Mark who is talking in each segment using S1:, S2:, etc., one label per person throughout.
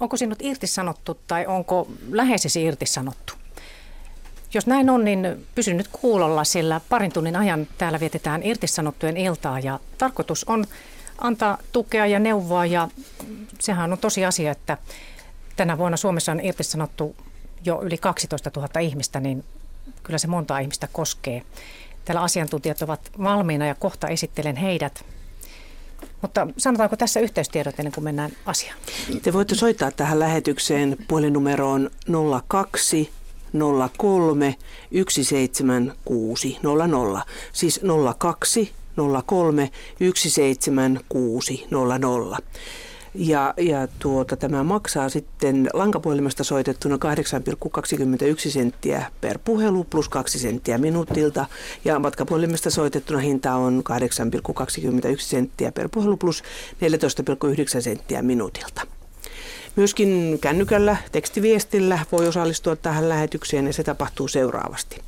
S1: onko sinut irtisanottu tai onko läheisesi irtisanottu? Jos näin on, niin pysy nyt kuulolla, sillä parin tunnin ajan täällä vietetään irtisanottujen iltaa ja tarkoitus on antaa tukea ja neuvoa ja sehän on tosi asia, että tänä vuonna Suomessa on irtisanottu jo yli 12 000 ihmistä, niin kyllä se monta ihmistä koskee. Täällä asiantuntijat ovat valmiina ja kohta esittelen heidät. Mutta sanotaanko tässä yhteystiedot ennen kuin mennään asiaan?
S2: Te voitte soittaa tähän lähetykseen puhelinumeroon 02 03 17600. Siis 02 03 17600. Ja, ja tuota, tämä maksaa sitten lankapuhelimesta soitettuna 8,21 senttiä per puhelu plus 2 senttiä minuutilta. Ja matkapuhelimesta soitettuna hinta on 8,21 senttiä per puhelu plus 14,9 senttiä minuutilta. Myöskin kännykällä tekstiviestillä voi osallistua tähän lähetykseen ja se tapahtuu seuraavasti.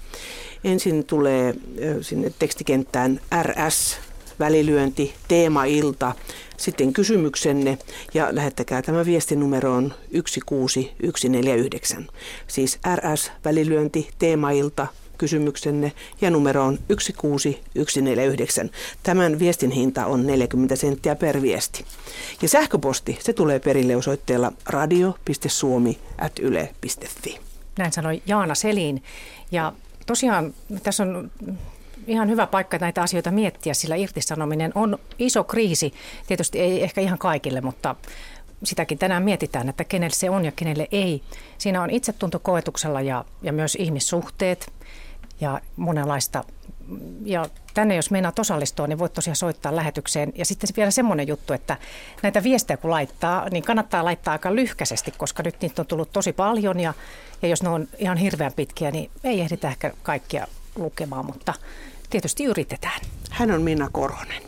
S2: Ensin tulee sinne tekstikenttään RS, välilyönti, teema-ilta, sitten kysymyksenne ja lähettäkää tämä viestinumeroon 16149. Siis RS, välilyönti, teema-ilta, kysymyksenne ja numero on 16149. Tämän viestin hinta on 40 senttiä per viesti. Ja sähköposti, se tulee perille osoitteella radio.suomi.yle.fi.
S1: Näin sanoi Jaana Selin. Ja tosiaan tässä on ihan hyvä paikka näitä asioita miettiä, sillä irtisanominen on iso kriisi. Tietysti ei ehkä ihan kaikille, mutta sitäkin tänään mietitään, että kenelle se on ja kenelle ei. Siinä on itsetunto koetuksella ja, ja myös ihmissuhteet ja monenlaista. Ja tänne jos meinaat osallistua, niin voit tosiaan soittaa lähetykseen. Ja sitten vielä semmoinen juttu, että näitä viestejä kun laittaa, niin kannattaa laittaa aika lyhkäisesti, koska nyt niitä on tullut tosi paljon. Ja, ja jos ne on ihan hirveän pitkiä, niin ei ehditä ehkä kaikkia lukemaan, mutta tietysti yritetään.
S2: Hän on Minna Korhonen.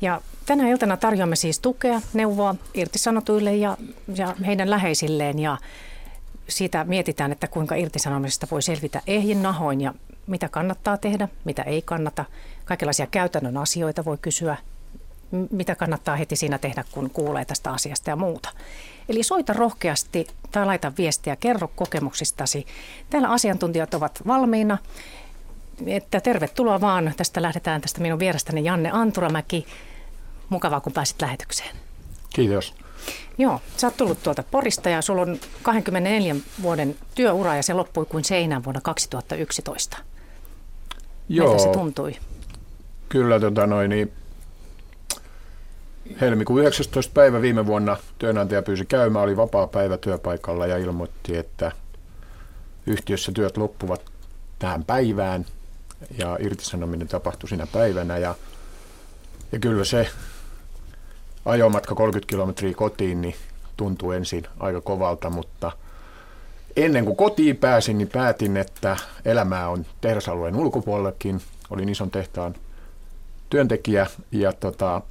S1: Ja tänä iltana tarjoamme siis tukea, neuvoa irtisanotuille ja, ja heidän läheisilleen ja siitä mietitään, että kuinka irtisanomisesta voi selvitä ehjin nahoin ja mitä kannattaa tehdä, mitä ei kannata. Kaikenlaisia käytännön asioita voi kysyä, mitä kannattaa heti siinä tehdä, kun kuulee tästä asiasta ja muuta. Eli soita rohkeasti tai laita viestiä, kerro kokemuksistasi. Täällä asiantuntijat ovat valmiina että tervetuloa vaan. Tästä lähdetään tästä minun vierestäni Janne Anturamäki. Mukavaa, kun pääsit lähetykseen.
S3: Kiitos.
S1: Joo, sä oot tullut tuolta Porista ja sulla on 24 vuoden työura ja se loppui kuin seinään vuonna 2011. Joo. Miltä se tuntui?
S3: Kyllä, tota noin, niin helmikuun 19. päivä viime vuonna työnantaja pyysi käymään, oli vapaa päivä työpaikalla ja ilmoitti, että yhtiössä työt loppuvat tähän päivään – ja irtisanominen tapahtui siinä päivänä ja, ja kyllä se ajomatka 30 kilometriä kotiin niin tuntui ensin aika kovalta, mutta ennen kuin kotiin pääsin, niin päätin, että elämää on tehdasalueen ulkopuolellakin. Olin ison tehtaan työntekijä ja tota,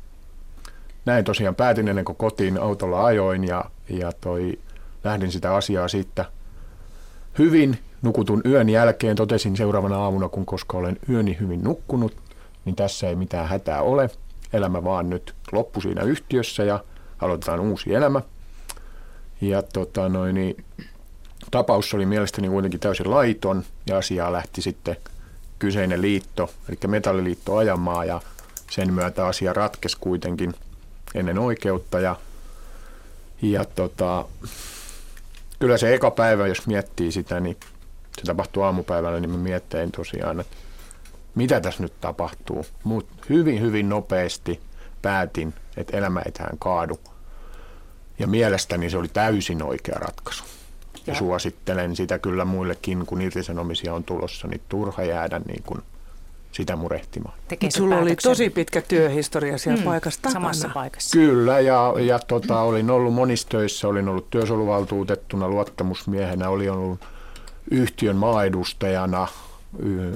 S3: näin tosiaan päätin ennen kuin kotiin autolla ajoin ja, ja toi, lähdin sitä asiaa siitä hyvin nukutun yön jälkeen totesin seuraavana aamuna, kun koska olen yöni hyvin nukkunut, niin tässä ei mitään hätää ole. Elämä vaan nyt loppu siinä yhtiössä ja aloitetaan uusi elämä. Ja tota noin, niin, tapaus oli mielestäni kuitenkin täysin laiton ja asiaa lähti sitten kyseinen liitto, eli metalliliitto ajamaan ja sen myötä asia ratkesi kuitenkin ennen oikeutta ja, ja tota, kyllä se eka päivä, jos miettii sitä, niin se tapahtui aamupäivällä, niin mä miettein tosiaan, että mitä tässä nyt tapahtuu. Mutta hyvin, hyvin nopeasti päätin, että elämä ei tähän kaadu. Ja mielestäni se oli täysin oikea ratkaisu. Ja, ja suosittelen sitä kyllä muillekin, kun irtisanomisia on tulossa, niin turha jäädä niin kuin sitä murehtimaan.
S2: Sulla päätöksen. oli tosi pitkä työhistoria siellä mm, paikassa takana.
S1: Samassa paikassa.
S3: Kyllä, ja, ja tota, olin ollut monissa töissä, olin ollut työsoluvaltuutettuna, luottamusmiehenä, olin ollut yhtiön maaedustajana.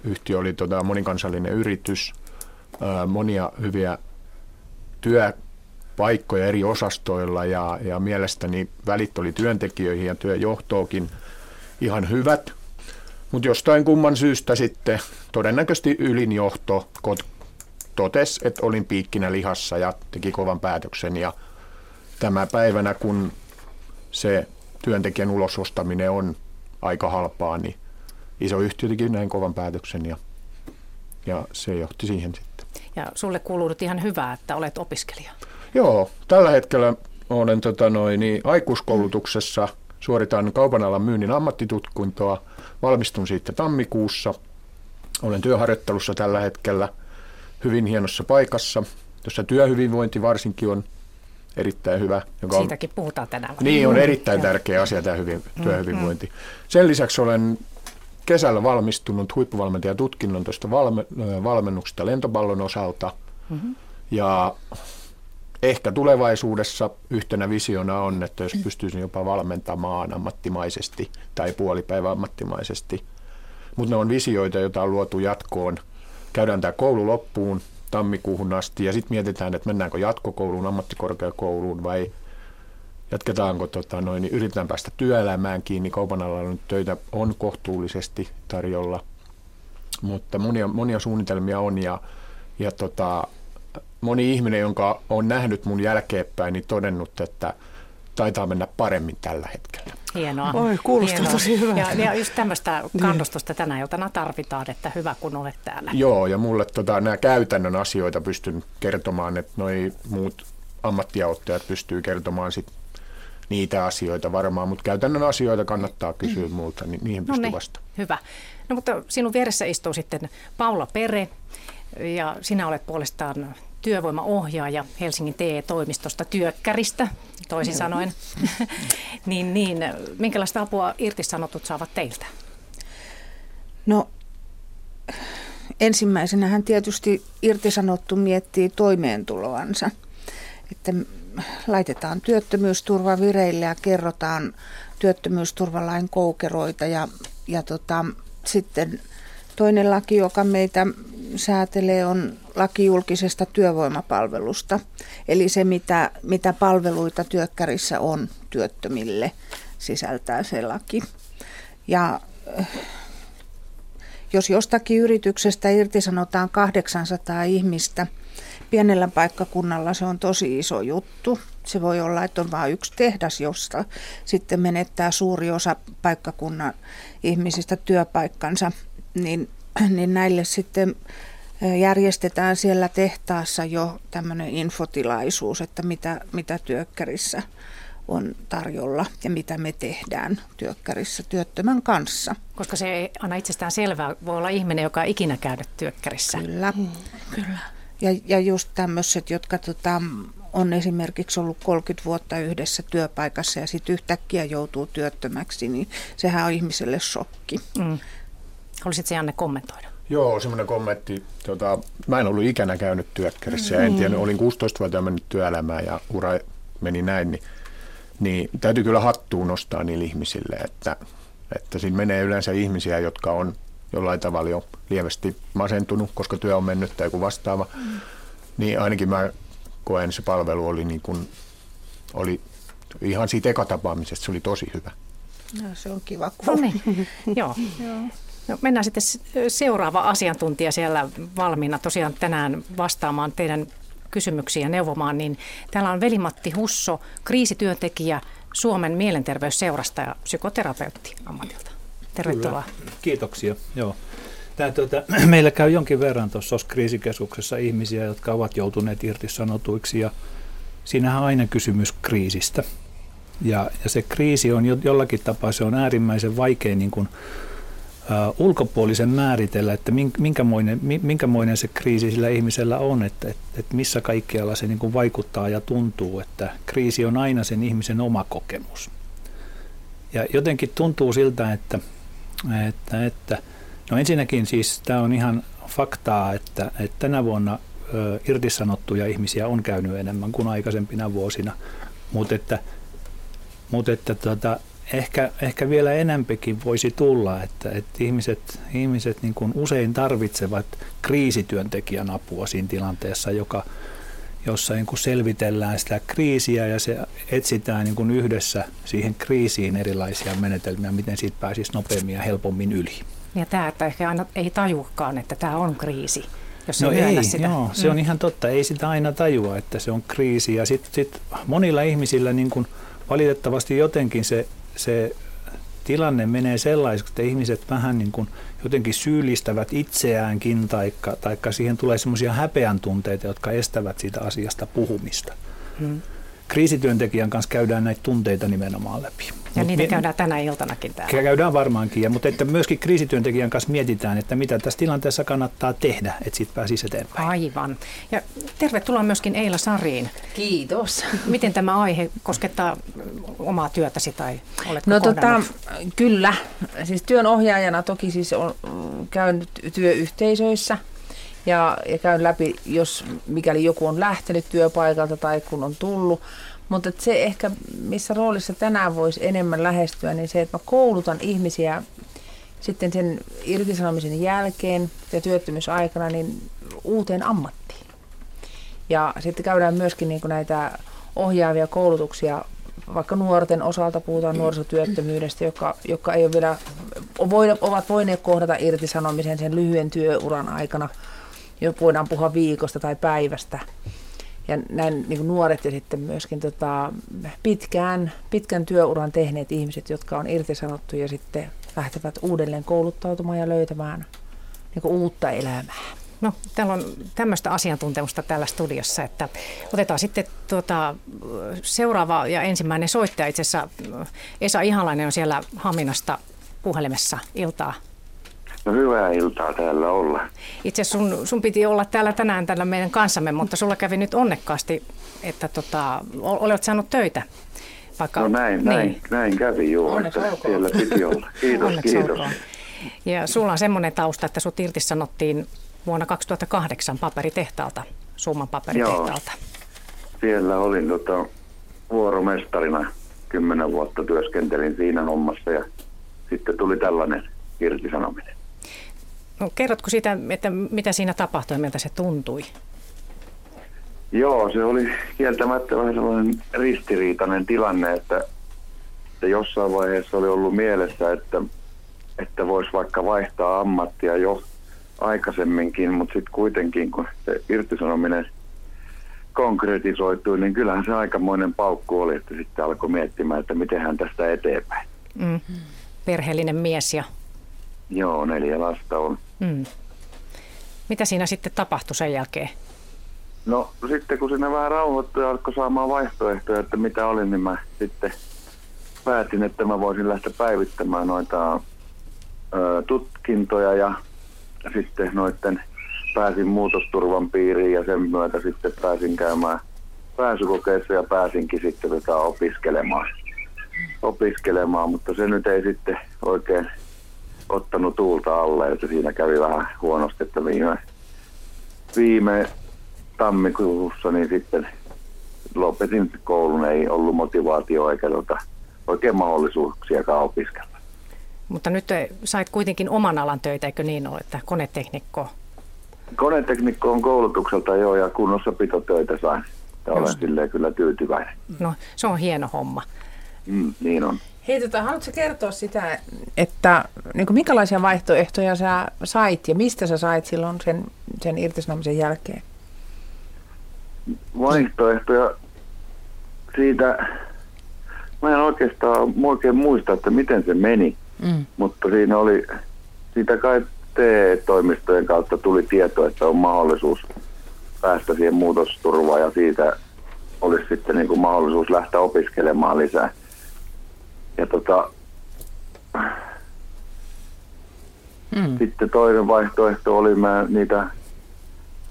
S3: Yhtiö oli tota monikansallinen yritys, monia hyviä työpaikkoja eri osastoilla ja, ja mielestäni välit oli työntekijöihin ja työjohtoonkin ihan hyvät. Mutta jostain kumman syystä sitten todennäköisesti ylinjohto totesi, että olin piikkinä lihassa ja teki kovan päätöksen. Ja tämä päivänä, kun se työntekijän ulosostaminen on aika halpaa, niin iso yhtiö teki näin kovan päätöksen ja, ja se johti siihen sitten.
S1: Ja sulle kuuluu nyt ihan hyvää, että olet opiskelija.
S3: Joo, tällä hetkellä olen tota noin, niin aikuiskoulutuksessa, suoritan kaupan alan myynnin ammattitutkintoa, valmistun siitä tammikuussa. Olen työharjoittelussa tällä hetkellä hyvin hienossa paikassa, jossa työhyvinvointi varsinkin on erittäin hyvä.
S1: Joka on, Siitäkin puhutaan tänään.
S3: Niin, on erittäin tärkeä asia tämä hyvin, mm, työhyvinvointi. Mm. Sen lisäksi olen kesällä valmistunut huippuvalmentajatutkinnon tuosta valme, valmennuksesta lentopallon osalta. Mm-hmm. Ja ehkä tulevaisuudessa yhtenä visiona on, että jos pystyisin jopa valmentamaan ammattimaisesti tai puolipäivä ammattimaisesti. Mutta ne on visioita, joita on luotu jatkoon. Käydään tämä koulu loppuun tammikuuhun asti ja sitten mietitään, että mennäänkö jatkokouluun, ammattikorkeakouluun vai jatketaanko, tota, noin, niin yritetään päästä työelämään kiinni. Kaupan alalla nyt töitä on kohtuullisesti tarjolla, mutta monia, monia suunnitelmia on ja, ja tota, moni ihminen, jonka on nähnyt mun jälkeenpäin, niin todennut, että taitaa mennä paremmin tällä hetkellä.
S1: Hienoa.
S2: Oi, kuulostaa
S1: Hienoa.
S2: tosi hyvältä.
S1: Ja, ja just tämmöistä niin. kannustusta tänä iltana tarvitaan, että hyvä kun olet täällä.
S3: Joo, ja mulle tota, nämä käytännön asioita pystyn kertomaan, että noi muut ammattiauttajat pystyy kertomaan sit niitä asioita varmaan, mutta käytännön asioita kannattaa kysyä mm. multa, niin niihin pystyy no vasta.
S1: Hyvä. No mutta sinun vieressä istuu sitten Paula Pere, ja sinä olet puolestaan työvoimaohjaaja Helsingin TE-toimistosta työkkäristä, toisin sanoen. niin, niin, minkälaista apua irtisanotut saavat teiltä?
S4: No ensimmäisenä tietysti irtisanottu miettii toimeentuloansa, että laitetaan työttömyysturva vireille ja kerrotaan työttömyysturvalain koukeroita ja, ja tota, sitten toinen laki, joka meitä säätelee, on laki julkisesta työvoimapalvelusta. Eli se, mitä, mitä palveluita työkkärissä on työttömille, sisältää se laki. Ja äh, jos jostakin yrityksestä irtisanotaan 800 ihmistä, pienellä paikkakunnalla se on tosi iso juttu. Se voi olla, että on vain yksi tehdas, josta sitten menettää suuri osa paikkakunnan ihmisistä työpaikkansa, niin, niin näille sitten järjestetään siellä tehtaassa jo tämmöinen infotilaisuus, että mitä, mitä työkkärissä on tarjolla ja mitä me tehdään työkkärissä työttömän kanssa.
S1: Koska se ei aina itsestään selvää. Voi olla ihminen, joka ei ikinä käydä työkkärissä.
S4: Kyllä, mm. kyllä. Ja, ja just tämmöiset, jotka tota, on esimerkiksi ollut 30 vuotta yhdessä työpaikassa ja sitten yhtäkkiä joutuu työttömäksi, niin sehän on ihmiselle shokki. Mm.
S1: Haluaisitko Janne kommentoida?
S3: Joo, semmoinen kommentti. Tota, mä en ollut ikänä käynyt työkkärissä ja en tiedä, olin 16-vuotiaan mennyt työelämään ja ura meni näin, niin, niin täytyy kyllä hattuun nostaa niille ihmisille, että, että siinä menee yleensä ihmisiä, jotka on jollain tavalla jo lievästi masentunut, koska työ on mennyt tai joku vastaava. Mm. Niin ainakin mä koen, se palvelu oli, niin kuin, oli ihan siitä ekatapaamisesta, se oli tosi hyvä.
S4: No, se on kiva kuulla.
S1: No niin, joo. No, mennään sitten seuraava asiantuntija siellä valmiina tosiaan tänään vastaamaan teidän kysymyksiä neuvomaan. Niin täällä on Velimatti Husso, kriisityöntekijä Suomen mielenterveysseurasta ja psykoterapeutti ammatilta. Tervetuloa.
S5: Kyllä. Kiitoksia. Joo. Tämä, tuota, meillä käy jonkin verran tuossa kriisikeskuksessa ihmisiä, jotka ovat joutuneet irtisanotuiksi ja siinähän on aina kysymys kriisistä. Ja, ja se kriisi on jo, jollakin tapaa, se on äärimmäisen vaikea niin kuin, ulkopuolisen määritellä, että minkämoinen, minkämoinen se kriisi sillä ihmisellä on, että, että, missä kaikkialla se niin kuin vaikuttaa ja tuntuu, että kriisi on aina sen ihmisen oma kokemus. Ja jotenkin tuntuu siltä, että, että, että no ensinnäkin siis tämä on ihan faktaa, että, että tänä vuonna ö, irtisanottuja ihmisiä on käynyt enemmän kuin aikaisempina vuosina, mutta että, mutta että tota, ehkä, ehkä vielä enempikin voisi tulla, että, että ihmiset, ihmiset niin kuin usein tarvitsevat kriisityöntekijän apua siinä tilanteessa, joka, jossa niin kuin selvitellään sitä kriisiä ja se etsitään niin kuin yhdessä siihen kriisiin erilaisia menetelmiä, miten siitä pääsisi nopeammin ja helpommin yli.
S1: Ja tämä, että ehkä aina ei tajukaan, että tämä on kriisi, jos
S5: no ei, sitä. Joo, se on mm. ihan totta. Ei sitä aina tajua, että se on kriisi. Ja sitten sit monilla ihmisillä niin kuin – valitettavasti jotenkin se, se tilanne menee sellaiseksi, että ihmiset vähän niin kuin jotenkin syyllistävät itseäänkin, taikka, taikka siihen tulee semmoisia häpeän tunteita, jotka estävät siitä asiasta puhumista. Hmm kriisityöntekijän kanssa käydään näitä tunteita nimenomaan läpi.
S1: Ja Mut niitä käydään tänä iltanakin täällä.
S5: Käydään varmaankin, ja, mutta että myöskin kriisityöntekijän kanssa mietitään, että mitä tässä tilanteessa kannattaa tehdä, että siitä pääsisi eteenpäin.
S1: Aivan. Ja tervetuloa myöskin Eila Sariin.
S6: Kiitos.
S1: Miten tämä aihe koskettaa omaa työtäsi tai oletko
S6: No tota, kyllä. Siis työnohjaajana toki siis on käynyt työyhteisöissä – ja, ja käyn läpi, jos mikäli joku on lähtenyt työpaikalta tai kun on tullut. Mutta se ehkä, missä roolissa tänään voisi enemmän lähestyä, niin se, että mä koulutan ihmisiä sitten sen irtisanomisen jälkeen ja työttömyysaikana niin uuteen ammattiin. Ja sitten käydään myöskin niin kuin näitä ohjaavia koulutuksia, vaikka nuorten osalta puhutaan nuorisotyöttömyydestä, joka, joka ei ole vielä, ovat voineet kohdata irtisanomisen sen lyhyen työuran aikana – jo voidaan puhua viikosta tai päivästä. Ja näin niin nuoret ja sitten myöskin tota, pitkään, pitkän työuran tehneet ihmiset, jotka on irtisanottu ja sitten lähtevät uudelleen kouluttautumaan ja löytämään niin uutta elämää.
S1: No, täällä on tämmöistä asiantuntemusta täällä studiossa, että otetaan sitten tuota, seuraava ja ensimmäinen soittaja. Itse asiassa Esa Ihalainen on siellä Haminasta puhelimessa. Iltaa.
S7: No hyvää iltaa täällä olla.
S1: Itse sun, sun piti olla täällä tänään tällä meidän kanssamme, mutta sulla kävi nyt onnekkaasti, että tota, olet saanut töitä.
S7: Vaikka, no näin, niin. näin, näin kävi juu, että siellä piti olla. Kiitos, Onneksi kiitos. Olkoon.
S1: Ja sulla on semmoinen tausta, että sut irtisanottiin vuonna 2008 paperitehtaalta, Summan paperitehtaalta.
S7: Joo, siellä olin tota, vuoromestarina, kymmenen vuotta työskentelin siinä hommassa ja sitten tuli tällainen irtisanominen.
S1: No, kerrotko siitä, että mitä siinä tapahtui ja miltä se tuntui?
S7: Joo, se oli kieltämättä vähän sellainen ristiriitainen tilanne, että, että jossain vaiheessa oli ollut mielessä, että, että voisi vaikka vaihtaa ammattia jo aikaisemminkin, mutta sitten kuitenkin kun se irtisanominen konkretisoitui, niin kyllähän se aikamoinen paukku oli, että sitten alkoi miettimään, että miten hän tästä eteenpäin. Mm.
S1: Perheellinen mies ja...
S7: Joo, neljä lasta on. Mm.
S1: Mitä siinä sitten tapahtui sen jälkeen?
S7: No sitten kun siinä vähän rauhoittui ja alkoi saamaan vaihtoehtoja, että mitä oli, niin mä sitten päätin, että mä voisin lähteä päivittämään noita ö, tutkintoja ja sitten noiden pääsin muutosturvan piiriin ja sen myötä sitten pääsin käymään pääsykokeissa ja pääsinkin sitten tätä opiskelemaan. opiskelemaan, mutta se nyt ei sitten oikein ottanut tuulta alle, että siinä kävi vähän huonosti, että viime, viime tammikuussa niin sitten lopetin koulun, ei ollut motivaatio eikä tota, oikein mahdollisuuksiakaan opiskella.
S1: Mutta nyt sait kuitenkin oman alan töitä, eikö niin ole, että koneteknikko?
S7: Koneteknikko on koulutukselta jo ja kunnossapitotöitä sain. Ja olen silleen kyllä tyytyväinen.
S1: No se on hieno homma.
S7: Mm, niin on.
S6: Hei, tota, haluatko kertoa sitä, että niin kuin, minkälaisia vaihtoehtoja sä sait ja mistä sä sait silloin sen, sen irtisanomisen jälkeen?
S7: Vaihtoehtoja siitä, mä en oikeastaan oikein muista, että miten se meni, mm. mutta siinä oli, siitä kai TE-toimistojen kautta tuli tieto, että on mahdollisuus päästä siihen muutosturvaan ja siitä olisi sitten niin kuin mahdollisuus lähteä opiskelemaan lisää ja tota, mm. sitten toinen vaihtoehto oli, mä niitä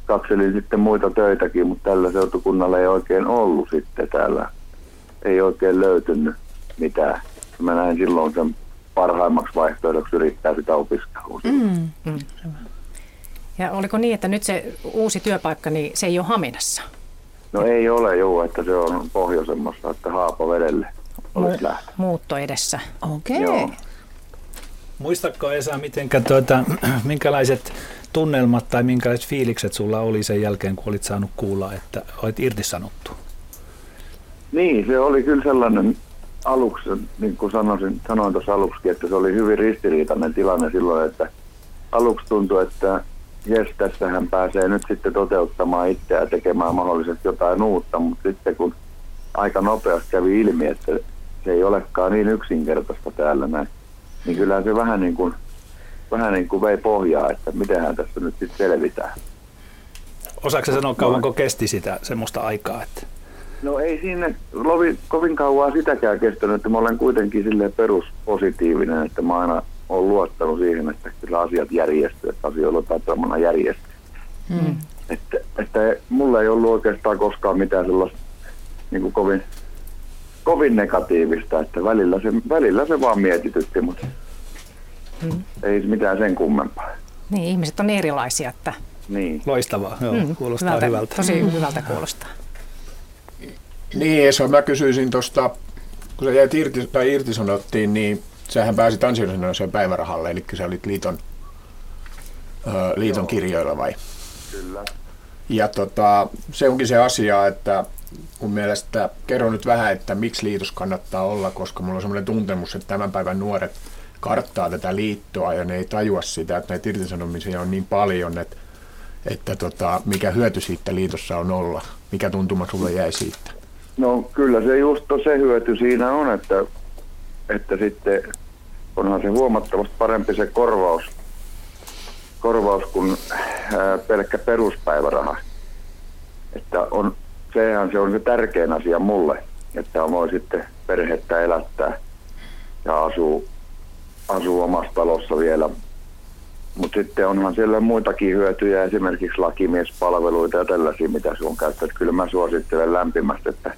S7: katselin sitten muita töitäkin, mutta tällä seutukunnalla ei oikein ollut sitten täällä. Ei oikein löytynyt mitään. Mä näin silloin sen parhaimmaksi vaihtoehdoksi yrittää sitä opiskelua. Mm. Mm.
S1: Ja oliko niin, että nyt se uusi työpaikka, niin se ei ole Haminassa?
S7: No ei ole, joo, että se on pohjoisemmassa, että Haapavedelle olisi
S1: Muutto edessä.
S6: Okei. Okay.
S5: Muistatko Esa, mitenkä, tuota, minkälaiset tunnelmat tai minkälaiset fiilikset sulla oli sen jälkeen, kun olit saanut kuulla, että olet irtisanottu?
S7: Niin, se oli kyllä sellainen aluksi, niin kuin sanoisin, sanoin tuossa aluksi, että se oli hyvin ristiriitainen tilanne silloin, että aluksi tuntui, että jes, tässä hän pääsee nyt sitten toteuttamaan itseä ja tekemään mahdollisesti jotain uutta, mutta sitten kun aika nopeasti kävi ilmi, että se ei olekaan niin yksinkertaista täällä näin. Niin kyllä se vähän niin kuin, vähän niin kuin vei pohjaa, että mitenhän tässä nyt sitten selvitään.
S5: Osaatko sanoa, kauanko kesti sitä semmoista aikaa? Että...
S7: No ei siinä lovi, kovin kauan sitäkään kestänyt, että mä olen kuitenkin sille peruspositiivinen, että mä aina olen luottanut siihen, että kyllä asiat järjestyy, että asioilla tapamana järjestyy. Hmm. Että, että mulla ei ollut oikeastaan koskaan mitään sellaista niin kuin kovin, kovin negatiivista, että välillä se, välillä se vaan mietitytti, mutta hmm. ei mitään sen kummempaa.
S1: Niin, ihmiset on erilaisia, että
S7: niin.
S5: Loistavaa, joo, mm, kuulostaa hyvältä. hyvältä.
S1: Tosi hyvältä kuulostaa.
S3: Niin, Esa, mä kysyisin tuosta, kun sä jäit irti, tai irtisanottiin, niin sähän pääsit ansiosidonnaiseen päivärahalle, eli sä olit liiton, ö, liiton kirjoilla vai?
S7: Kyllä.
S3: Ja tota, se onkin se asia, että mun mielestä kerro nyt vähän, että miksi liitos kannattaa olla, koska mulla on semmoinen tuntemus, että tämän päivän nuoret karttaa tätä liittoa ja ne ei tajua sitä, että näitä irtisanomisia on niin paljon, että, että tota, mikä hyöty siitä liitossa on olla. Mikä tuntuma sulle jäi siitä?
S7: No kyllä se just se hyöty siinä on, että, että sitten onhan se huomattavasti parempi se korvaus, korvaus kuin pelkkä peruspäiväraha. Että on, sehän se on se tärkein asia mulle, että voi sitten perhettä elättää ja asuu, asuu omassa talossa vielä. Mutta sitten onhan siellä muitakin hyötyjä, esimerkiksi lakimiespalveluita ja tällaisia, mitä sun käyttää. Kyllä mä suosittelen lämpimästi, että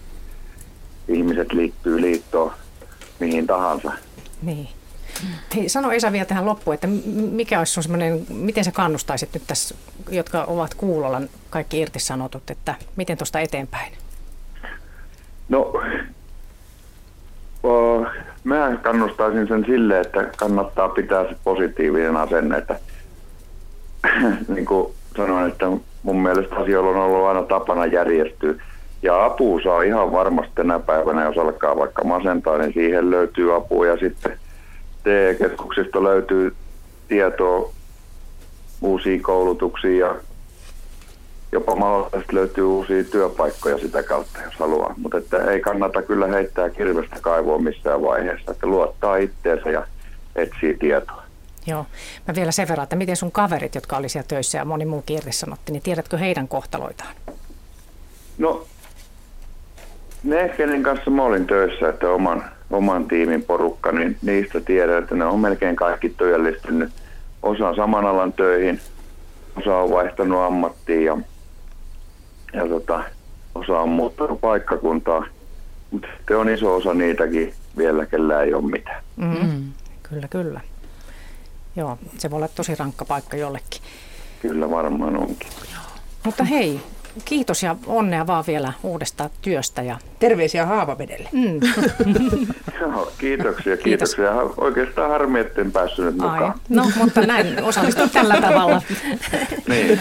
S7: ihmiset liittyy liittoon mihin tahansa.
S1: Niin. Hei, sano Esa vielä tähän loppuun, että mikä olisi sun semmoinen, miten sä kannustaisit nyt tässä, jotka ovat kuulolla kaikki irtisanotut, että miten tuosta eteenpäin?
S7: No, o, mä kannustaisin sen sille, että kannattaa pitää se positiivinen asenne, että niin kuin sanoin, että mun mielestä asioilla on ollut aina tapana järjestyä. Ja apu saa ihan varmasti tänä päivänä, jos alkaa vaikka masentaa, niin siihen löytyy apua. Ja sitten TE-keskuksista löytyy tietoa uusia koulutuksia ja jopa mahdollisesti löytyy uusia työpaikkoja sitä kautta, jos haluaa. Mutta että ei kannata kyllä heittää kirvestä kaivoa missään vaiheessa, että luottaa itteensä ja etsii tietoa.
S1: Joo. Mä vielä sen verran, että miten sun kaverit, jotka oli siellä töissä ja moni muu sanotti, niin tiedätkö heidän kohtaloitaan?
S7: No, ne, kenen kanssa mä olin töissä, että oman, oman tiimin porukka, niin niistä tiedän, että ne on melkein kaikki työllistynyt. Osa on saman alan töihin, osa on vaihtanut ammattiin ja, ja tota, osa on muuttanut paikkakuntaa. Mutta sitten on iso osa niitäkin vielä, kellä ei ole mitään.
S1: Mm. Kyllä, kyllä. Joo, se voi olla tosi rankka paikka jollekin.
S7: Kyllä varmaan onkin.
S1: Mutta hei, kiitos ja onnea vaan vielä uudesta työstä. Ja...
S6: Terveisiä Haavavedelle. Mm.
S7: Joo, kiitoksia, kiitoksia. Kiitos. Oikeastaan harmi, etten päässyt nyt mukaan. Ai,
S1: no, mutta näin osallistun tällä tavalla.
S7: niin.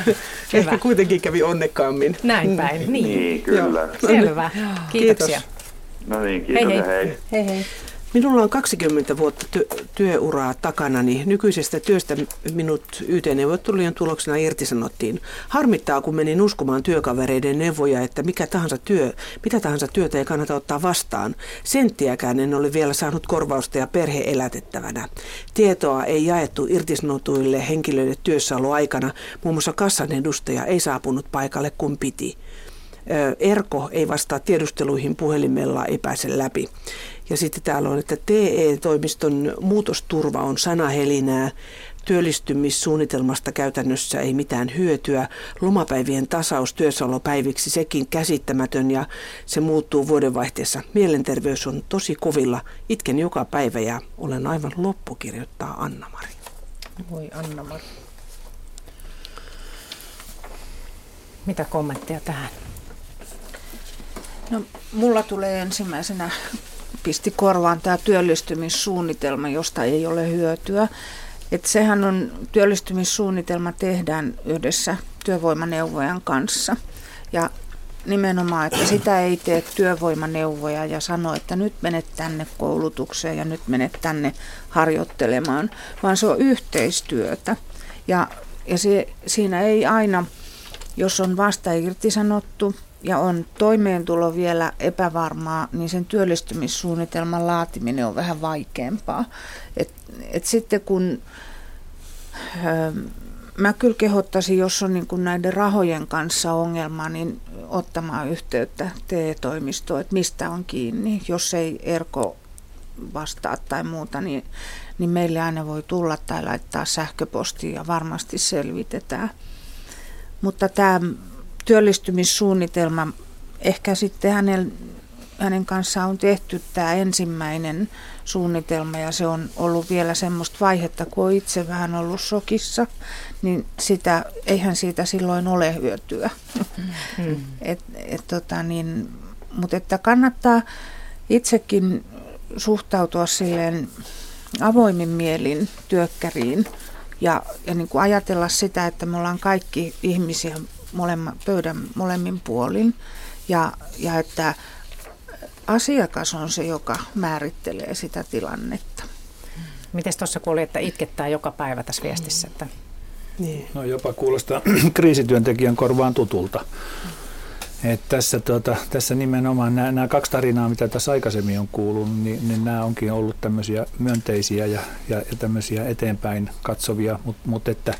S2: Ehkä kuitenkin kävi onnekkaammin.
S1: Näin päin, niin.
S7: Niin, kyllä.
S1: Joo. Selvä. Kiitoksia.
S7: Kiitos. No niin, kiitos hei, hei. hei.
S1: hei, hei.
S2: Minulla on 20 vuotta ty- työyuraa takana, niin nykyisestä työstä minut YT-neuvottelujen tuloksena irtisanottiin. Harmittaa, kun menin uskomaan työkavereiden neuvoja, että mikä tahansa työ, mitä tahansa työtä ei kannata ottaa vastaan. Senttiäkään en ole vielä saanut korvausta ja perhe elätettävänä. Tietoa ei jaettu irtisanotuille henkilöille työssäoloaikana. Muun muassa kassan edustaja ei saapunut paikalle kun piti. Erko ei vastaa tiedusteluihin puhelimella, ei pääse läpi. Ja sitten täällä on, että TE-toimiston muutosturva on sanahelinää, työllistymissuunnitelmasta käytännössä ei mitään hyötyä, lomapäivien tasaus työssäolopäiviksi sekin käsittämätön ja se muuttuu vuodenvaihteessa. Mielenterveys on tosi kovilla, itken joka päivä ja olen aivan loppu, kirjoittaa Anna-Mari.
S6: Voi Anna-Mari.
S1: Mitä kommentteja tähän?
S4: No, mulla tulee ensimmäisenä pisti korvaan tämä työllistymissuunnitelma, josta ei ole hyötyä. Et sehän on, työllistymissuunnitelma tehdään yhdessä työvoimaneuvojan kanssa. Ja nimenomaan, että sitä ei tee työvoimaneuvoja ja sano, että nyt menet tänne koulutukseen ja nyt menet tänne harjoittelemaan, vaan se on yhteistyötä. Ja, ja se, siinä ei aina jos on vasta irtisanottu ja on toimeentulo vielä epävarmaa, niin sen työllistymissuunnitelman laatiminen on vähän vaikeampaa. Et, et sitten kun ö, mä kyllä kehottaisin, jos on niin kuin näiden rahojen kanssa ongelma, niin ottamaan yhteyttä TE-toimistoon, että mistä on kiinni. Jos ei Erko vastaa tai muuta, niin, niin meille aina voi tulla tai laittaa sähköpostia ja varmasti selvitetään. Mutta tämä työllistymissuunnitelma, ehkä sitten hänen, hänen kanssaan on tehty tämä ensimmäinen suunnitelma ja se on ollut vielä semmoista vaihetta, kun on itse vähän ollut sokissa, niin sitä, eihän siitä silloin ole hyötyä. Mm. et, et, tota niin, mutta että kannattaa itsekin suhtautua silleen avoimin mielin työkkäriin ja, ja niin kuin ajatella sitä, että me ollaan kaikki ihmisiä molemma, pöydän molemmin puolin ja, ja että asiakas on se, joka määrittelee sitä tilannetta.
S1: Miten tuossa kuuli, että itkettää joka päivä tässä viestissä? Että...
S5: Niin. No jopa kuulostaa kriisityöntekijän korvaan tutulta. Et tässä, tuota, tässä nimenomaan nämä, nämä kaksi tarinaa, mitä tässä aikaisemmin on kuullut, niin, niin nämä onkin ollut tämmöisiä myönteisiä ja, ja, ja tämmöisiä eteenpäin katsovia, mutta mut että,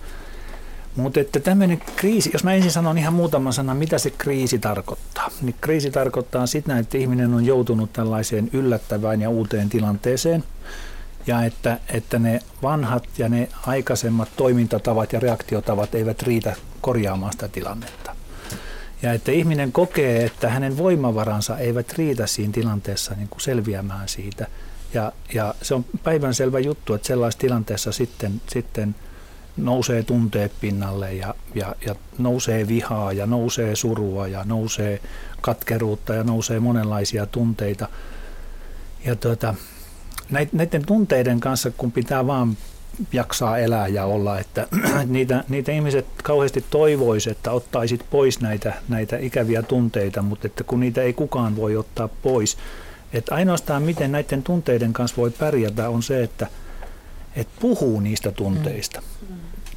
S5: mut että tämmöinen kriisi, jos mä ensin sanon ihan muutaman sanan, mitä se kriisi tarkoittaa. Niin kriisi tarkoittaa sitä, että ihminen on joutunut tällaiseen yllättävään ja uuteen tilanteeseen, ja että, että ne vanhat ja ne aikaisemmat toimintatavat ja reaktiotavat eivät riitä korjaamaan sitä tilannetta. Ja että ihminen kokee, että hänen voimavaransa eivät riitä siinä tilanteessa niin kuin selviämään siitä. Ja, ja se on päivänselvä juttu, että sellaisessa tilanteessa sitten, sitten nousee tunteet pinnalle ja, ja, ja nousee vihaa ja nousee surua ja nousee katkeruutta ja nousee monenlaisia tunteita. Ja tuota, näiden tunteiden kanssa, kun pitää vaan jaksaa elää ja olla, että niitä, niitä ihmiset kauheasti toivoisi, että ottaisit pois näitä, näitä ikäviä tunteita, mutta että kun niitä ei kukaan voi ottaa pois. Että ainoastaan miten näiden tunteiden kanssa voi pärjätä on se, että, että puhuu niistä tunteista.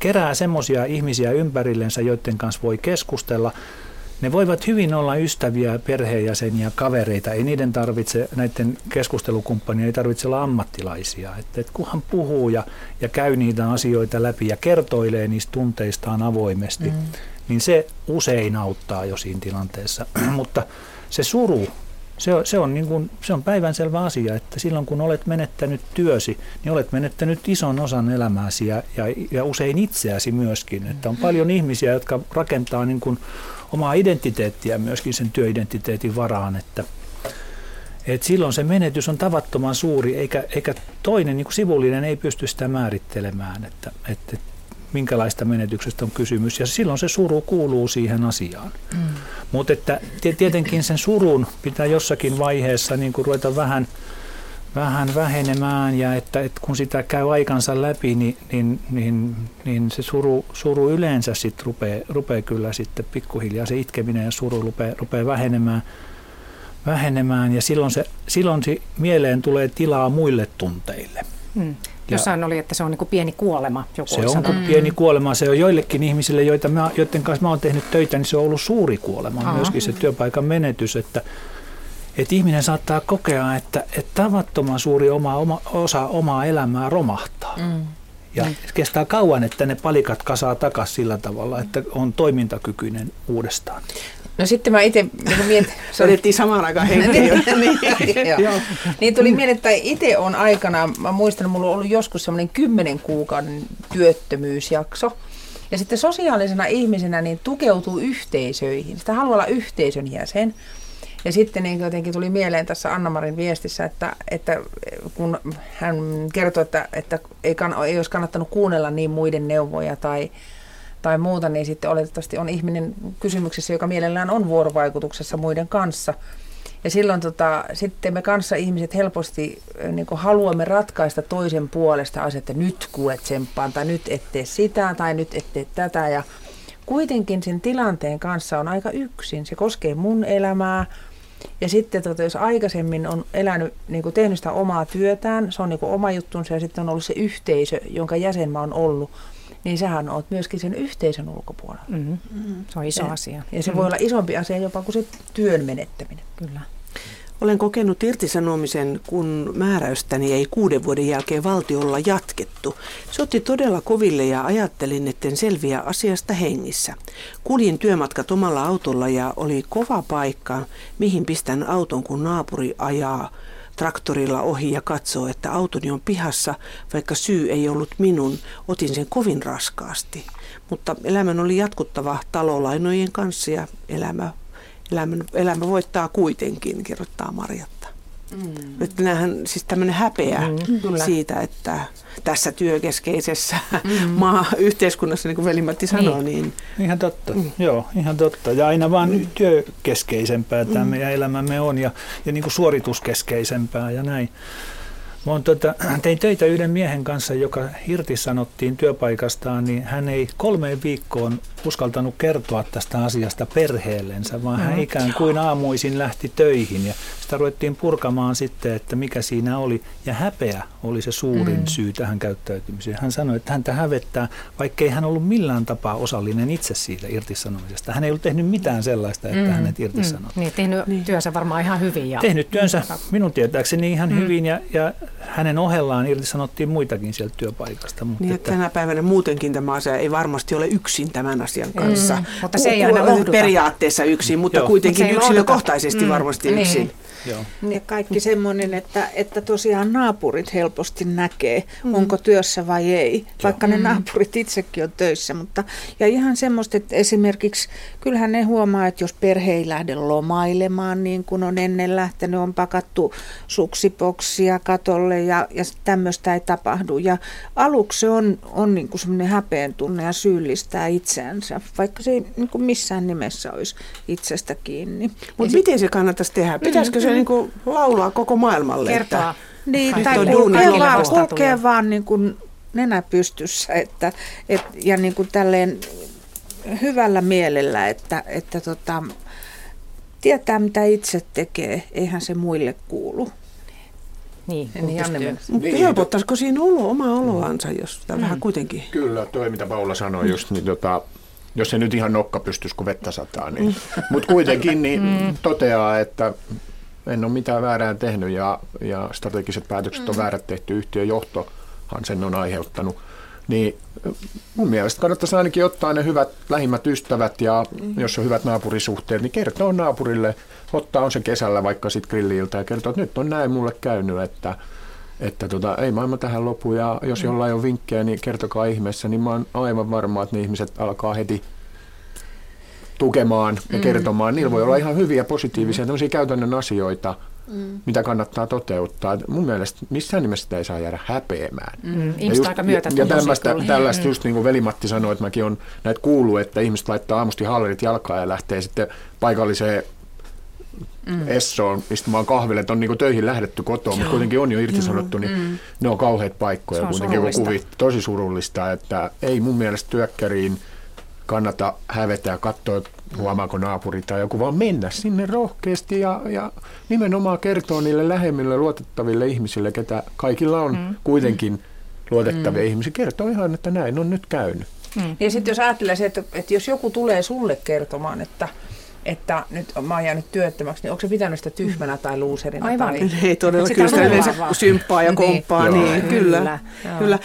S5: Kerää semmoisia ihmisiä ympärillensä, joiden kanssa voi keskustella, ne voivat hyvin olla ystäviä, perheenjäseniä, kavereita. Ei niiden tarvitse, näiden keskustelukumppanien ei tarvitse olla ammattilaisia. Että, että kunhan puhuu ja, ja käy niitä asioita läpi ja kertoilee niistä tunteistaan avoimesti, mm. niin se usein auttaa jo siinä tilanteessa. Mutta se suru, se on, se, on niin kuin, se on päivänselvä asia, että silloin kun olet menettänyt työsi, niin olet menettänyt ison osan elämääsi ja, ja, ja usein itseäsi myöskin. Että on paljon ihmisiä, jotka rakentaa niin kuin omaa identiteettiä myöskin sen työidentiteetin varaan, että et silloin se menetys on tavattoman suuri, eikä, eikä toinen niin kuin sivullinen ei pysty sitä määrittelemään, että, että minkälaista menetyksestä on kysymys. Ja silloin se suru kuuluu siihen asiaan. Mm. Mutta että tietenkin sen surun pitää jossakin vaiheessa niin kuin ruveta vähän – vähän vähenemään ja että, että kun sitä käy aikansa läpi, niin, niin, niin, niin se suru, suru yleensä sitten rupeaa, rupeaa kyllä sitten pikkuhiljaa, se itkeminen ja suru rupeaa, rupeaa vähenemään, vähenemään ja silloin, se, silloin se mieleen tulee tilaa muille tunteille. Hmm.
S1: Jossain oli, että se on niin kuin pieni kuolema. Joku
S5: se on kuin pieni kuolema. Se on joillekin ihmisille, joita mä, joiden kanssa mä olen tehnyt töitä, niin se on ollut suuri kuolema. Aha. Myöskin se työpaikan menetys, että, että ihminen saattaa kokea, että, että tavattoman suuri oma, oma, osa omaa elämää romahtaa. Mm. Ja mm. kestää kauan, että ne palikat kasaa takaisin sillä tavalla, että on toimintakykyinen uudestaan.
S6: No sitten mä itse niin mietin...
S2: Vedettiin samaan aikaan
S6: niin, niin, niin tuli mieleen, että itse on aikana, mä muistan, mulla on ollut joskus semmoinen kymmenen kuukauden työttömyysjakso. Ja sitten sosiaalisena ihmisenä niin tukeutuu yhteisöihin. Sitä haluaa olla yhteisön jäsen. Ja sitten niin jotenkin tuli mieleen tässä Anna-Marin viestissä, että, että kun hän kertoi, että, että ei, kann, ei olisi kannattanut kuunnella niin muiden neuvoja tai, tai muuta, niin sitten oletettavasti on ihminen kysymyksessä, joka mielellään on vuorovaikutuksessa muiden kanssa. Ja silloin tota, sitten me kanssa ihmiset helposti niin haluamme ratkaista toisen puolesta asiat, että nyt kuulet tsemppaan, tai nyt ette sitä, tai nyt ette tätä. Ja kuitenkin sen tilanteen kanssa on aika yksin. Se koskee mun elämää, ja sitten tota, jos aikaisemmin on elänyt, niin tehnyt sitä omaa työtään, se on niin oma juttunsa ja sitten on ollut se yhteisö, jonka jäsen mä oon ollut, niin sähän oot myöskin sen yhteisön ulkopuolella.
S1: Mm. Se on iso
S6: Ja-
S1: asia.
S6: Ja se
S1: Mm.
S6: voi olla isompi asia jopa kuin se työn menettäminen.
S1: Kyllä.
S2: Olen kokenut irtisanomisen, kun määräystäni ei kuuden vuoden jälkeen valtiolla jatkettu. Se otti todella koville ja ajattelin, etten selviä asiasta hengissä. Kuljin työmatkat omalla autolla ja oli kova paikka, mihin pistän auton, kun naapuri ajaa traktorilla ohi ja katsoo, että autoni on pihassa, vaikka syy ei ollut minun, otin sen kovin raskaasti. Mutta elämän oli jatkuttava talolainojen kanssa ja elämä elämä, elämä voittaa kuitenkin, kirjoittaa Marjatta. Mm. Nyt nähdään siis tämmöinen häpeä mm, siitä, että tässä työkeskeisessä mm. maa-yhteiskunnassa, niin kuin Veli-Matti sanoi, niin,
S5: Ihan totta, mm. joo, ihan totta. Ja aina vaan mm. työkeskeisempää tämä mm. meidän elämämme on ja, ja niin kuin suorituskeskeisempää ja näin. Mä oon tota, tein töitä yhden miehen kanssa, joka irtisanottiin työpaikastaan, niin hän ei kolmeen viikkoon uskaltanut kertoa tästä asiasta perheellensä, vaan hän ikään kuin aamuisin lähti töihin ja sitä ruvettiin purkamaan sitten, että mikä siinä oli. Ja häpeä oli se suurin mm. syy tähän käyttäytymiseen. Hän sanoi, että häntä hävettää, vaikkei hän ollut millään tapaa osallinen itse siitä irtisanomisesta. Hän ei ollut tehnyt mitään sellaista, että mm. hänet irtisanottiin.
S1: Niin, tehnyt niin. työnsä varmaan ihan hyvin. Ja...
S5: Tehnyt työnsä minun tietääkseni ihan mm. hyvin ja, ja hänen ohellaan irtisanottiin muitakin sieltä työpaikasta. Mutta
S2: niin,
S5: että,
S2: tänä päivänä muutenkin tämä asia ei varmasti ole yksin tämän asian kanssa. Mm.
S1: Mutta se ei aina lohduta.
S2: Periaatteessa yksin, mutta
S5: Joo.
S2: kuitenkin
S1: Mut se ei
S2: yksilökohtaisesti
S1: lohduta.
S2: varmasti
S1: Mm.
S2: yksin.
S5: Joo.
S4: Ja kaikki semmoinen, että, että tosiaan naapurit helposti näkee, mm. onko työssä vai ei, vaikka ne naapurit itsekin on töissä. Mutta, ja ihan semmoista, että esimerkiksi kyllähän ne huomaa, että jos perhe ei lähde lomailemaan niin kuin on ennen lähtenyt, on pakattu suksipoksia katolle ja, ja tämmöistä ei tapahdu. Ja aluksi se on, on niin kuin semmoinen häpeen tunne ja syyllistää itseänsä, vaikka se ei niin kuin missään nimessä olisi itsestä kiinni.
S2: Mutta miten se kannattaisi tehdä? Pitäisikö se niin kuin laulaa koko maailmalle?
S1: Kertoa.
S2: Että,
S4: Niin, tai
S2: on
S4: kulkee
S2: duunilla
S4: vaan, kulkee vaan niin kuin nenä pystyssä että, et, ja niin kuin tälleen hyvällä mielellä, että, että tota, tietää mitä itse tekee, eihän se muille kuulu.
S1: Niin,
S6: Niin,
S1: niin
S6: Janne
S2: mutta
S3: Niin,
S2: helpottaisiko siinä olo, oma oloansa, jos sitä vähän kuitenkin...
S3: Kyllä, toi mitä Paula sanoi just, niin tota, jos se nyt ihan nokka pystyisi, kun vettä sataa, niin, mutta kuitenkin niin toteaa, että en ole mitään väärää tehnyt ja, ja strategiset päätökset on väärät tehty, yhtiön johtohan sen on aiheuttanut. Niin mun mielestä kannattaisi ainakin ottaa ne hyvät lähimmät ystävät ja jos on hyvät naapurisuhteet, niin kertoo naapurille, ottaa on se kesällä vaikka sitten grilliltä ja kertoo, että nyt on näin mulle käynyt, että että tota, ei maailma tähän lopu. Ja jos jollain on vinkkejä, niin kertokaa ihmeessä, niin mä oon aivan varma, että ne ihmiset alkaa heti tukemaan ja kertomaan. Niillä voi olla ihan hyviä, positiivisia, tämmöisiä käytännön asioita, mitä kannattaa toteuttaa. Mun mielestä missään nimessä sitä ei saa jäädä häpeämään.
S1: Mm, aika myötä
S3: ja tällaista, tällaista just niin kuin Veli-Matti sanoi, että mäkin on näitä kuullut, että ihmiset laittaa aamusti hallerit jalkaan ja lähtee sitten paikalliseen mm. Essoon istumaan kahville, että on niin töihin lähdetty kotoa, mutta kuitenkin on jo irtisanottu, niin mm. ne on kauheat paikkoja.
S1: Se on
S3: kuitenkin kun
S1: surullista.
S3: kuvit, tosi surullista, että ei mun mielestä työkkäriin kannata hävetä ja katsoa, huomaako naapuri tai joku, vaan mennä sinne rohkeasti ja, ja nimenomaan kertoa niille lähemmille luotettaville ihmisille, ketä kaikilla on mm. kuitenkin luotettavia mm. ihmisiä, kertoo ihan, että näin on nyt käynyt.
S6: Ja sitten jos ajattelee se, että, että jos joku tulee sulle kertomaan, että, että nyt mä oon jäänyt työttömäksi, niin onko se pitänyt sitä tyhmänä tai luuserina?
S1: Aivan.
S6: Tai,
S2: Ei todella,
S1: Sitä
S2: kyllä sitä yleensä symppaa ja
S6: Niin.
S2: komppaa,
S3: Joo.
S2: niin, kyllä.
S1: Kyllä.
S2: kyllä.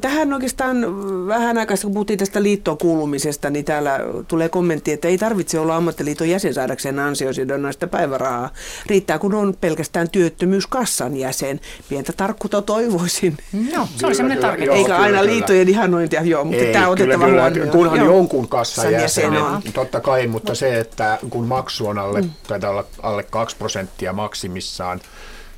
S2: Tähän oikeastaan vähän aikaa, kun puhuttiin tästä liittoon kuulumisesta, niin täällä tulee kommentti, että ei tarvitse olla ammattiliiton jäsen saadakseen ansiosidonnaista päivärahaa. Riittää, kun on pelkästään työttömyyskassan jäsen. Pientä tarkkuutta toivoisin.
S1: No, se oli semmoinen
S3: kyllä,
S1: tarkennus.
S2: Eikä aina
S3: kyllä.
S2: liittojen ihanointia, joo, mutta
S3: Ei,
S2: tämä on
S3: kyllä,
S2: otettava
S3: kyllä,
S2: huomioon.
S3: Kunhan
S2: Joo.
S3: jonkun kassan jäsen,
S2: jäsen
S3: on.
S2: on.
S3: totta kai, mutta se, että kun maksu on alle, taitaa olla alle 2 prosenttia maksimissaan,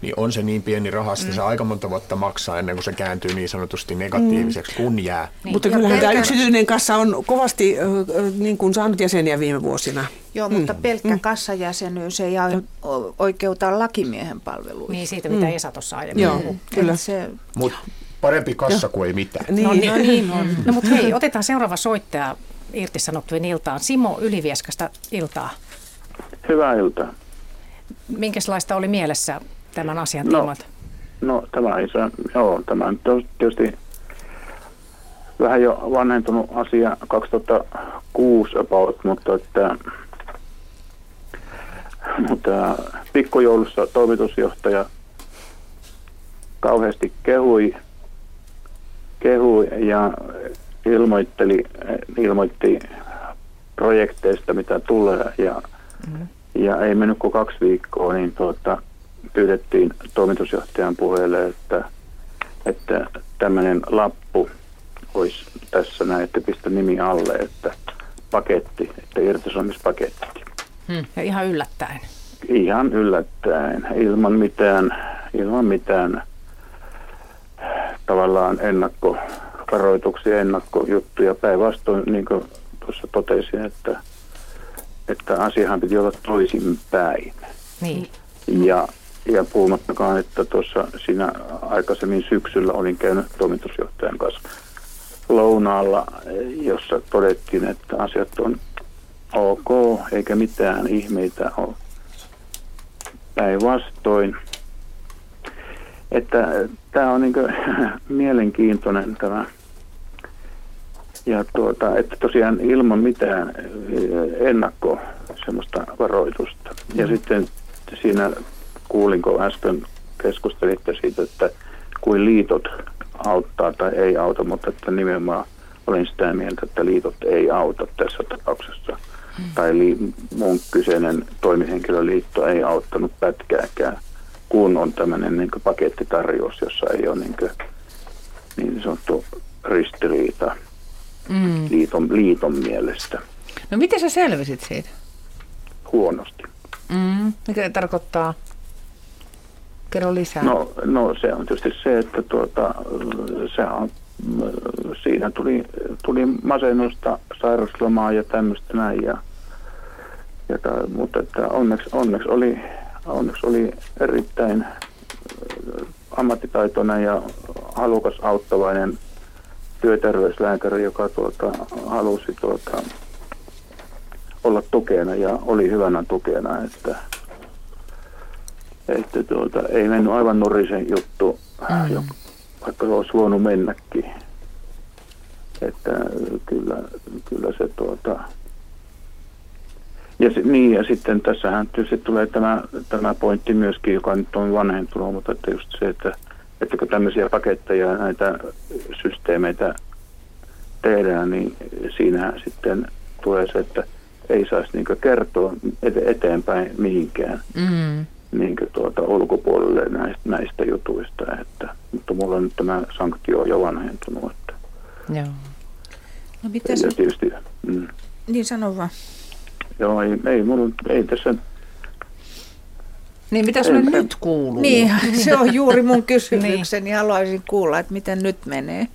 S3: niin on se niin pieni raha, että se aika monta vuotta maksaa ennen kuin se kääntyy niin sanotusti negatiiviseksi, kun jää.
S1: Niin.
S2: Mutta kyllähän tämä yksityinen kassa on kovasti ö, niin kuin saanut jäseniä viime vuosina.
S4: Joo, mutta pelkkä mm. kassajäsenyys ei o- oikeuta lakimiehen palveluihin.
S1: Niin siitä, mitä Esa tuossa aiemmin
S2: Joo,
S1: puhui.
S2: kyllä.
S4: Se,
S3: Mutta parempi kassa kuin ei mitään.
S2: Niin,
S1: No niin,
S4: no niin on.
S1: No mutta hei, otetaan seuraava soittaja irtisanottujen iltaan. Simo Ylivieskasta iltaa.
S8: Hyvää iltaa.
S1: Minkälaista oli mielessä tämän asian
S8: No.
S1: tiimoilta?
S8: No tämä iso, joo, tämä on tietysti vähän jo vanhentunut asia 2006 about, mutta että mutta pikkujoulussa toimitusjohtaja kauheasti kehui, kehui ja ilmoitteli, ilmoitti projekteista, mitä tulee. Ja, mm. ja ei mennyt kuin kaksi viikkoa, niin tuota, pyydettiin toimitusjohtajan puheelle, että, että tämmöinen lappu olisi tässä näin, että pistä nimi alle, että paketti, että irtisanomispaketti.
S1: Hmm. Ja ihan yllättäen.
S8: Ihan yllättäen, ilman mitään, ilman mitään tavallaan ennakkovaroituksia, ennakkojuttuja. Päinvastoin, niin kuin tuossa totesin, että, että asiahan piti olla toisinpäin.
S1: Niin.
S8: Ja, ja puhumattakaan, että tuossa siinä aikaisemmin syksyllä olin käynyt toimitusjohtajan kanssa lounaalla, jossa todettiin, että asiat on ok, eikä mitään ihmeitä ole. Päinvastoin. Että tämä on niin mielenkiintoinen tämä. Ja tuota, että tosiaan ilman mitään ennakko semmoista varoitusta. Ja mm. sitten siinä kuulinko äsken keskustelitte siitä, että kuin liitot auttaa tai ei auta, mutta että nimenomaan olen sitä mieltä, että liitot ei auta tässä tapauksessa mm. tai li, mun kyseinen toimihenkilöliitto ei auttanut pätkääkään, kun on tämmöinen niin pakettitarjous, jossa ei ole niin, kuin, niin sanottu ristiriita mm. Liiton, liiton mielestä.
S6: No miten sä selvisit siitä?
S8: Huonosti.
S6: Mm. Mikä tarkoittaa? Kerro lisää.
S8: No, no se on tietysti se, että tuota, se on siinä tuli, tuli masennusta, sairauslomaa ja tämmöistä näin. Ja, ja ta, mutta että onneksi, onneksi, oli, onneksi oli erittäin äh, ammattitaitoinen ja halukas auttavainen työterveyslääkäri, joka tuota, halusi tuota, olla tukena ja oli hyvänä tukena, että, että tuota, ei mennyt aivan nurisen juttu, mm vaikka se olisi voinut mennäkin. Että kyllä, kyllä se tuota... Ja, niin, ja sitten tässähän tietysti tulee tämä, tämä pointti myöskin, joka nyt on vanhentunut, mutta että just se, että, että kun tämmöisiä paketteja näitä systeemeitä tehdään, niin siinä sitten tulee se, että ei saisi niin kertoa eteenpäin mihinkään. Mm niin tuota, ulkopuolelle näistä, näistä jutuista. Että, mutta mulla on nyt tämä sanktio jo vanhentunut. Että.
S4: Joo. No mitä se...
S8: Tietysti, mm.
S4: Niin sano vaan.
S8: Joo, ei, ei, mulla, ei tässä...
S6: Niin mitä sulle nyt kuuluu?
S4: Niin, se on juuri mun kysymykseni. niin. Haluaisin kuulla, että miten nyt menee.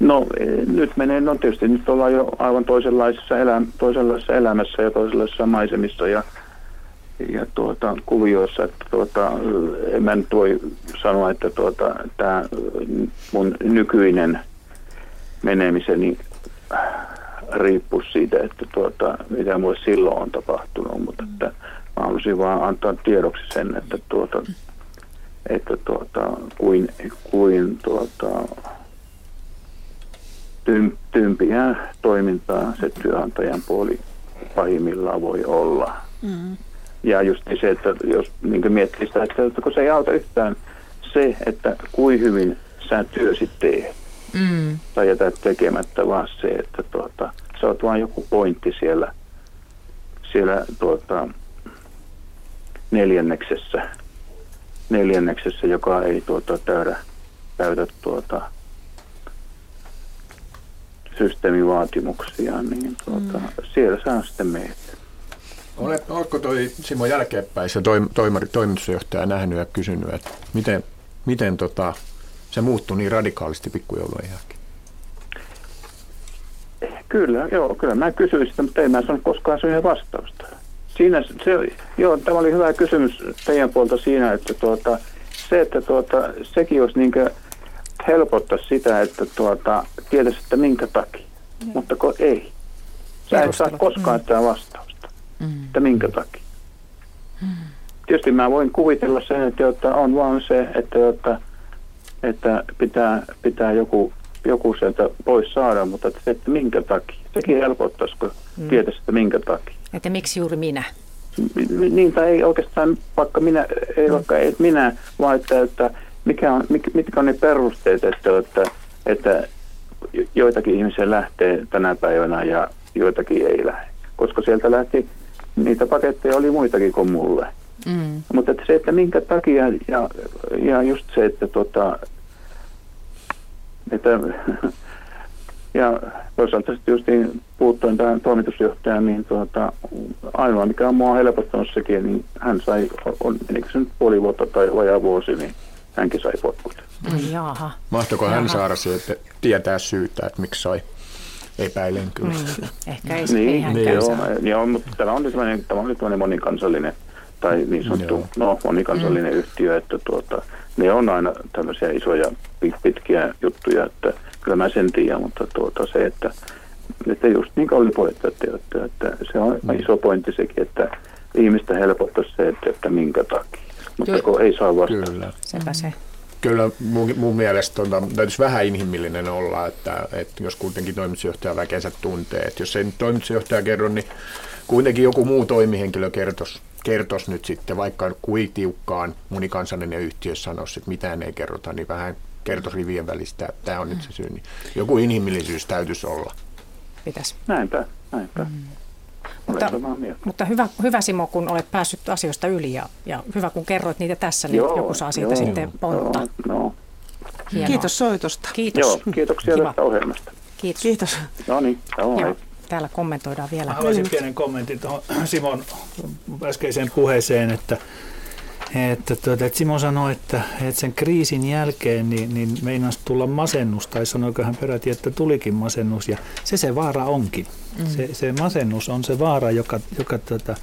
S8: No nyt menee, no tietysti nyt ollaan jo aivan toisenlaisessa, elä, toisenlaisessa elämässä ja toisenlaisissa maisemissa ja ja tuota, kuvioissa, että tuota, en mä nyt voi sanoa, että tuota, tämä mun nykyinen menemiseni riippuu siitä, että tuota, mitä mulle silloin on tapahtunut, mutta että mä haluaisin vaan antaa tiedoksi sen, että tuota, että tuota, kuin, kuin tuota, tympiä toimintaa se työnantajan puoli pahimmillaan voi olla. Mm. Ja just se, että jos niin miettii sitä, että kun se ei auta yhtään se, että kuin hyvin sä työsi teet. Mm. Tai jätät tekemättä, vaan se, että tuota, sä oot vaan joku pointti siellä, siellä tuota, neljänneksessä, neljänneksessä, joka ei tuota, täydä, täytä tuota, systeemivaatimuksia, niin tuota, mm. siellä sä sitten meet.
S3: Olet, oletko toi Simo jälkeenpäin se toim, toimari, toimitusjohtaja nähnyt ja kysynyt, että miten, miten tota, se muuttui niin radikaalisti pikkujoulujen jälkeen?
S8: Kyllä, joo, kyllä mä kysyin sitä, mutta ei mä saanut koskaan siihen vastausta. Siinä, se, joo, tämä oli hyvä kysymys teidän puolta siinä, että tuota, se, että tuota, sekin olisi niin helpottaa sitä, että tuota, tietäisi, että minkä takia, mm. mutta ko, ei. Sä et saa koskaan mm. sitä vastausta mm. että minkä takia. Mm. Tietysti mä voin kuvitella sen, että, että on vaan se, että, että, että pitää, pitää joku joku sieltä pois saada, mutta että se, että minkä takia. Sekin helpottaisiko mm. tietäisi, että minkä takia.
S1: Että miksi juuri minä?
S8: Niin, tai ei oikeastaan vaikka minä, ei vaikka ei minä, vaan että, että mikä on, mitkä on ne perusteet, että, että, että joitakin ihmisiä lähtee tänä päivänä ja joitakin ei lähde. Koska sieltä lähti, niitä paketteja oli muitakin kuin mulle. Mm. Mutta että se, että minkä takia, ja, ja just se, että, tota, että ja toisaalta sitten just niin, puuttuen tähän toimitusjohtajaan, niin tuota, ainoa mikä on mua helpottanut sekin, niin hän sai, on, eikö se nyt puoli vuotta tai vajaa vuosi, niin hänkin sai potkut.
S1: Jaha.
S3: Mahtoiko Jaha. hän saada sieltä tietää syytä, että miksi sai? Epäilen kyllä. Mm.
S1: Ehkä ei, niin, ei
S8: niin, joo, joo, mutta tämä on nyt tämmöinen, tämä on nyt tämmöinen monikansallinen tai niin sanottu no, monikansallinen mm. yhtiö, että tuota, ne on aina tämmöisiä isoja pitkiä juttuja, että kyllä mä sen tiedän, mutta tuota, se, että, että just niin kuin oli puhetta, että, että, se on mm. iso pointti sekin, että ihmistä helpottaisi se, että, että minkä takia. Mutta kun ei saa vastata.
S1: Kyllä. Sepä se.
S3: Kyllä mun, mun mielestä tuota, täytyisi vähän inhimillinen olla, että, että jos kuitenkin toimitusjohtaja väkeensä tuntee, että jos ei nyt toimitusjohtaja kerro, niin kuitenkin joku muu toimihenkilö kertoisi, kertoisi nyt sitten, vaikka kuin tiukkaan monikansallinen yhtiö sanoisi, että mitään ei kerrota, niin vähän kertoisi rivien välistä, että tämä on nyt se syy. Niin joku inhimillisyys täytyisi olla.
S1: Pitäisi.
S8: Näinpä, näinpä. Mm.
S1: Mutta, mutta hyvä, hyvä Simo, kun olet päässyt asioista yli ja, ja hyvä kun kerroit niitä tässä, niin joo, joku saa siitä joo, sitten pontta.
S2: Joo, no. Kiitos soitosta.
S1: Kiitos.
S8: Joo, kiitoksia Kiva. tästä ohjelmasta.
S1: Kiitos.
S2: Kiitos.
S8: No niin,
S1: Täällä kommentoidaan vielä.
S5: Mä haluaisin pienen kommentin tuohon Simon äskeiseen puheeseen, että että, tuota, että Simo sanoi, että, että sen kriisin jälkeen niin, niin meinasi tulla masennus, tai sanoiko hän peräti, että tulikin masennus, ja se se vaara onkin. Mm. Se, se masennus on se vaara, joka, joka, tuota,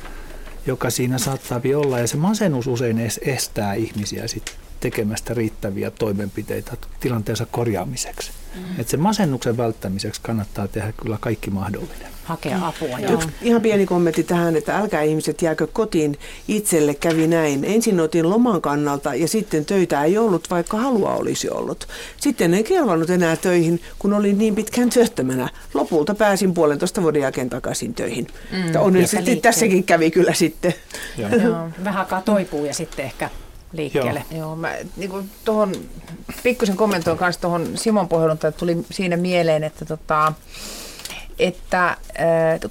S5: joka siinä saattaa olla, ja se masennus usein estää ihmisiä sit tekemästä riittäviä toimenpiteitä tilanteensa korjaamiseksi. Mm. Että sen masennuksen välttämiseksi kannattaa tehdä kyllä kaikki mahdollinen.
S1: Hakea mm. apua.
S2: Mm. Yksi ihan pieni kommentti tähän, että älkää ihmiset jääkö kotiin. Itselle kävi näin. Ensin otin loman kannalta ja sitten töitä ei ollut, vaikka halua olisi ollut. Sitten en kelvannut enää töihin, kun olin niin pitkään työttömänä. Lopulta pääsin puolentoista vuoden jälkeen takaisin töihin. Mm. Onnellisesti tässäkin kävi kyllä sitten.
S1: Joo. Joo. Vähän toipuu ja sitten ehkä liikkeelle.
S6: Joo, Joo mä niin tuohon pikkusen kommentoin kanssa tuohon Simon puhelun, että tuli siinä mieleen, että tota, että äh,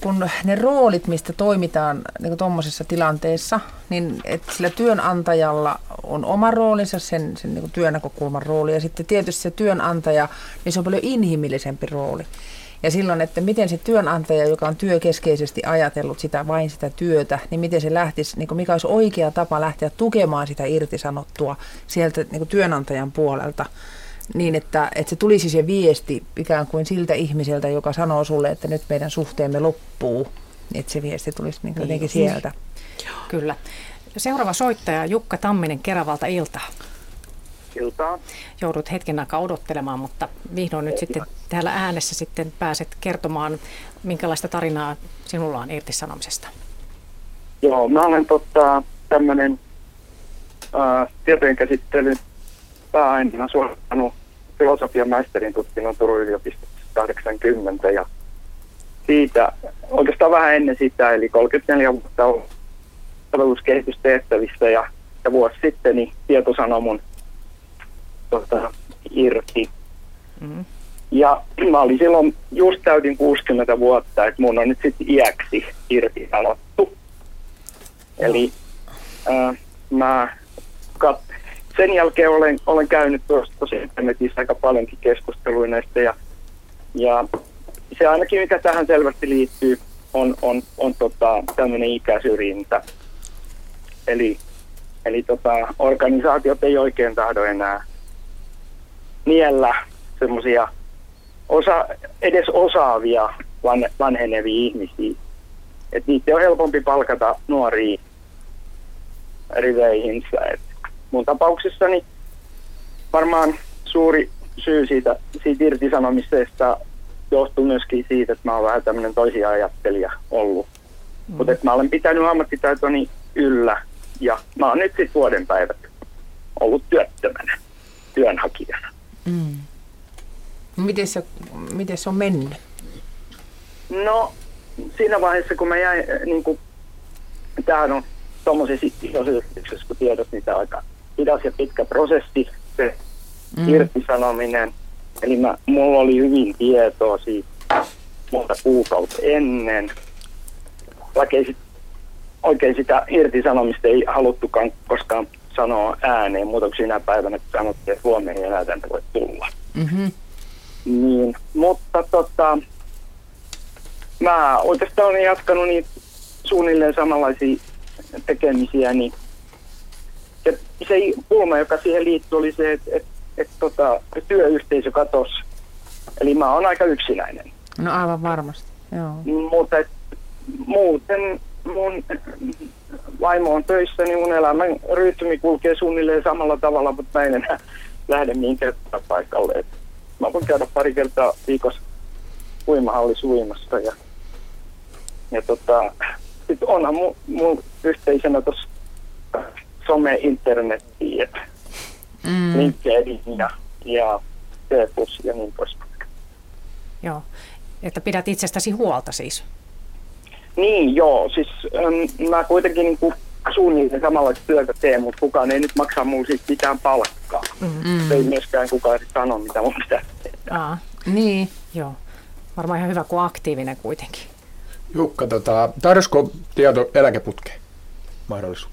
S6: kun ne roolit, mistä toimitaan niin tuommoisessa tilanteessa, niin että sillä työnantajalla on oma roolinsa, sen, sen niin työnäkökulman rooli, ja sitten tietysti se työnantaja, niin se on paljon inhimillisempi rooli. Ja silloin, että miten se työnantaja, joka on työkeskeisesti ajatellut sitä vain sitä työtä, niin miten se lähtisi, niin mikä olisi oikea tapa lähteä tukemaan sitä irtisanottua sieltä niin työnantajan puolelta niin, että, että se tulisi se viesti ikään kuin siltä ihmiseltä, joka sanoo sulle, että nyt meidän suhteemme loppuu, että se viesti tulisi niin jotenkin niin. sieltä.
S1: Kyllä. Seuraava soittaja Jukka Tamminen Keravalta iltaa.
S9: Iltaa.
S1: Joudut hetken aikaa odottelemaan, mutta vihdoin nyt sitten täällä äänessä sitten pääset kertomaan, minkälaista tarinaa sinulla on irtisanomisesta.
S9: Joo, mä olen tota, tämmöinen tietojenkäsittelyn pääaineena suorittanut filosofian maisterin tutkinnon Turun yliopistossa 80 ja siitä oikeastaan vähän ennen sitä, eli 34 vuotta ollut palveluskehitystehtävissä ja, ja vuosi sitten niin tieto sanoi mun tota, irti. Mm-hmm. Ja mä olin silloin just täytin 60 vuotta, että mun on nyt sitten iäksi irti sanottu. Eli äh, mä kat, sen jälkeen olen, olen käynyt tuossa tosi internetissä aika paljonkin keskustelua näistä ja, ja se ainakin mikä tähän selvästi liittyy on, on, on tota, tämmöinen ikäsyrjintä. Eli, eli tota, organisaatiot ei oikein tahdo enää niellä semmoisia osa, edes osaavia van, vanhenevia ihmisiä. Et niitä on helpompi palkata nuoria riveihinsä. Et mun tapauksessani varmaan suuri syy siitä, siitä irtisanomisesta johtuu myöskin siitä, että mä oon vähän tämmöinen toisia ajattelija ollut. Mm. Mutta mä olen pitänyt ammattitaitoni yllä ja mä oon nyt sitten vuoden päivät ollut työttömänä työnhakijana. Mm.
S6: Miten se, miten se on mennyt?
S9: No, siinä vaiheessa, kun mä jäin, äh, niin kuin, tämähän on tuommoisessa isossa kun tiedät niitä aika hidas ja pitkä prosessi, se mm. irtisanominen. Eli mä, mulla oli hyvin tietoa siitä monta kuukautta ennen. Vaikka ei sit, oikein sitä irtisanomista ei haluttukaan koskaan sanoa ääneen, muuta kuin sinä päivänä, kun sanottiin, että huomenna ei enää tänne voi tulla.
S6: Mm-hmm.
S9: Niin, mutta tota, mä oikeastaan olen jatkanut niitä suunnilleen samanlaisia tekemisiä, niin ja se pulma, joka siihen liittyy, oli se, että et, et, tota, työyhteisö katosi. Eli mä oon aika yksinäinen.
S6: No aivan varmasti, joo.
S9: Mutta et, muuten mun vaimo on töissä, niin mun elämän rytmi kulkee suunnilleen samalla tavalla, mutta mä en enää lähde mihinkään paikalle. Et mä voin käydä pari kertaa viikossa uimahallis uimassa ja, ja tota, sit onhan mun, mun yhteisönä tuossa some internetti, että
S6: Mm.
S9: LinkedIn ja, ja ja niin poispäin.
S1: Joo. Että pidät itsestäsi huolta siis.
S9: Niin, joo. Siis äm, mä kuitenkin niin kuin suunnilleen samanlaista työtä teen, mutta kukaan ei nyt maksa mulle siitä mitään palkkaa.
S6: Mm.
S9: Ei myöskään kukaan sit sano, mitä mun pitää tehdä.
S1: Aa,
S6: Niin.
S1: joo. Varmaan ihan hyvä, kun aktiivinen kuitenkin.
S3: Jukka, tota, tarjosko tieto eläkeputkeen mahdollisuus?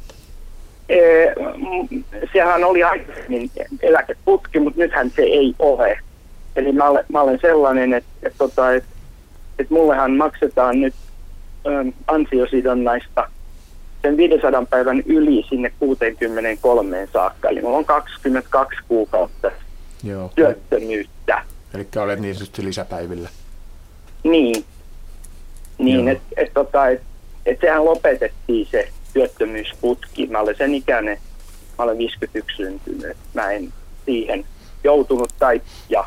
S9: Ee, m- sehän oli aikaisemmin eläkeputki, mutta nythän se ei ole. Eli mä olen, mä olen sellainen, että, että, tota, että, että mullehan maksetaan nyt ansiosidonnaista sen 500 päivän yli sinne 63 saakka. Eli mulla on 22 kuukautta
S3: Joo.
S9: työttömyyttä.
S3: Eli olet niin sanotusti lisäpäivillä.
S9: Niin, niin että et, tota, et, et sehän lopetettiin se työttömyysputki. Mä olen sen ikäinen, mä olen 51 syntynyt. Mä en siihen joutunut tai ja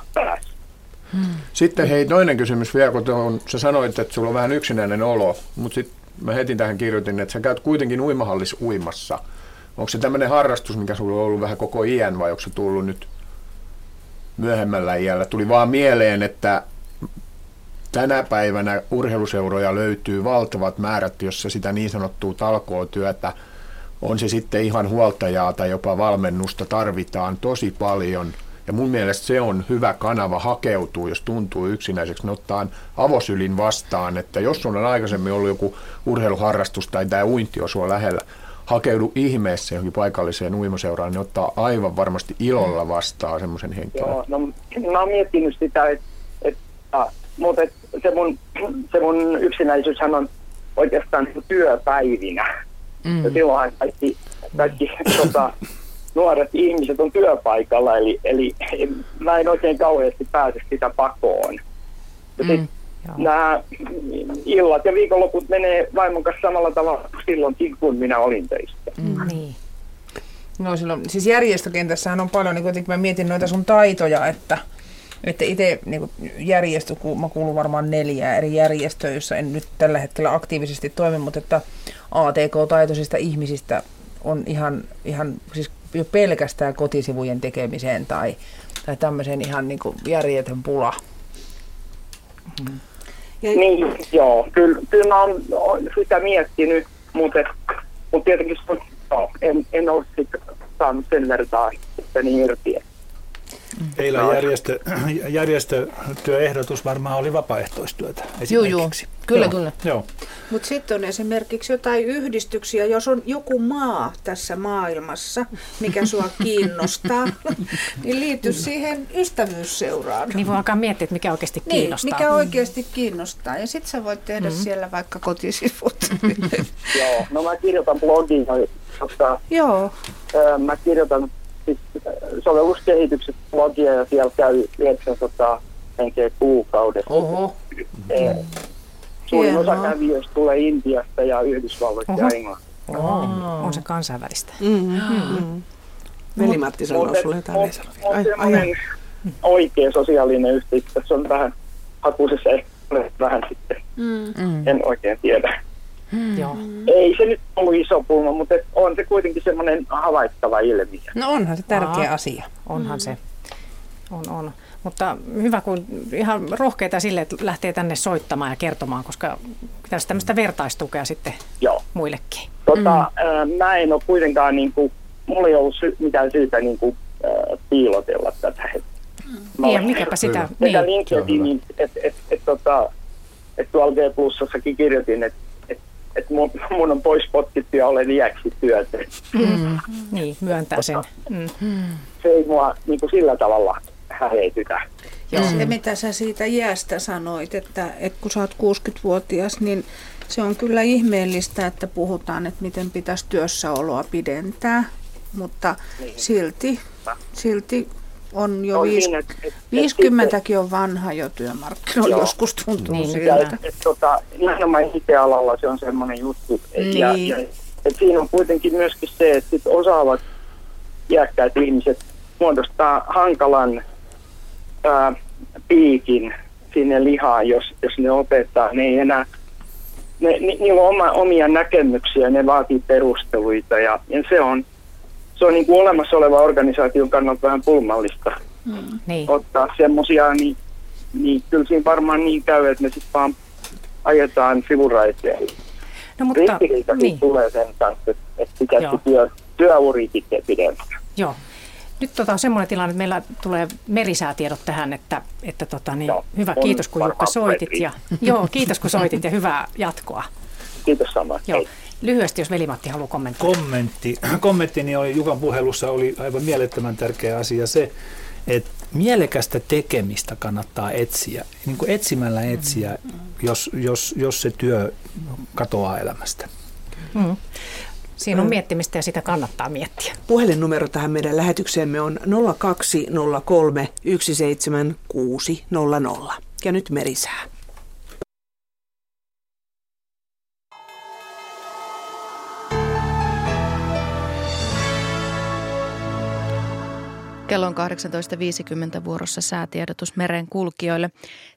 S9: pääs.
S3: Sitten hei, toinen kysymys vielä, kun tuohon, sä sanoit, että sulla on vähän yksinäinen olo, mutta sitten mä heti tähän kirjoitin, että sä käyt kuitenkin uimahallis uimassa. Onko se tämmöinen harrastus, mikä sulla on ollut vähän koko iän vai onko se tullut nyt myöhemmällä iällä? Tuli vaan mieleen, että tänä päivänä urheiluseuroja löytyy valtavat määrät, jossa sitä niin sanottua talkootyötä, on se sitten ihan huoltajaa tai jopa valmennusta, tarvitaan tosi paljon. Ja mun mielestä se on hyvä kanava hakeutua, jos tuntuu yksinäiseksi, ne ottaa avosylin vastaan, että jos sulla on aikaisemmin ollut joku urheiluharrastus tai tämä uinti on sua lähellä, hakeudu ihmeessä johonkin paikalliseen uimaseuraan, ne ottaa aivan varmasti ilolla vastaan semmoisen henkilön.
S9: Joo, no mä oon miettinyt sitä, että et, äh, mutta et se, mun, se mun yksinäisyyshän on oikeastaan niinku työpäivinä. Mm. Ja silloinhan kaikki, kaikki tota, nuoret ihmiset on työpaikalla, eli, eli mä en oikein kauheasti pääse sitä pakoon. Ja sit
S1: Joo.
S9: nämä illat ja viikonloput menee vaimon kanssa samalla tavalla kuin silloinkin, kun minä olin töissä.
S1: Mm. Niin.
S6: No silloin, siis järjestökentässähän on paljon, niin kuitenkin mä mietin noita sun taitoja, että, että itse niin järjestö, kun mä kuulun varmaan neljää eri järjestöä, jossa en nyt tällä hetkellä aktiivisesti toimi, mutta että ATK-taitoisista ihmisistä on ihan, ihan siis jo pelkästään kotisivujen tekemiseen tai, tai tämmöiseen ihan niin kuin järjetön pula.
S9: Niin, joo. Kyllä, kyllä mä oon sitä miettinyt, mutta, mutta tietenkin se on- joo, en, en ole sit saanut sen vertaa itteni irti.
S5: Teillä järjestö, järjestötyöehdotus varmaan oli vapaaehtoistyötä
S6: juu.
S5: esimerkiksi.
S6: Kyllä,
S5: Joo.
S6: kyllä.
S5: Joo.
S4: Mutta sitten on esimerkiksi jotain yhdistyksiä, jos on joku maa tässä maailmassa, mikä sua kiinnostaa, niin liity siihen ystävyysseuraan.
S1: Niin voi alkaa miettiä, että mikä oikeasti
S4: Niin,
S1: kiinnostaa.
S4: mikä oikeasti kiinnostaa. Ja sitten sä voit tehdä mm-hmm. siellä vaikka kotisivut.
S9: Joo, no mä kirjoitan blogia, tota,
S4: Joo.
S9: mä kirjoitan sovelluskehitykset blogia ja siellä käy 900 henkeä kuukaudessa.
S6: Oho.
S9: Eh, Suurin osa kävijöistä tulee Intiasta ja Yhdysvalloista ja
S1: Oho.
S9: Englannista.
S1: Oh, on se kansainvälistä.
S2: Mm-hmm. Veli-Matti sanoo
S9: Mut-
S2: sulle jotain.
S9: mut- mut
S2: Ai, ai,
S9: semmoinen oikea sosiaalinen yhteys, tässä on vähän hakuisessa ehkä vähän sitten,
S6: Mm.
S9: en oikein tiedä.
S1: Joo.
S9: Ei se nyt ollut iso pulma, mutta et on se kuitenkin semmoinen havaittava ilmiö.
S6: No onhan se tärkeä
S1: Aa.
S6: asia.
S1: Onhan se. On, on. Mutta hyvä, kun ihan rohkeita sille, että lähtee tänne soittamaan ja kertomaan, koska pitäisi tämmöistä vertaistukea sitten
S9: Joo.
S1: muillekin.
S9: Tota, mm. Mä en ole kuitenkaan, niin kuin, mulla ei ollut sy- mitään syytä niin kuin, äh, piilotella tätä. Et, mä
S1: Niin, mikäpä sitä, niin.
S9: LinkedInin, että et, et, tota, et tuolla G Plusassakin kirjoitin, että et, et mun, mun on pois potkittu ja olen iäksi työtä.
S1: Mm. Niin, myöntää sen. Mm.
S9: Se ei mua niin kuin sillä tavalla häiritytä.
S4: Ja se, mitä sä siitä iästä sanoit, että, että kun sä oot 60-vuotias, niin se on kyllä ihmeellistä, että puhutaan, että miten pitäisi työssäoloa pidentää, mutta silti, silti on jo
S9: On
S4: viis,
S9: siinä, et- et-
S4: 50kin on vanha jo työmarkkinoilla,
S9: Joo.
S4: joskus tuntuu
S1: Niin,
S4: siltä.
S9: Ja, et, et, tota, nimenomaan IT-alalla se on semmoinen juttu. Et, ja,
S4: Niin.
S9: ja, et siinä on kuitenkin myöskin se, että sit osaavat iäkkäät ihmiset muodostaa hankalan ää, piikin sinne lihaan, jos, jos ne opettaa. Ne ei enää, ne, ni, niillä on oma, omia näkemyksiä, ne vaatii perusteluita ja, ja se on, se on niin kuin olemassa oleva organisaation kannalta vähän pulmallista
S1: Niin.
S9: ottaa semmoisia, niin, niin kyllä siinä varmaan niin käy, että me sitten vaan ajetaan sivuraiteille.
S1: No mutta,
S9: Ristiriita niin. tulee sen kanssa, että, pitäisi
S1: Joo.
S9: työ, työuri sitten pidempään.
S1: joo. Nyt tota, on semmoinen tilanne, että meillä tulee merisäätiedot tähän, että, että tota, niin,
S9: Joo,
S1: hyvä, kiitos kun Jukka soitit.
S9: Petri.
S1: Ja, joo, kiitos kun soitit ja hyvää jatkoa.
S9: Kiitos samoin.
S1: Joo.
S9: Hei.
S1: Lyhyesti, jos Veli-Matti haluaa kommentoida.
S5: Kommentti. Kommenttini oli Jukan puhelussa oli aivan mielettömän tärkeä asia se, että mielekästä tekemistä kannattaa etsiä, niin kuin etsimällä etsiä, jos, jos, jos se työ katoaa elämästä.
S1: Mm. Siinä on miettimistä ja sitä kannattaa miettiä.
S2: Puhelinnumero tähän meidän lähetykseemme on 0203 17600. Ja nyt merisää.
S10: Kello on 18.50 vuorossa säätiedotus meren kulkijoille.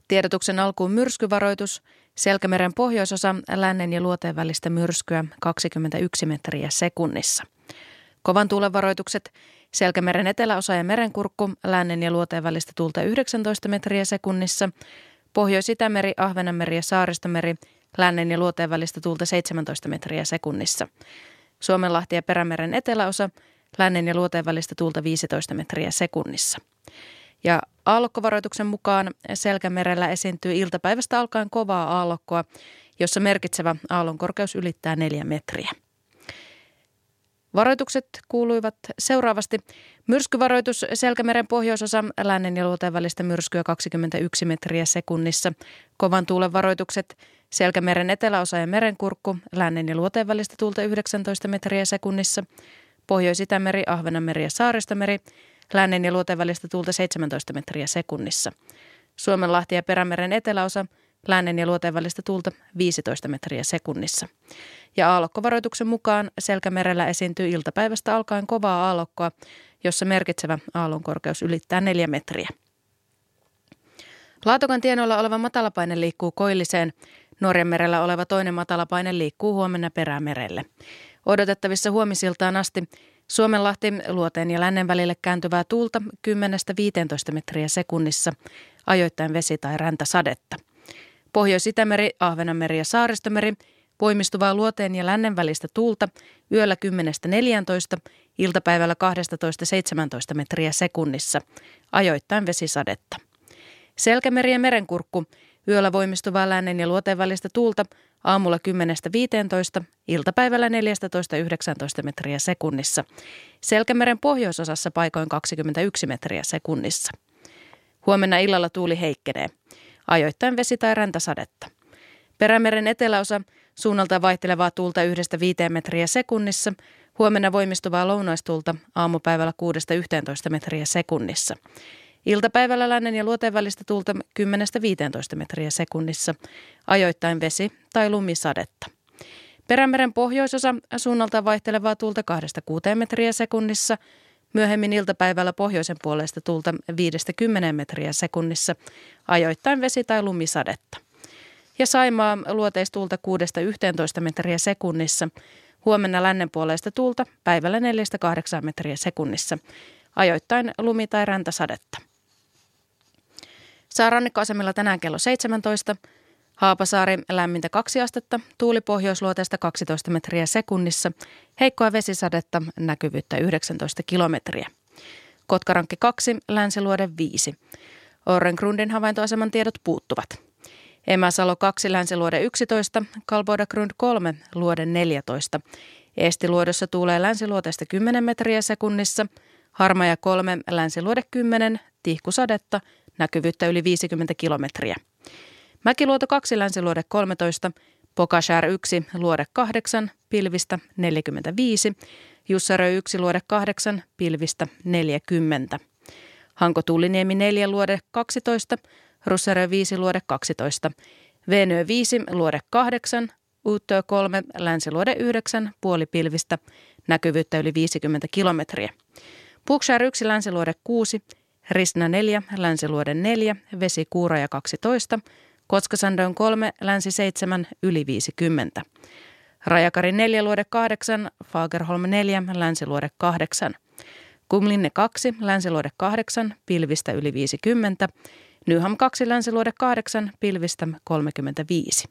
S10: Tiedotuksen alkuun myrskyvaroitus. Selkämeren pohjoisosa lännen ja luoteen välistä myrskyä 21 metriä sekunnissa. Kovan tuulen varoitukset. Selkämeren eteläosa ja merenkurkku, lännen ja luoteen välistä tuulta 19 metriä sekunnissa. Pohjois-Itämeri, Ahvenanmeri ja Saaristomeri, lännen ja luoteen välistä tuulta 17 metriä sekunnissa. Suomenlahti ja Perämeren eteläosa, lännen ja luoteen välistä tuulta 15 metriä sekunnissa. Ja aallokkovaroituksen mukaan Selkämerellä esiintyy iltapäivästä alkaen kovaa aallokkoa, jossa merkitsevä aallon korkeus ylittää neljä metriä. Varoitukset kuuluivat seuraavasti. Myrskyvaroitus Selkämeren pohjoisosa, lännen ja luoteen välistä myrskyä 21 metriä sekunnissa. Kovan tuulen varoitukset Selkämeren eteläosa ja merenkurkku, lännen ja luoteen välistä tuulta 19 metriä sekunnissa. Pohjois-Itämeri, Ahvenanmeri ja Saaristomeri, lännen ja luoteen välistä tuulta 17 metriä sekunnissa. Suomenlahti ja Perämeren eteläosa, lännen ja luoteen välistä tuulta 15 metriä sekunnissa. Ja aallokkovaroituksen mukaan Selkämerellä esiintyy iltapäivästä alkaen kovaa aallokkoa, jossa merkitsevä aallon korkeus ylittää 4 metriä. Laatokan tienoilla oleva matalapaine liikkuu koilliseen. Norjanmerellä oleva toinen matalapaine liikkuu huomenna perämerelle. Odotettavissa huomisiltaan asti Suomenlahti luoteen ja lännen välille kääntyvää tuulta 10-15 metriä sekunnissa, ajoittain vesi- tai räntäsadetta. Pohjois-Itämeri, Ahvenanmeri ja Saaristomeri voimistuvaa luoteen ja lännen välistä tuulta yöllä 10-14, iltapäivällä 12-17 metriä sekunnissa, ajoittain vesisadetta. Selkämeri ja merenkurkku, yöllä voimistuvaa lännen ja luoteen välistä tuulta aamulla 10-15, iltapäivällä 14-19 metriä sekunnissa. Selkämeren pohjoisosassa paikoin 21 metriä sekunnissa. Huomenna illalla tuuli heikkenee. Ajoittain vesi- tai räntäsadetta. Perämeren eteläosa suunnalta vaihtelevaa tuulta 1-5 metriä sekunnissa. Huomenna voimistuvaa lounaistuulta aamupäivällä 6-11 metriä sekunnissa. Iltapäivällä lännen ja luoteen välistä tuulta 10-15 metriä sekunnissa, ajoittain vesi- tai lumisadetta. Perämeren pohjoisosa suunnalta vaihtelevaa tuulta 2-6 metriä sekunnissa, myöhemmin iltapäivällä pohjoisen puolesta tuulta 5-10 metriä sekunnissa, ajoittain vesi- tai lumisadetta. Ja Saimaa luoteistuulta 6-11 metriä sekunnissa, huomenna lännen puolesta tuulta päivällä 4-8 metriä sekunnissa, ajoittain lumi- tai räntäsadetta. Saarannikkoasemilla tänään kello 17. Haapasaari lämmintä 2 astetta, tuuli pohjoisluoteesta 12 metriä sekunnissa, heikkoa vesisadetta, näkyvyyttä 19 kilometriä. Kotkarankki 2, Länsiluode 5. Orrengrundin havaintoaseman tiedot puuttuvat. Emäsalo 2, Länsiluode 11, Kalbodagrund 3, Luode 14. Estiluodossa tuulee länsiluoteesta 10 metriä sekunnissa, Harmaja 3, Länsiluode 10, tihkusadetta, näkyvyyttä yli 50 kilometriä. Mäkiluoto 2, Länsiluode 13, Pokashär 1, Luode 8, pilvistä 45, Jussarö 1, Luode 8, pilvistä 40. Hanko Tulliniemi 4, Luode 12, Russarö 5, Luode 12, Venö 5, Luode 8, Uuttöö 3, Länsiluode 9, puolipilvistä, näkyvyyttä yli 50 kilometriä. Puksär 1, Länsiluode 6, Ristna 4, Länsiluode 4, Vesi Kuuraja 12, Kotskasandon 3, Länsi 7, yli 50. Rajakari 4, Luode 8, Fagerholm 4, Länsiluode 8. Kumlinne 2, Länsiluode 8, pilvistä yli 50. Nyham 2, Länsiluode 8, pilvistä 35.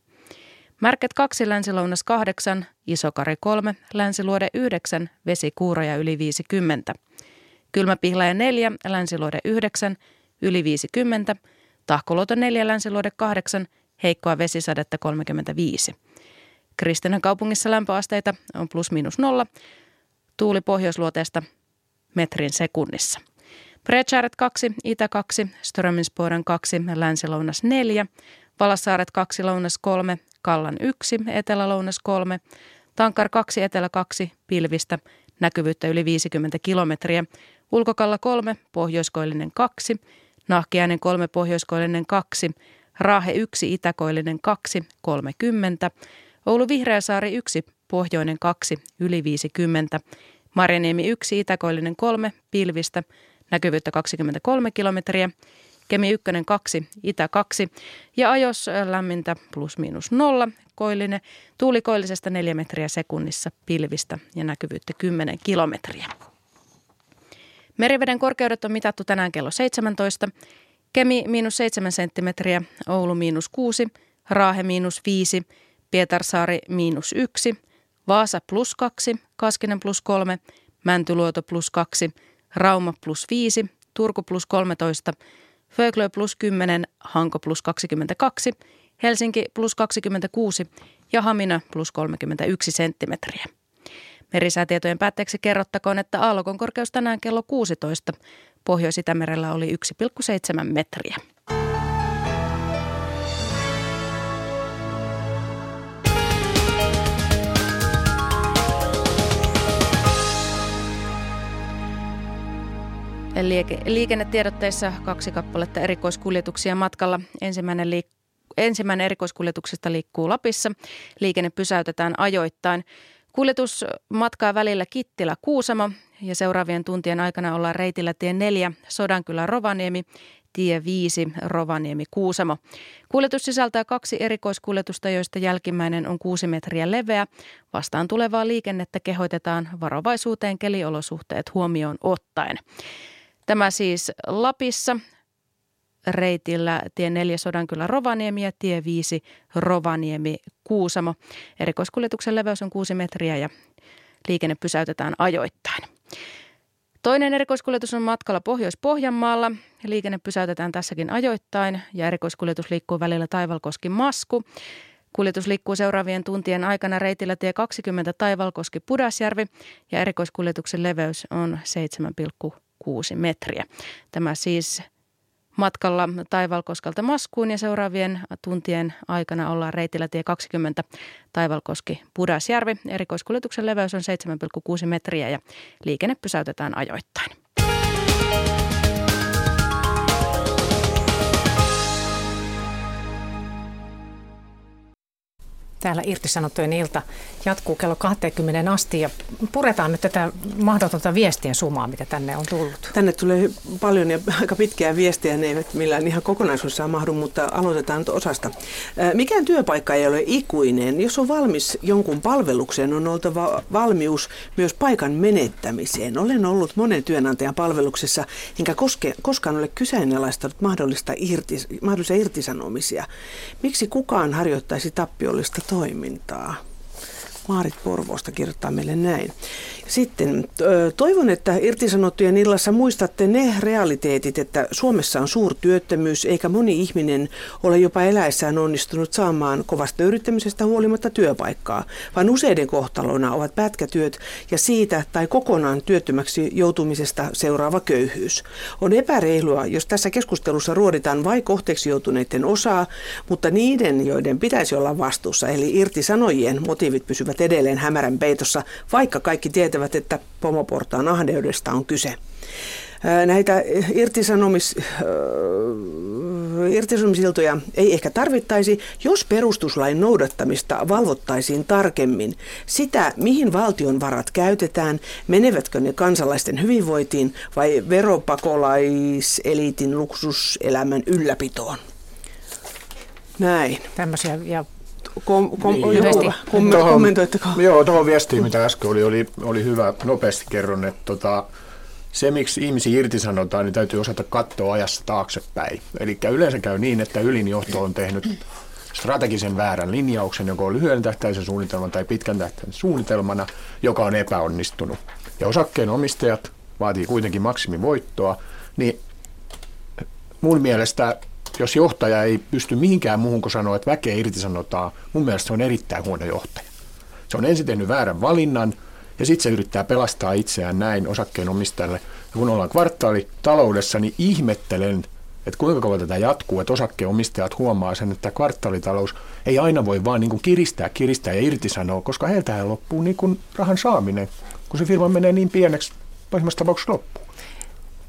S10: Märket 2, Länsilounas 8, Isokari 3, Länsiluode 9, Vesi Kuuraja yli 50. Kylmäpihlaja 4, Länsiluode 9, yli 50. Tahkoluoto 4, Länsiluode 8, heikkoa vesisadetta 35. Kristinan kaupungissa lämpöasteita on plus miinus nolla, tuuli pohjoisluoteesta metrin sekunnissa. Brechaaret 2, Itä 2, Ströminsporen 2, Länsi-Lounas 4, Valassaaret 2, Lounas 3, Kallan 1, Etelä-Lounas 3, Tankar 2, Etelä 2, Pilvistä, näkyvyyttä yli 50 kilometriä, Ulkokalla 3, Pohjoiskoillinen 2, Nahkiainen 3, Pohjoiskoillinen 2, Raahe 1, Itäkoillinen 2, 30, Oulu Vihreäsaari 1, Pohjoinen 2, yli 50, Marjaniemi 1, Itäkoillinen 3, Pilvistä, näkyvyyttä 23 kilometriä, Kemi 1, 2, Itä 2 ja ajos lämmintä plus miinus nolla, koillinen, tuulikoillisesta 4 metriä sekunnissa pilvistä ja näkyvyyttä 10 kilometriä. Meriveden korkeudet on mitattu tänään kello 17. Kemi miinus 7 senttimetriä, Oulu miinus 6, Raahe miinus 5, Pietarsaari miinus 1, Vaasa plus 2, Kaskinen plus 3, Mäntyluoto plus 2, Rauma plus 5, Turku plus 13, Föglö plus 10, Hanko plus 22, Helsinki plus 26 ja Hamina plus 31 senttimetriä. Merisäätietojen päätteeksi kerrottakoon, että aallokon korkeus tänään kello 16 Pohjois-Itämerellä oli 1,7 metriä. Liikennetiedotteissa kaksi kappaletta erikoiskuljetuksia matkalla. Ensimmäinen, liik- ensimmäinen erikoiskuljetuksesta liikkuu Lapissa. Liikenne pysäytetään ajoittain. Kuljetus matkaa välillä Kittilä-Kuusamo ja seuraavien tuntien aikana ollaan reitillä tie 4 Sodankylä-Rovaniemi, tie 5 Rovaniemi-Kuusamo. Kuljetus sisältää kaksi erikoiskuljetusta, joista jälkimmäinen on 6 metriä leveä. Vastaan tulevaa liikennettä kehoitetaan varovaisuuteen keliolosuhteet huomioon ottaen. Tämä siis Lapissa reitillä tie 4 Sodankylä Rovaniemi ja tie 5 Rovaniemi Kuusamo. Erikoiskuljetuksen leveys on 6 metriä ja liikenne pysäytetään ajoittain. Toinen erikoiskuljetus on matkalla Pohjois-Pohjanmaalla. Liikenne pysäytetään tässäkin ajoittain ja erikoiskuljetus liikkuu välillä Taivalkoski Masku. Kuljetus liikkuu seuraavien tuntien aikana reitillä tie 20 Taivalkoski Pudasjärvi ja erikoiskuljetuksen leveys on 7,6 metriä. Tämä siis matkalla Taivalkoskelta Maskuun ja seuraavien tuntien aikana ollaan reitillä tie 20 Taivalkoski Pudasjärvi. Erikoiskuljetuksen leveys on 7,6 metriä ja liikenne pysäytetään ajoittain.
S1: Täällä irtisanottujen ilta jatkuu kello 20 asti ja puretaan nyt tätä mahdotonta viestien sumaa, mitä tänne on tullut.
S2: Tänne tulee paljon ja aika pitkiä viestejä, ne eivät millään ihan kokonaisuudessaan mahdu, mutta aloitetaan nyt osasta. Mikään työpaikka ei ole ikuinen. Jos on valmis jonkun palvelukseen, on oltava valmius myös paikan menettämiseen. Olen ollut monen työnantajan palveluksessa, enkä koske, koskaan ole kyseenalaistanut mahdollista irtis, mahdollisia irtisanomisia. Miksi kukaan harjoittaisi tappiollista toimintaa? Maarit Porvoosta kirjoittaa meille näin. Sitten toivon, että irtisanottujen illassa muistatte ne realiteetit, että Suomessa on suurtyöttömyys eikä moni ihminen ole jopa eläessään onnistunut saamaan kovasta yrittämisestä huolimatta työpaikkaa, vaan useiden kohtalona ovat pätkätyöt ja siitä tai kokonaan työttömäksi joutumisesta seuraava köyhyys. On epäreilua, jos tässä keskustelussa ruoditaan vain kohteeksi joutuneiden osaa, mutta niiden, joiden pitäisi olla vastuussa, eli irtisanojien motiivit pysyvät edelleen hämärän peitossa, vaikka kaikki tietävät, että pomoportaan ahdeudesta on kyse. Näitä irtisanomis, irtisanomisiltoja ei ehkä tarvittaisi, jos perustuslain noudattamista valvottaisiin tarkemmin. Sitä, mihin valtion varat käytetään, menevätkö ne kansalaisten hyvinvointiin vai veropakolaiselиitin luksuselämän ylläpitoon. Näin.
S1: Tämmöisiä ja
S2: kom, kom, niin, joo, kom, tohon, kommentoitteko?
S3: Joo, tuohon viestiin, mitä äsken oli, oli, oli hyvä. Nopeasti kerron, että tota, se, miksi ihmisiä irtisanotaan, niin täytyy osata katsoa ajassa taaksepäin. Eli yleensä käy niin, että ylinjohto on tehnyt strategisen väärän linjauksen, joko lyhyen tähtäisen suunnitelman tai pitkän tähtäisen suunnitelmana, joka on epäonnistunut. Ja osakkeenomistajat vaatii kuitenkin maksimivoittoa, niin mun mielestä jos johtaja ei pysty mihinkään muuhun kuin sanoa, että väkeä irtisanotaan, mun mielestä se on erittäin huono johtaja. Se on ensin tehnyt väärän valinnan ja sitten se yrittää pelastaa itseään näin osakkeenomistajalle. Ja kun ollaan kvartaalitaloudessa, niin ihmettelen, että kuinka kauan tätä jatkuu, että osakkeenomistajat huomaa sen, että kvartaalitalous ei aina voi vaan niin kuin kiristää, kiristää ja irtisanoa, koska heiltähän loppuu niin kuin rahan saaminen, kun se firma menee niin pieneksi, pahimmassa tapauksessa loppuu.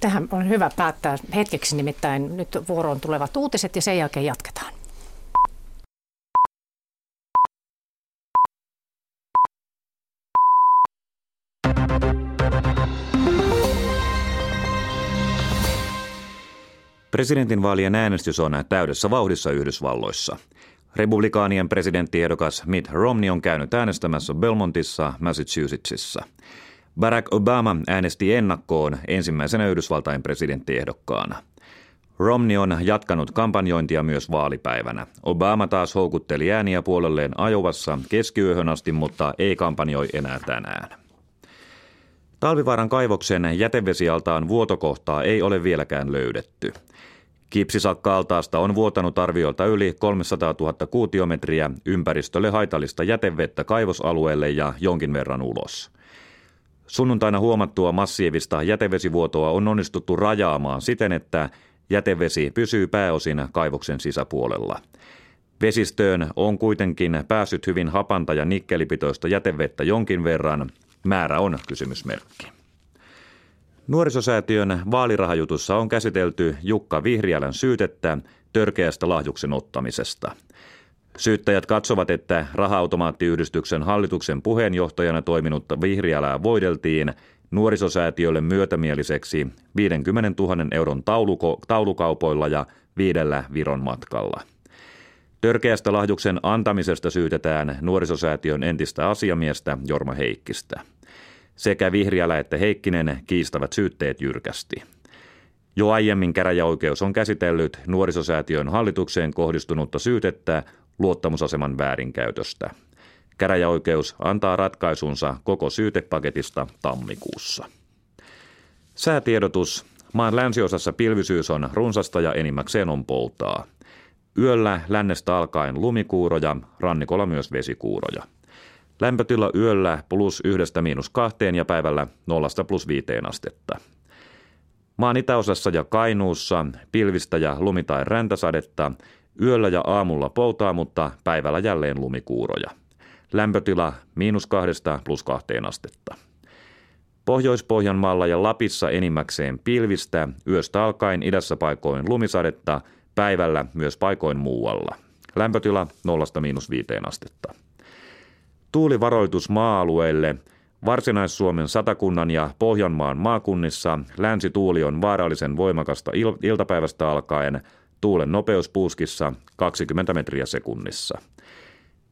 S1: Tähän on hyvä päättää hetkeksi, nimittäin nyt vuoroon tulevat uutiset ja sen jälkeen jatketaan.
S11: Presidentinvaalien äänestys on täydessä vauhdissa Yhdysvalloissa. Republikaanien presidenttiehdokas Mitt Romney on käynyt äänestämässä Belmontissa, Massachusettsissa – Barack Obama äänesti ennakkoon ensimmäisenä Yhdysvaltain presidenttiehdokkaana. Romney on jatkanut kampanjointia myös vaalipäivänä. Obama taas houkutteli ääniä puolelleen ajovassa keskiyöhön asti, mutta ei kampanjoi enää tänään. Talvivaaran kaivoksen jätevesialtaan vuotokohtaa ei ole vieläkään löydetty. Kipsisakka-altaasta on vuotanut arviolta yli 300 000 kuutiometriä ympäristölle haitallista jätevettä kaivosalueelle ja jonkin verran ulos. Sunnuntaina huomattua massiivista jätevesivuotoa on onnistuttu rajaamaan siten, että jätevesi pysyy pääosin kaivoksen sisäpuolella. Vesistöön on kuitenkin päässyt hyvin hapanta ja nikkelipitoista jätevettä jonkin verran. Määrä on kysymysmerkki. Nuorisosäätiön vaalirahajutussa on käsitelty Jukka Vihriälän syytettä törkeästä lahjuksen ottamisesta – Syyttäjät katsovat, että raha-automaattiyhdistyksen hallituksen puheenjohtajana toiminutta Vihriälää voideltiin nuorisosäätiölle myötämieliseksi 50 000 euron tauluko, taulukaupoilla ja viidellä Viron matkalla. Törkeästä lahjuksen antamisesta syytetään nuorisosäätiön entistä asiamiestä Jorma Heikkistä. Sekä Vihriälä että Heikkinen kiistävät syytteet jyrkästi. Jo aiemmin käräjäoikeus on käsitellyt nuorisosäätiön hallitukseen kohdistunutta syytettä luottamusaseman väärinkäytöstä. Käräjäoikeus antaa ratkaisunsa koko syytepaketista tammikuussa. Säätiedotus. Maan länsiosassa pilvisyys on runsasta ja enimmäkseen on poltaa. Yöllä lännestä alkaen lumikuuroja, rannikolla myös vesikuuroja. Lämpötila yöllä plus yhdestä miinus kahteen ja päivällä nollasta plus viiteen astetta. Maan itäosassa ja Kainuussa pilvistä ja lumi- tai räntäsadetta, Yöllä ja aamulla poutaa, mutta päivällä jälleen lumikuuroja. Lämpötila miinus kahdesta plus kahteen astetta. Pohjois-Pohjanmaalla ja Lapissa enimmäkseen pilvistä, yöstä alkaen idässä paikoin lumisadetta, päivällä myös paikoin muualla. Lämpötila 0-5 astetta. Tuulivaroitus maa-alueille – Varsinais-Suomen satakunnan ja Pohjanmaan maakunnissa länsituuli on vaarallisen voimakasta il- iltapäivästä alkaen, tuulen nopeus puuskissa 20 metriä sekunnissa.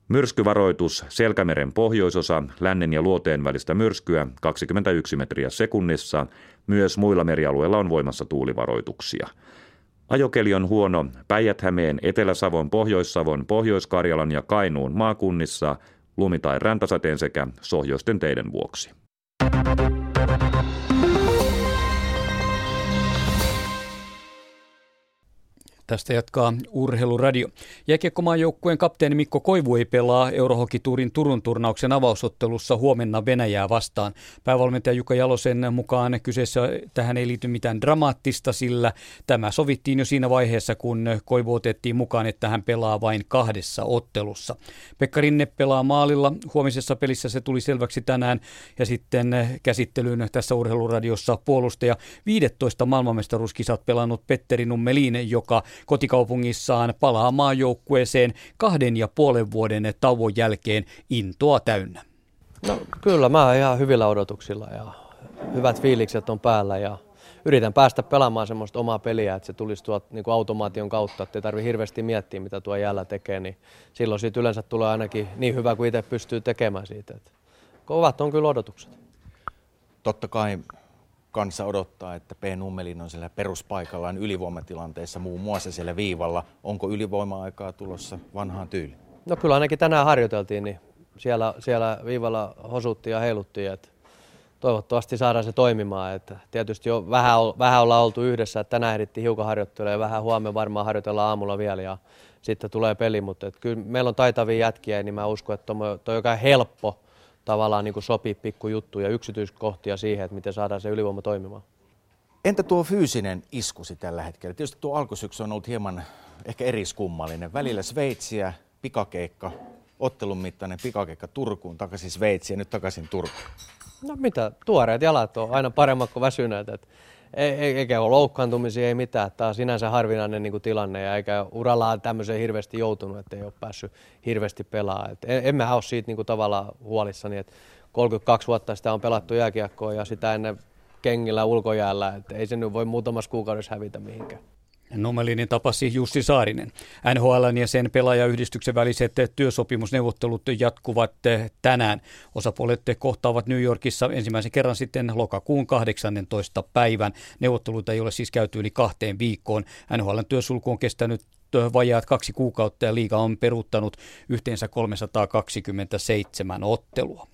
S11: Myrskyvaroitus Selkämeren pohjoisosa, lännen ja luoteen välistä myrskyä 21 metriä sekunnissa. Myös muilla merialueilla on voimassa tuulivaroituksia. Ajokeli on huono Päijät-Hämeen, Etelä-Savon, Pohjois-Savon, Pohjois-Karjalan ja Kainuun maakunnissa, lumi- tai räntäsateen sekä sohjoisten teiden vuoksi.
S12: Tästä jatkaa Urheiluradio. Jääkiekkomaan joukkueen kapteeni Mikko Koivu ei pelaa Eurohokiturin Turun turnauksen avausottelussa huomenna Venäjää vastaan. Päävalmentaja Jukka Jalosen mukaan kyseessä tähän ei liity mitään dramaattista, sillä tämä sovittiin jo siinä vaiheessa, kun Koivu otettiin mukaan, että hän pelaa vain kahdessa ottelussa. Pekka Rinne pelaa maalilla. Huomisessa pelissä se tuli selväksi tänään ja sitten käsittelyyn tässä Urheiluradiossa puolustaja 15 maailmanmestaruuskisat pelannut Petteri Nummelin, joka kotikaupungissaan palaa maajoukkueeseen kahden ja puolen vuoden tauon jälkeen intoa täynnä.
S13: No kyllä, mä oon ihan hyvillä odotuksilla ja hyvät fiilikset on päällä ja yritän päästä pelaamaan semmoista omaa peliä, että se tulisi tuolta niin kuin automaation kautta, että ei tarvitse hirveästi miettiä, mitä tuo jäällä tekee, niin silloin siitä yleensä tulee ainakin niin hyvä kuin itse pystyy tekemään siitä. Että kovat on kyllä odotukset.
S14: Totta kai kanssa odottaa, että P. Nummelin on siellä peruspaikallaan ylivoimatilanteessa muun muassa siellä viivalla. Onko ylivoima-aikaa tulossa vanhaan tyyliin?
S13: No kyllä ainakin tänään harjoiteltiin, niin siellä, siellä viivalla hosuttiin ja heiluttiin, että toivottavasti saadaan se toimimaan. Että tietysti jo vähän, vähän ollaan oltu yhdessä, että tänään ehdittiin hiukan harjoittelemaan ja vähän huomenna varmaan harjoitellaan aamulla vielä ja sitten tulee peli, mutta että kyllä meillä on taitavia jätkiä, niin mä uskon, että tuo on joka helppo tavallaan niin kuin sopii pikkujuttuja, yksityiskohtia siihen, että miten saadaan se ylivoima toimimaan.
S14: Entä tuo fyysinen iskusi tällä hetkellä? Tietysti tuo alkusyksy on ollut hieman ehkä eriskummallinen. Välillä Sveitsiä, pikakeikka, ottelun mittainen pikakeikka Turkuun, takaisin Sveitsiin ja nyt takaisin Turkuun.
S13: No mitä, tuoreet jalat on aina paremmat kuin väsyneet. Et eikä ole loukkaantumisia, ei mitään. Tämä on sinänsä harvinainen niin kuin tilanne ja eikä uralla tämmöiseen hirveästi joutunut, että ei ole päässyt hirveästi pelaamaan. En, en mä ole siitä niin kuin tavallaan huolissani, että 32 vuotta sitä on pelattu jääkiekkoa ja sitä ennen kengillä ulkojäällä, että ei se nyt voi muutamassa kuukaudessa hävitä mihinkään.
S12: Nomelinin tapasi Jussi Saarinen. NHL ja sen pelaajayhdistyksen väliset työsopimusneuvottelut jatkuvat tänään. Osapuolet kohtaavat New Yorkissa ensimmäisen kerran sitten lokakuun 18. päivän. Neuvotteluita ei ole siis käyty yli kahteen viikkoon. NHL työsulku on kestänyt vajaat kaksi kuukautta ja liiga on peruuttanut yhteensä 327 ottelua.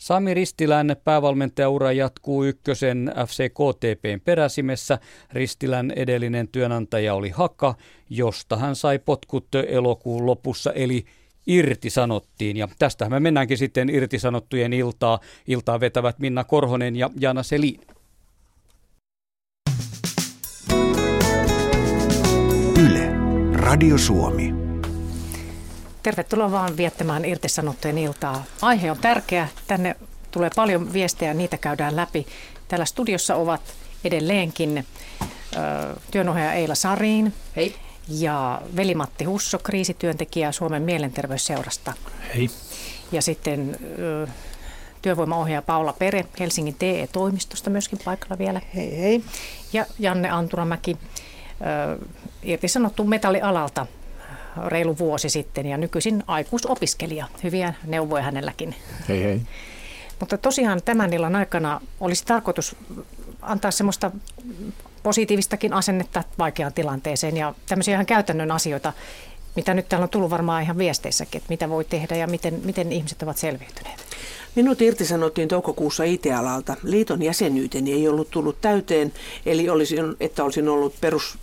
S12: Sami Ristilän päävalmentajaura jatkuu ykkösen FC KTPn peräsimessä. Ristilän edellinen työnantaja oli Haka, josta hän sai potkut elokuun lopussa, eli irtisanottiin. Ja tästä me mennäänkin sitten irtisanottujen iltaa. Iltaa vetävät Minna Korhonen ja Jana Selin.
S1: Yle, Radio Suomi. Tervetuloa vaan viettämään irtisanottujen iltaa. Aihe on tärkeä. Tänne tulee paljon viestejä, niitä käydään läpi. Täällä studiossa ovat edelleenkin työnohjaaja Eila Sariin.
S6: Hei.
S1: Ja veli-Matti Husso, kriisityöntekijä Suomen mielenterveysseurasta.
S5: Hei.
S1: Ja sitten työvoimaohjaaja Paula Pere Helsingin TE-toimistosta myöskin paikalla vielä.
S4: Hei hei.
S1: Ja Janne Anturamäki, irtisanottu metallialalta reilu vuosi sitten ja nykyisin aikuisopiskelija. Hyviä neuvoja hänelläkin.
S3: Hei hei.
S1: Mutta tosiaan tämän illan aikana olisi tarkoitus antaa semmoista positiivistakin asennetta vaikeaan tilanteeseen ja tämmöisiä ihan käytännön asioita, mitä nyt täällä on tullut varmaan ihan viesteissäkin, että mitä voi tehdä ja miten, miten ihmiset ovat selviytyneet.
S2: Minut irtisanottiin toukokuussa IT-alalta. Liiton jäsenyyteni ei ollut tullut täyteen, eli olisin, että olisin ollut perus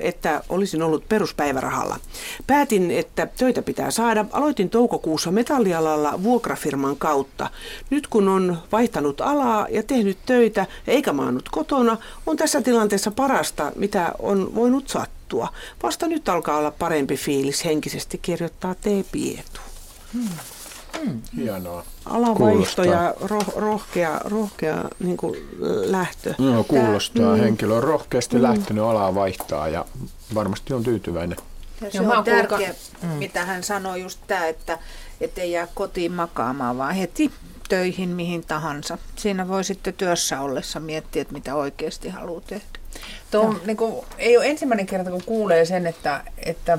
S2: että olisin ollut peruspäivärahalla. Päätin, että töitä pitää saada. Aloitin toukokuussa metallialalla vuokrafirman kautta. Nyt kun on vaihtanut alaa ja tehnyt töitä eikä maannut kotona, on tässä tilanteessa parasta, mitä on voinut sattua. Vasta nyt alkaa olla parempi fiilis henkisesti kirjoittaa T. Pietu. Hmm.
S3: Hmm. Hienoa.
S2: Alavaihto ja roh, rohkea, rohkea niin kuin lähtö.
S3: No, kuulostaa. Tää, mm. Henkilö on rohkeasti mm. lähtenyt alaa vaihtaa ja varmasti on tyytyväinen.
S4: Ja se
S6: Joo, mä
S4: on tärkeä,
S6: ka- mm.
S4: mitä hän sanoi just tämä, että ei jää kotiin makaamaan, vaan heti töihin mihin tahansa. Siinä voi sitten työssä ollessa miettiä, että mitä oikeasti haluaa tehdä.
S6: Tuo on, niin kuin, ei ole ensimmäinen kerta, kun kuulee sen, että, että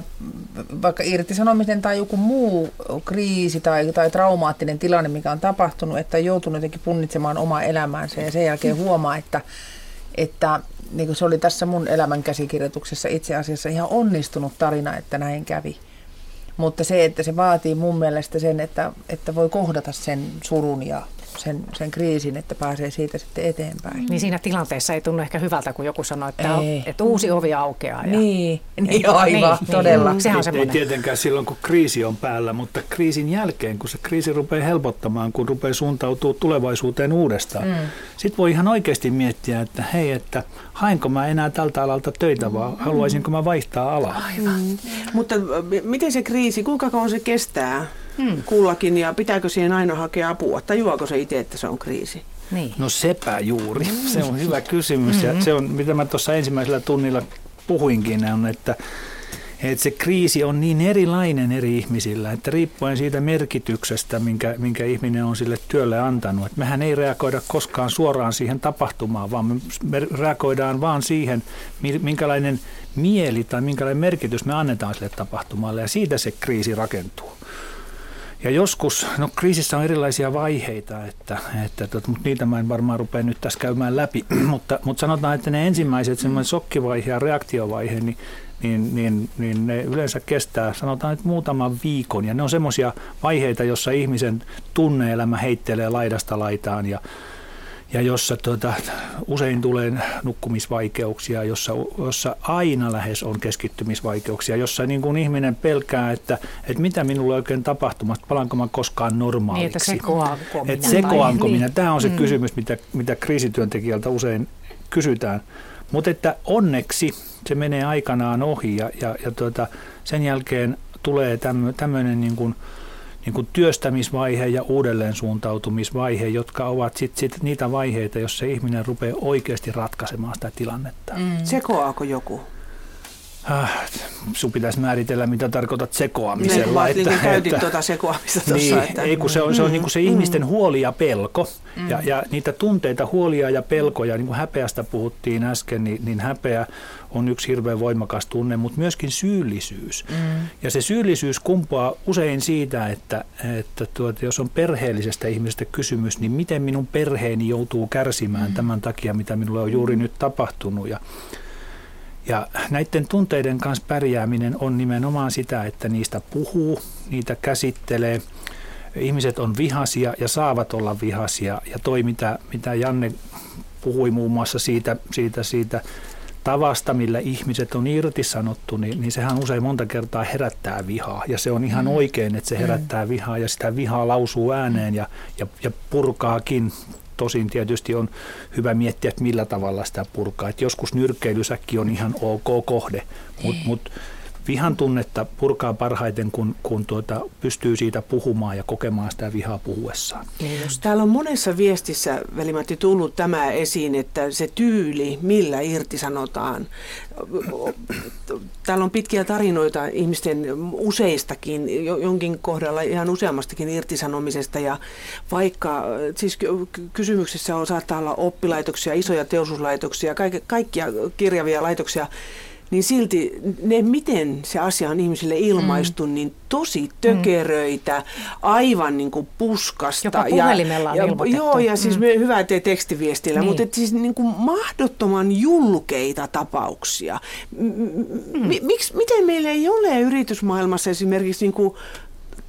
S6: vaikka irtisanomisen tai joku muu kriisi tai, tai traumaattinen tilanne, mikä on tapahtunut, että on joutunut jotenkin punnitsemaan omaa elämäänsä ja sen jälkeen huomaa, että, että niin kuin se oli tässä mun elämän käsikirjoituksessa itse asiassa ihan onnistunut tarina, että näin kävi. Mutta se, että se vaatii mun mielestä sen, että, että voi kohdata sen surun ja sen, sen kriisin, että pääsee siitä sitten eteenpäin.
S1: Niin siinä tilanteessa ei tunnu ehkä hyvältä, kun joku sanoo, että,
S6: Ei.
S1: että uusi ovi aukeaa. Ja...
S6: Niin, niin aivan, todella.
S1: Sehän on
S5: ei, tietenkään silloin, kun kriisi on päällä, mutta kriisin jälkeen, kun se kriisi rupeaa helpottamaan, kun rupeaa suuntautuu tulevaisuuteen uudestaan, mm. sitten voi ihan oikeasti miettiä, että hei, että hainko mä enää tältä alalta töitä, vaan haluaisinko mä vaihtaa alaa.
S2: Mm. Mutta miten se kriisi, kuinka kauan se kestää hmm. kullakin ja pitääkö siihen aina hakea apua? Tajuaako se itse, että se on kriisi?
S1: Niin.
S5: No sepä juuri. Se on hyvä kysymys.
S2: Mm-hmm.
S5: Ja se on, mitä mä tuossa ensimmäisellä tunnilla puhuinkin, on, että, että se kriisi on niin erilainen eri ihmisillä, että riippuen siitä merkityksestä, minkä, minkä ihminen on sille työlle antanut. Että mehän ei reagoida koskaan suoraan siihen tapahtumaan, vaan me reagoidaan vaan siihen, mi- minkälainen mieli tai minkälainen merkitys me annetaan sille tapahtumalle, ja siitä se kriisi rakentuu. Ja joskus, no kriisissä on erilaisia vaiheita, että, että tot, mutta niitä mä en varmaan rupea nyt tässä käymään läpi, mutta, mutta sanotaan, että ne ensimmäiset semmoinen sokkivaihe ja reaktiovaihe, niin, niin, niin, niin ne yleensä kestää, sanotaan nyt muutaman viikon, ja ne on semmoisia vaiheita, jossa ihmisen tunneelämä heittelee laidasta laitaan, ja, ja jossa tuota, usein tulee nukkumisvaikeuksia, jossa, jossa aina lähes on keskittymisvaikeuksia, jossa niin kuin ihminen pelkää, että, että mitä minulle oikein tapahtumasta, palanko mä koskaan normaaliksi.
S1: Niin, että sekoaanko minä.
S5: Että sekoanko minä.
S1: niin.
S5: Tämä on se
S1: Mm.
S5: kysymys, mitä, mitä kriisityöntekijältä usein kysytään. Mutta että onneksi se menee aikanaan ohi ja, ja, ja tuota, sen jälkeen tulee tämmöinen niin kuin, niin kuin työstämisvaihe ja uudelleen suuntautumisvaihe, jotka ovat sit, sit niitä vaiheita, jossa ihminen rupeaa oikeasti ratkaisemaan sitä tilannetta.
S2: Mm. Sekoaako joku?
S5: Ah, sun pitäisi määritellä, mitä tarkoitat
S2: Niin,
S5: sekoamisella.
S2: kun niin käytit tuota sekoamista tuossa.
S5: Niin,
S2: että...
S5: ei kun se on, se, on niin kuin se ihmisten
S2: Mm.
S5: huoli ja pelko.
S2: Mm.
S5: Ja, ja niitä tunteita, huolia ja pelkoja, niin kuin häpeästä puhuttiin äsken, niin, niin häpeä on yksi hirveän voimakas tunne, mutta myöskin syyllisyys.
S6: Mm.
S5: Ja se syyllisyys kumpuaa usein siitä, että, että tuota, jos on perheellisestä ihmisestä kysymys, niin miten minun perheeni joutuu kärsimään tämän takia, mitä minulle on juuri nyt tapahtunut. Ja, ja näiden tunteiden kanssa pärjääminen on nimenomaan sitä, että niistä puhuu, niitä käsittelee. Ihmiset on vihasia ja saavat olla vihasia. Ja toi, mitä, mitä Janne puhui muun muassa siitä, siitä, siitä tavasta, millä ihmiset on irtisanottu, niin, niin sehän usein monta kertaa herättää vihaa. Ja se on ihan
S6: Mm.
S5: oikein, että se herättää vihaa ja sitä vihaa lausuu ääneen ja, ja, ja purkaakin. Tosin tietysti on hyvä miettiä, että millä tavalla sitä purkaa. Et joskus nyrkkeilysäkki on ihan ok kohde, mutta mut vihan tunnetta purkaa parhaiten, kun, kun tuota, pystyy siitä puhumaan ja kokemaan sitä vihaa puhuessaan.
S2: Niin. Täällä on monessa viestissä, Velimatti, tullut tämä esiin, että se tyyli, millä irtisanotaan. Täällä on pitkiä tarinoita ihmisten useistakin, jo- jonkin kohdalla ihan useammastakin irtisanomisesta. Ja vaikka siis ky- ky- kysymyksessä on, saattaa olla oppilaitoksia, isoja teollisuuslaitoksia, kaik- kaikkia kirjavia laitoksia, niin silti ne, miten se asia on ihmisille ilmaistu, mm. niin tosi tökeröitä, aivan niin kuin puskasta.
S1: Jopa puhelimella on
S2: ja. Joo, ja siis
S1: Mm.
S2: mm. hyvä tee tekstiviestillä,
S1: Niin.
S2: mutta et siis niin kuin mahdottoman julkeita tapauksia.
S1: Mm.
S2: m- miksi, miten meillä ei ole yritysmaailmassa esimerkiksi niin kuin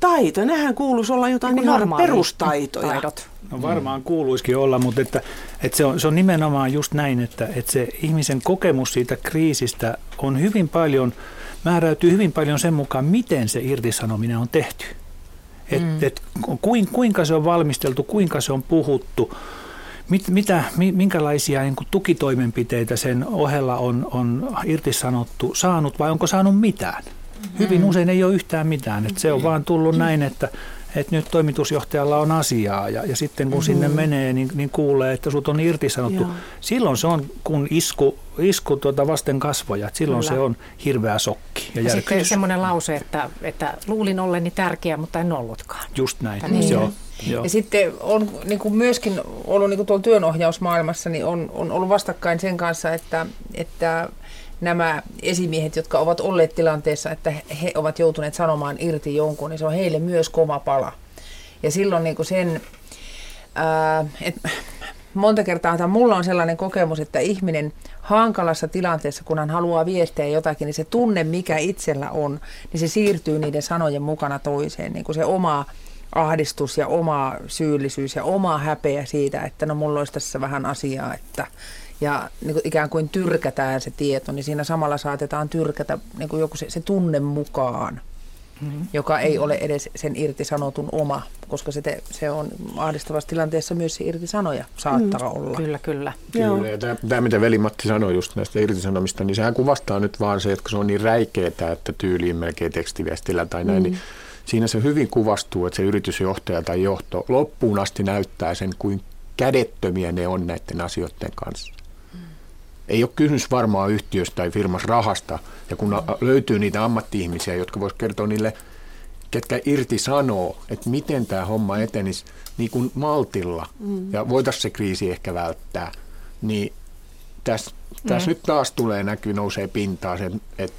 S2: taito? Nähän kuuluisi olla jotain
S1: Niin
S2: ihan perustaitoja.
S1: taidot.
S5: No varmaan kuuluisikin olla, mutta että, että se, on, se on nimenomaan just näin, että, että se ihmisen kokemus siitä kriisistä on hyvin paljon, määräytyy hyvin paljon sen mukaan, miten se irtisanominen on tehty. Et,
S6: Mm.
S5: et, kuin, kuinka se on valmisteltu, kuinka se on puhuttu, mit, mitä, mi- minkälaisia niin kuin tukitoimenpiteitä sen ohella on, on irtisanottu, saanut vai onko saanut mitään. Hyvin usein ei ole yhtään mitään. Et se on vaan tullut näin, että, että nyt toimitusjohtajalla on asiaa ja, ja sitten kun mm-hmm. sinne menee, niin, niin kuulee, että sut on irtisanottu. Joo. Silloin se on, kun isku, isku tuota vasten kasvoja, että silloin Kyllä. se on hirveä sokki ja, ja
S1: sitten semmoinen lause, että, että luulin olleni tärkeä, mutta en ollutkaan.
S5: Just näin, niin. joo. Joo.
S6: Ja sitten on niin kuin myöskin ollut niin kuin tuolla työnohjausmaailmassa, niin on, on ollut vastakkain sen kanssa, että, että nämä esimiehet, jotka ovat olleet tilanteessa, että he ovat joutuneet sanomaan irti jonkun, niin se on heille myös kova pala. Ja silloin niin kuin sen, ää, et, monta kertaa mulla on sellainen kokemus, että ihminen hankalassa tilanteessa, kun hän haluaa viestiä jotakin, niin se tunne, mikä itsellä on, niin se siirtyy niiden sanojen mukana toiseen. Niin kuin se oma ahdistus ja oma syyllisyys ja oma häpeä siitä, että no mulla olisi tässä vähän asiaa, että ja niin kuin ikään kuin tyrkätään se tieto, niin siinä samalla saatetaan tyrkätä niin kuin joku se, se tunne mukaan, mm-hmm. joka ei ole edes sen irtisanotun oma, koska se, te, se on ahdistavassa tilanteessa myös se irtisanoja saattaa mm. olla.
S1: Kyllä, kyllä.
S3: Kyllä, ja tämä, tämä, mitä veli-Matti sanoi just näistä irtisanomista, niin sehän kuvastaa nyt vaan se, että se on niin räikeetä, että tyyliin melkein tekstiviestillä tai näin, mm. niin siinä se hyvin kuvastuu, että se yritysjohtaja tai johto loppuun asti näyttää sen, kuin kädettömiä ne on näiden asioiden kanssa ei ole kysymys varmaan yhtiöstä tai firmassa rahasta. Ja kun löytyy niitä ammatti-ihmisiä, jotka voisivat kertoa niille, ketkä irti sanoo, että miten tämä homma etenisi niin kuin maltilla mm. ja voitaisiin se kriisi ehkä välttää, niin tässä, tässä mm. nyt taas tulee näkyy, nousee pintaan se, että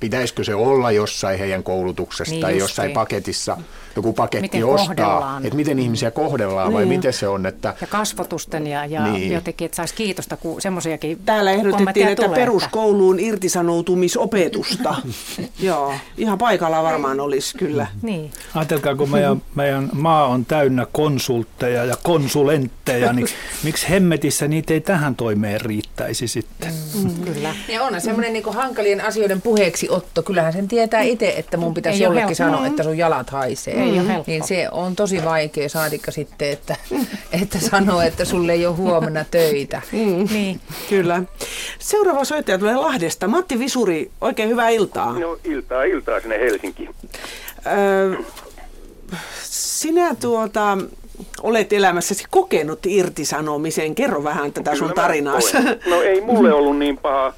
S3: pitäisikö se olla jossain heidän koulutuksessa niin tai jossain niin. paketissa, joku paketti miten ostaa, että miten ihmisiä kohdellaan niin. vai miten se on. Että...
S1: Ja kasvotusten ja, ja niin. jotenkin, että saisi kiitosta, kun semmoisiakin
S2: Täällä ehdotettiin, että tulee, peruskouluun että... irtisanoutumisopetusta. Joo, ihan paikalla varmaan olisi kyllä.
S1: Niin.
S5: Ajatelkaa, kun meidän, meidän maa on täynnä konsultteja ja konsulentteja, niin miksi hemmetissä niitä ei tähän toimeen riittäisi sitten?
S1: Mm, kyllä.
S6: Ja on semmoinen niin hankalien asioiden puheeksi otto. Kyllähän sen tietää itse, että mun pitäisi ei jollekin sanoa, että sun jalat haisee. Ei mm. Niin se on tosi vaikea saadikka sitten, että, että sanoo, että sulle ei ole huomenna töitä.
S2: Mm. Niin. Kyllä. Seuraava soittaja tulee Lahdesta. Matti Visuri, oikein hyvää iltaa.
S15: No iltaa, iltaa sinne Helsinkiin.
S2: Öö, sinä tuota, olet elämässäsi kokenut irtisanomisen. Kerro vähän tätä Kyllä sun tarinaa.
S15: No ei mulle ollut niin paha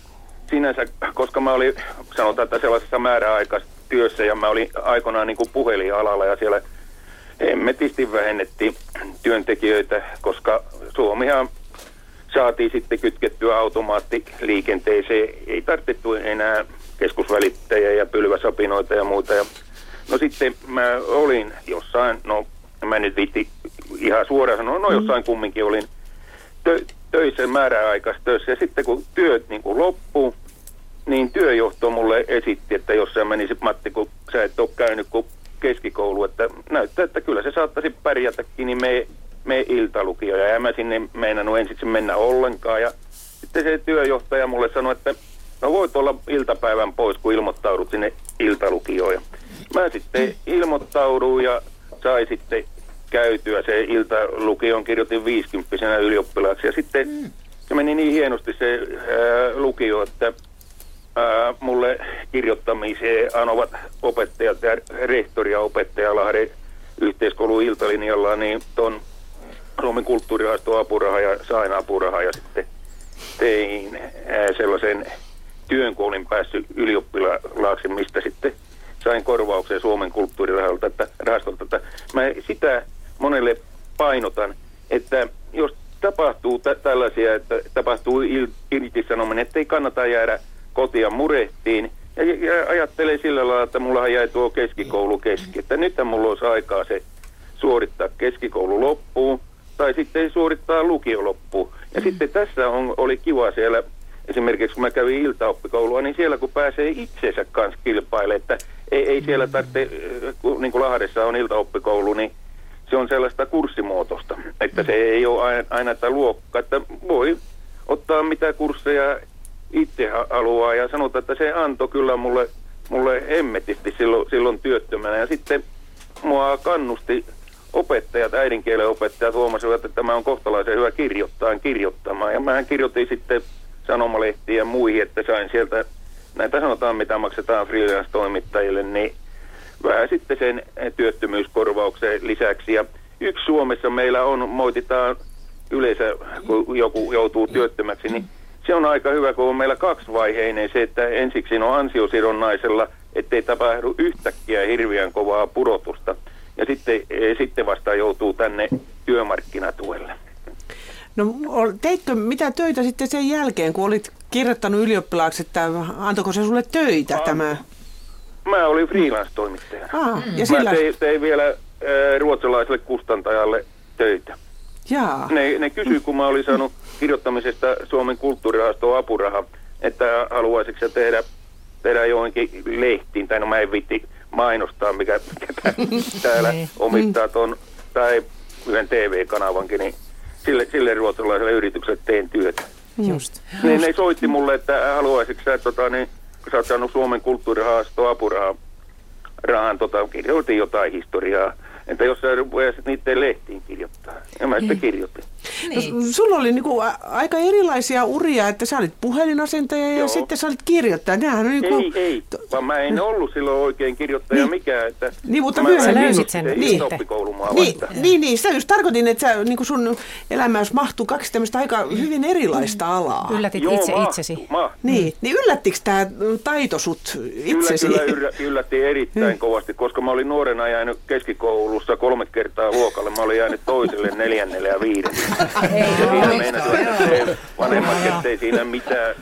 S15: sinänsä, koska mä olin, sanotaan, että sellaisessa määräaikaisessa työssä ja mä olin aikoinaan niin kuin puhelinalalla ja siellä hemmetisti vähennettiin työntekijöitä, koska Suomihan saatiin sitten kytkettyä automaattiliikenteeseen. Ei tarvittu enää keskusvälittäjiä ja pylväsapinoita ja muuta. Ja no sitten mä olin jossain, no mä nyt viitti ihan suoraan sanoa, no jossain kumminkin olin tö- töissä määräaikaisessa töissä. Ja sitten kun työt niin kuin loppuu, niin työjohto mulle esitti, että jos sä menisit Matti, kun sä et ole käynyt kuin keskikoulu, että näyttää, että kyllä se saattaisi pärjätäkin, niin me, me iltalukioja. Ja mä sinne meinannut ensin mennä ollenkaan. Ja sitten se työjohtaja mulle sanoi, että no voit olla iltapäivän pois, kun ilmoittaudut sinne iltalukioon. Mä sitten ilmoittauduin ja sai sitten käytyä se iltalukion, kirjoitin 50 ylioppilaaksi. Ja sitten se meni niin hienosti se ää, lukio, että ää, mulle kirjoittamiseen anovat opettajat ja rehtori ja opettaja Lahden yhteiskoulun iltalinjalla, niin tuon Suomen kulttuurihaasto apuraha ja sain apuraha ja sitten tein ää, sellaisen työn, kun olin päässyt ylioppilaaksi, mistä sitten sain korvauksen Suomen kulttuurirahastolta, että, rahastolta, että mä sitä monelle painotan, että jos tapahtuu tä- tällaisia, että tapahtuu il- irtisanominen, että ei kannata jäädä kotia murehtiin. Ja, ja ajattelee sillä lailla, että mullahan jäi tuo keskikoulu keski. Että nythän mulla olisi aikaa se suorittaa keskikoulu loppuun tai sitten suorittaa lukio loppuun. Ja mm. sitten tässä on, oli kiva siellä, esimerkiksi kun mä kävin iltaoppikoulua, niin siellä kun pääsee itsensä kanssa kilpailemaan, että ei, ei siellä tarvitse, kun niin kuin Lahdessa on iltaoppikoulu, niin se on sellaista kurssimuotoista, että se ei ole aina, aina että luokka, että voi ottaa mitä kursseja itse haluaa. Ja sanotaan, että se antoi kyllä mulle, mulle hemmetisti silloin, silloin työttömänä. Ja sitten mua kannusti opettajat, äidinkielen opettajat huomasivat, että tämä on kohtalaisen hyvä kirjoittaa kirjoittamaan. Ja mä kirjoitin sitten sanomalehtiin ja muihin, että sain sieltä näitä sanotaan, mitä maksetaan freelance-toimittajille, niin vähän sitten sen työttömyyskorvauksen lisäksi. Ja yksi Suomessa meillä on, moititaan yleensä, kun joku joutuu työttömäksi, niin se on aika hyvä, kun on meillä kaksivaiheinen se, että ensiksi on ansiosidonnaisella, ettei tapahdu yhtäkkiä hirveän kovaa pudotusta. Ja sitten, sitten vasta joutuu tänne työmarkkinatuelle.
S2: No teitkö mitä töitä sitten sen jälkeen, kun olit kirjoittanut ylioppilaaksi, että antoiko se sulle töitä tämä?
S15: Mä olin freelance-toimittaja.
S2: Ah, ja
S15: Mä
S2: sillä...
S15: tein, tein vielä äh, ruotsalaiselle kustantajalle töitä.
S2: Jaa.
S15: Ne, ne kysyi, kun mä olin saanut kirjoittamisesta Suomen kulttuurirahastoon apuraha, että haluaisitko sä tehdä, tehdä johonkin lehtiin, tai no mä en vitti mainostaa, mikä, mikä täällä omistaa ton, tai yhden TV-kanavankin, niin sille, sille ruotsalaiselle yritykselle teen työtä.
S1: Just.
S15: Niin ne soitti mulle, että haluaisitko sä, tota, niin, kun sä oot saanut Suomen kulttuurirahasto apurahaa, rahan, tota, kirjoitin jotain historiaa, että jos sä rupeaisit niiden lehtiin kirjoittaa. Ja mä sitten kirjoitin.
S2: No, s- sulla oli niinku aika erilaisia uria, että sä olit puhelinasentaja ja
S15: Joo.
S2: sitten sä olit kirjoittaja. Nehän on niinku...
S15: Ei, ei, vaan mä en ollut silloin oikein kirjoittaja
S2: Niin.
S15: mikään. Että
S2: Niin, mutta
S15: mä
S2: myöhemmin- Sä löysit sen niin. Niin, niin, niin, sitä just tarkoitin, että sä, niin sun elämässä mahtuu kaksi tämmöistä aika hyvin erilaista alaa.
S1: Yllätit
S15: Joo,
S1: itse
S15: mahtuu,
S1: itsesi.
S15: mahtuu.
S2: Niin, niin yllättikö tämä taito sut itsesi?
S15: Kyllä, kyllä yllä- yllätti erittäin kovasti, koska mä olin nuorena jäänyt keskikoulussa kolme kertaa luokalle. Mä olin jäänyt toiselle, neljännelle ja viidennelle. Vanhemmat, ettei siinä mitään.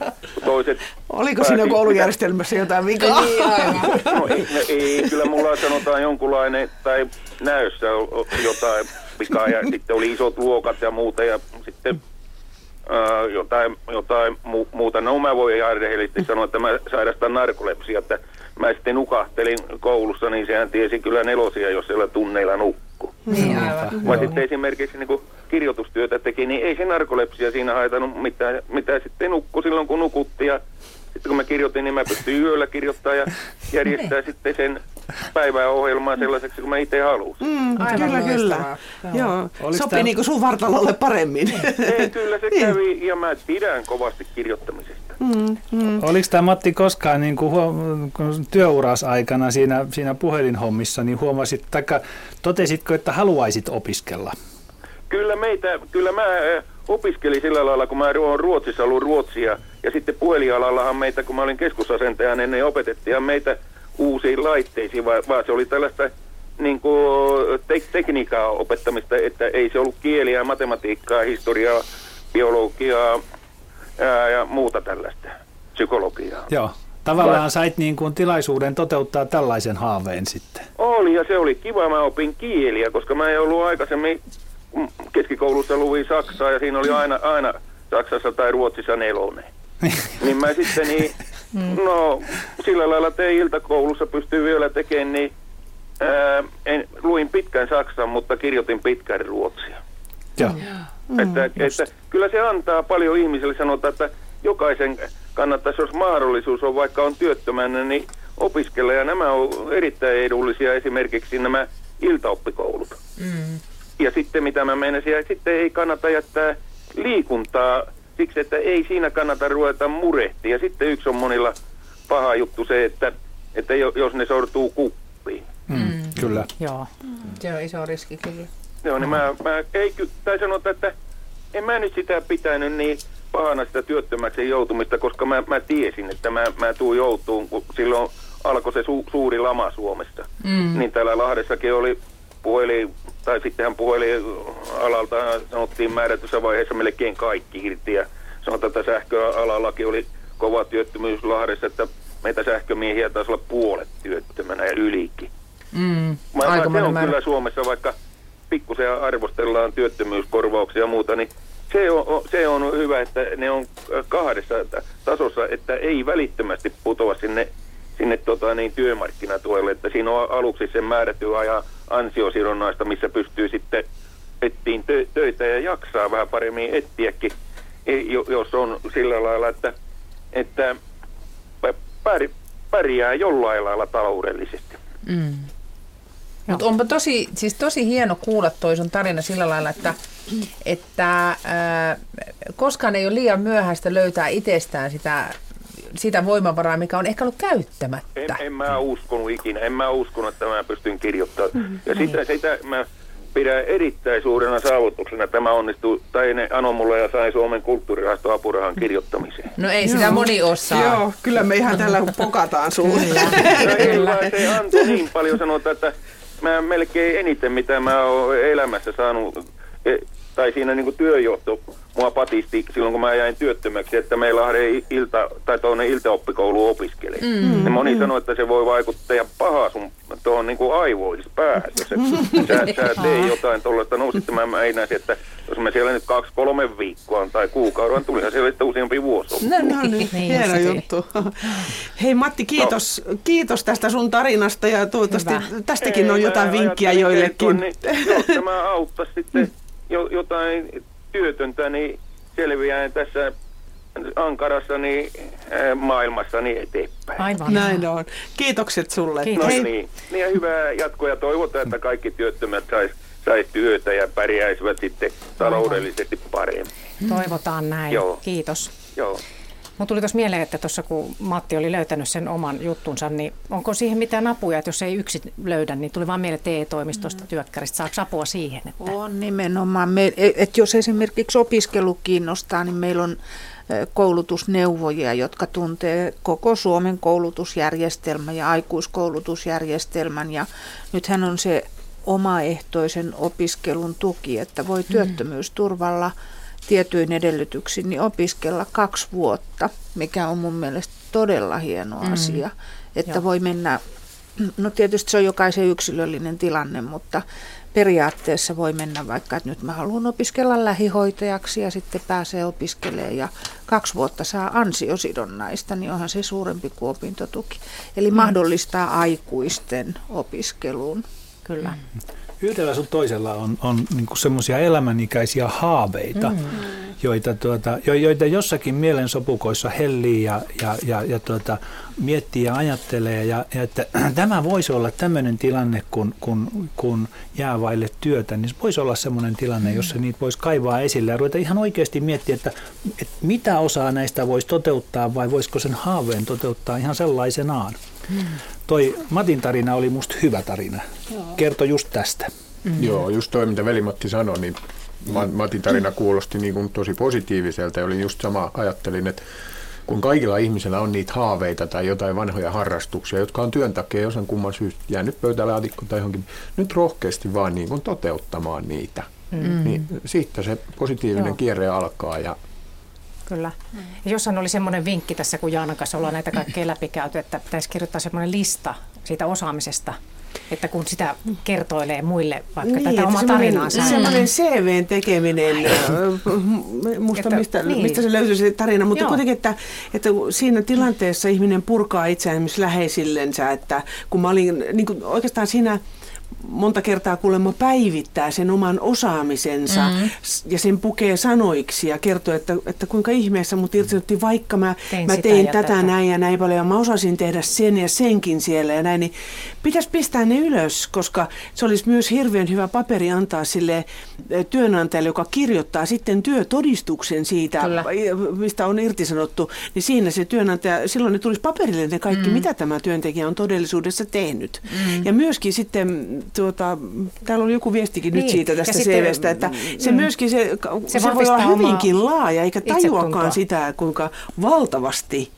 S15: Toiset
S2: Oliko siinä koulujärjestelmässä jotain vikaa?
S15: No ei, ei, kyllä mulla sanotaan jonkunlainen, tai näössä jotain vikaa, ja sitten oli isot luokat ja muuta, ja sitten ää, jotain, jotain mu, muuta. No mä voin ihan rehellisesti sanoa, että mä sairastan narkolepsia, että mä sitten nukahtelin koulussa, niin sehän tiesi kyllä nelosia, jos siellä tunneilla nukkuu.
S6: Niin, aivan.
S15: Sitten esimerkiksi niin kirjoitustyötä teki, niin ei se narkolepsia siinä haitannut mitään, mitä sitten nukku silloin, kun nukutti. Ja sitten kun mä kirjoitin, niin mä pystyin yöllä kirjoittamaan ja järjestää sitten sen päiväohjelmaa sellaiseksi, kun mä itse halusin.
S2: Mm,
S6: Aivan
S2: kyllä, kyllä.
S6: loistavaa.
S2: Joo.
S5: Oliko
S2: Sopii
S5: tää-
S2: niinku sun vartalolle paremmin.
S15: Ei, kyllä se
S2: Niin.
S15: kävi ja mä pidän kovasti kirjoittamisesta.
S2: Mm, mm.
S5: Oliko tämä Matti koskaan niin kuin huom- kun työuras aikana siinä, siinä puhelinhommissa, niin huomasit, taikka totesitko, että haluaisit opiskella?
S15: Kyllä meitä, kyllä mä äh, opiskelin sillä lailla, kun mä oon Ruotsissa ollut ruotsia. Ja sitten puhelialallahan meitä, kun mä olin keskusasentajan ennen, niin opetettiin meitä uusiin laitteisiin, vaan, vaan se oli tällaista niin kuin te- tekniikkaa opettamista, että ei se ollut kieliä, matematiikkaa, historiaa, biologiaa ää, ja muuta tällaista, psykologiaa.
S5: Joo. Tavallaan sait niin kuin tilaisuuden toteuttaa tällaisen haaveen sitten.
S15: Oli ja se oli kiva, mä opin kieliä, koska mä en ollut aikaisemmin mm, keskikoulussa luin Saksaa ja siinä oli aina, aina Saksassa tai Ruotsissa nelonen. niin mä sitten niin, no sillä lailla tein iltakoulussa, pystyin vielä tekemään, niin ää, en, luin pitkän Saksan, mutta kirjoitin pitkän Ruotsia.
S5: Joo.
S15: Mm, että, että kyllä se antaa paljon ihmisille, sanotaan, että jokaisen kannattaisi, jos mahdollisuus on, vaikka on työttömänä, niin opiskella. Ja nämä on erittäin edullisia, esimerkiksi nämä iltaoppikoulut.
S6: Mm.
S15: Ja sitten mitä mä meinasin, ja sitten ei kannata jättää liikuntaa siksi, että ei siinä kannata ruveta murehtia. Ja sitten yksi on monilla paha juttu se, että, että jo- jos ne sortuu kuppiin.
S5: Mm, Kyllä.
S1: Joo.
S6: Se on iso riski kyllä.
S15: Joo, niin mä, mä ei, tai sanotaan, että en mä nyt sitä pitänyt niin pahana sitä työttömäksi joutumista, koska mä, mä tiesin, että mä, mä tuun joutuun, kun silloin alkoi se su- suuri lama Suomessa.
S6: Mm.
S15: Niin täällä Lahdessakin oli puhelin, tai sittenhän puhelialalta sanottiin määrätyssä vaiheessa melkein kaikki irti. Ja sanotaan, että sähköalallakin oli kova työttömyys Lahdessa, että meitä sähkömiehiä taisi olla puolet työttömänä ja ylikin.
S6: Mm.
S15: Mä, se on
S6: määrä.
S15: kyllä Suomessa, vaikka pikkusen arvostellaan työttömyyskorvauksia ja muuta, niin se on, se on hyvä, että ne on kahdessa tasossa, että ei välittömästi putoa sinne, sinne tota, niin, työmarkkinatuelle, että siinä on aluksi sen määrätty ajan ansiosidonnaista, missä pystyy sitten ettiin tö- töitä ja jaksaa vähän paremmin etsiäkin, jo- jos on sillä lailla, että, että pä- pär- pärjää jollain lailla taloudellisesti.
S6: Mm. Mutta onpa tosi, siis tosi hieno kuulla toi sun tarina sillä lailla, että, että ää, koskaan ei ole liian myöhäistä löytää itsestään sitä sitä voimavaraa, mikä on ehkä ollut käyttämättä.
S15: En, en mä uskonut ikinä, en mä uskonut, että mä pystyn kirjoittamaan. Mm, ja sitä, niin. sitä mä pidän erittäin suurena saavutuksena, että tämä onnistui, tai ne anoi mulle ja sai Suomen kulttuurirahaston apurahan kirjoittamiseen.
S6: No ei sitä Joo. moni osaa.
S2: Joo, kyllä me ihan tällä pokataan sulle.
S15: kyllä. se antoi niin paljon sanotaan, että mä melkein eniten, mitä mä oon elämässä saanut e, tai siinä niin kuin työjohto mua patisti silloin, kun mä jäin työttömäksi, että meillä Lahden ilta, tai tuonne iltaoppikoulu opiskelee. Mm, ja moni mm. sanoi, että se voi vaikuttaa ja pahaa sun tuohon niin aivoihin päässä. Jos et, sä, sä tee jotain tuollaista, no sitten mä meinaisin, että jos mä siellä nyt kaksi, kolme viikkoa tai kuukauden, tulihan siellä sitten useampi vuosi.
S2: No, no niin, niin hieno juttu. Hei Matti, kiitos, no. kiitos tästä sun tarinasta ja toivottavasti Hyvä. tästäkin Ei, on jotain vinkkiä joillekin.
S15: Niin, jos tämä auttaisi sitten jotain työtöntä, niin selviää tässä Ankarassa niin maailmassa niin eteenpäin.
S2: Aivan. Näin on. Kiitokset sulle.
S15: Kiitos. No niin, niin ja hyvää jatkoa ja toivotaan, että kaikki työttömät sais, sais työtä ja pärjäisivät sitten taloudellisesti paremmin.
S1: Toivotaan näin. Joo. Kiitos.
S15: Joo.
S1: Mun tuli tuossa mieleen, että tuossa kun Matti oli löytänyt sen oman juttunsa, niin onko siihen mitään apuja, että jos ei yksin löydä, niin tuli vaan mieleen TE-toimistosta, mm. työkkäristä. Saako apua siihen? Että...
S4: On nimenomaan. Me, että jos esimerkiksi opiskelu kiinnostaa, niin meillä on koulutusneuvojia, jotka tuntee koko Suomen koulutusjärjestelmän ja aikuiskoulutusjärjestelmän. Ja nythän on se omaehtoisen opiskelun tuki, että voi mm. Tietyin edellytyksiin niin opiskella kaksi vuotta, mikä on mun mielestä todella hieno mm. asia. Että Joo. voi mennä, no tietysti se on jokaisen yksilöllinen tilanne, mutta periaatteessa voi mennä vaikka, että nyt mä haluan opiskella lähihoitajaksi ja sitten pääsee opiskelemaan ja kaksi vuotta saa ansiosidonnaista, niin onhan se suurempi kuin opintotuki. Eli mm. mahdollistaa aikuisten opiskeluun.
S1: Kyllä. Mm
S5: yhdellä sun toisella on, on niin semmoisia elämänikäisiä haaveita, mm. joita, tuota, jo, joita jossakin mielensopukoissa hellii ja, ja, ja, ja tuota, miettii ja ajattelee. Ja, ja että tämä voisi olla tämmöinen tilanne, kun, kun, kun jää vaille työtä, niin se voisi olla semmoinen tilanne, mm. jossa niitä voisi kaivaa esille ja ruveta ihan oikeasti miettiä, että, että mitä osaa näistä voisi toteuttaa vai voisiko sen haaveen toteuttaa ihan sellaisenaan. Mm. Toi Matin tarina oli musta hyvä tarina. Kerto just tästä.
S3: Mm. Joo, just toi mitä Veli-Matti sanoi, niin Matin tarina kuulosti niin kuin tosi positiiviselta ja olin just sama, ajattelin, että kun kaikilla ihmisillä on niitä haaveita tai jotain vanhoja harrastuksia, jotka on työn takia josen kumman syystä jäänyt pöytälaatikko tai johonkin, nyt rohkeasti vaan niin kuin toteuttamaan niitä. Mm. Niin siitä se positiivinen Joo. kierre alkaa ja
S1: Kyllä. Mm. Ja jossain oli semmoinen vinkki tässä, kun Jaanan kanssa ollaan näitä kaikkea läpikäyty, että pitäisi kirjoittaa semmoinen lista siitä osaamisesta, että kun sitä kertoilee muille vaikka niin, tätä omaa tarinaansa.
S2: Semmoinen CVn tekeminen, musta että, mistä, niin. mistä se löytyy se tarina, mutta Joo. kuitenkin, että, että siinä tilanteessa ihminen purkaa itseään esimerkiksi läheisillensä, että kun mä olin niin kuin oikeastaan siinä monta kertaa kuulemma päivittää sen oman osaamisensa mm. ja sen pukee sanoiksi ja kertoo, että, että kuinka ihmeessä mut irtisanotti, vaikka mä tein, mä tein tätä, tätä näin ja näin paljon ja mä osasin tehdä sen ja senkin siellä ja näin, niin pitäisi pistää ne ylös, koska se olisi myös hirveän hyvä paperi antaa sille työnantajalle, joka kirjoittaa sitten työtodistuksen siitä, Kyllä. mistä on irtisanottu, niin siinä se työnantaja, silloin ne tulisi paperille ne kaikki, mm. mitä tämä työntekijä on todellisuudessa tehnyt. Mm. Ja myöskin sitten tuota, täällä oli joku viestikin niin. nyt siitä tästä CVstä, että se mm, myöskin se, se, se voi olla hyvinkin laaja, eikä tajuakaan sitä, kuinka valtavasti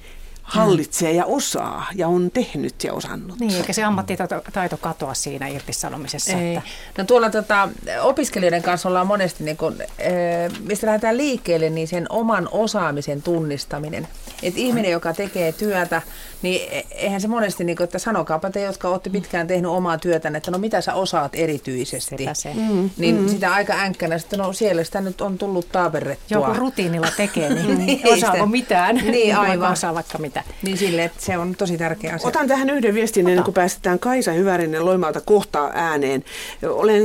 S2: hallitsee ja osaa ja on tehnyt ja osannut.
S1: Niin, eikä se ammattitaito katoa siinä irtisanomisessa.
S6: Ei. Että... No tuolla tota, opiskelijoiden kanssa ollaan monesti, niin kun, e, mistä lähdetään liikkeelle, niin sen oman osaamisen tunnistaminen. Että ihminen, joka tekee työtä, niin e, eihän se monesti, niin kuin, että sanokaapa te, jotka olette pitkään tehnyt omaa työtä, että no mitä sä osaat erityisesti. Se. Mm, niin mm. sitä aika änkkänä, että no siellä sitä nyt on tullut taaperrettua.
S1: Joku rutiinilla tekee, niin, niin osaako mitään.
S6: Niin aivan.
S1: Osaa vaikka mitä.
S6: Niin sille, että se on tosi tärkeä asia.
S2: Otan tähän yhden viestin ennen kuin päästetään Kaisa Hyvärinen Loimalta kohtaa ääneen. Olen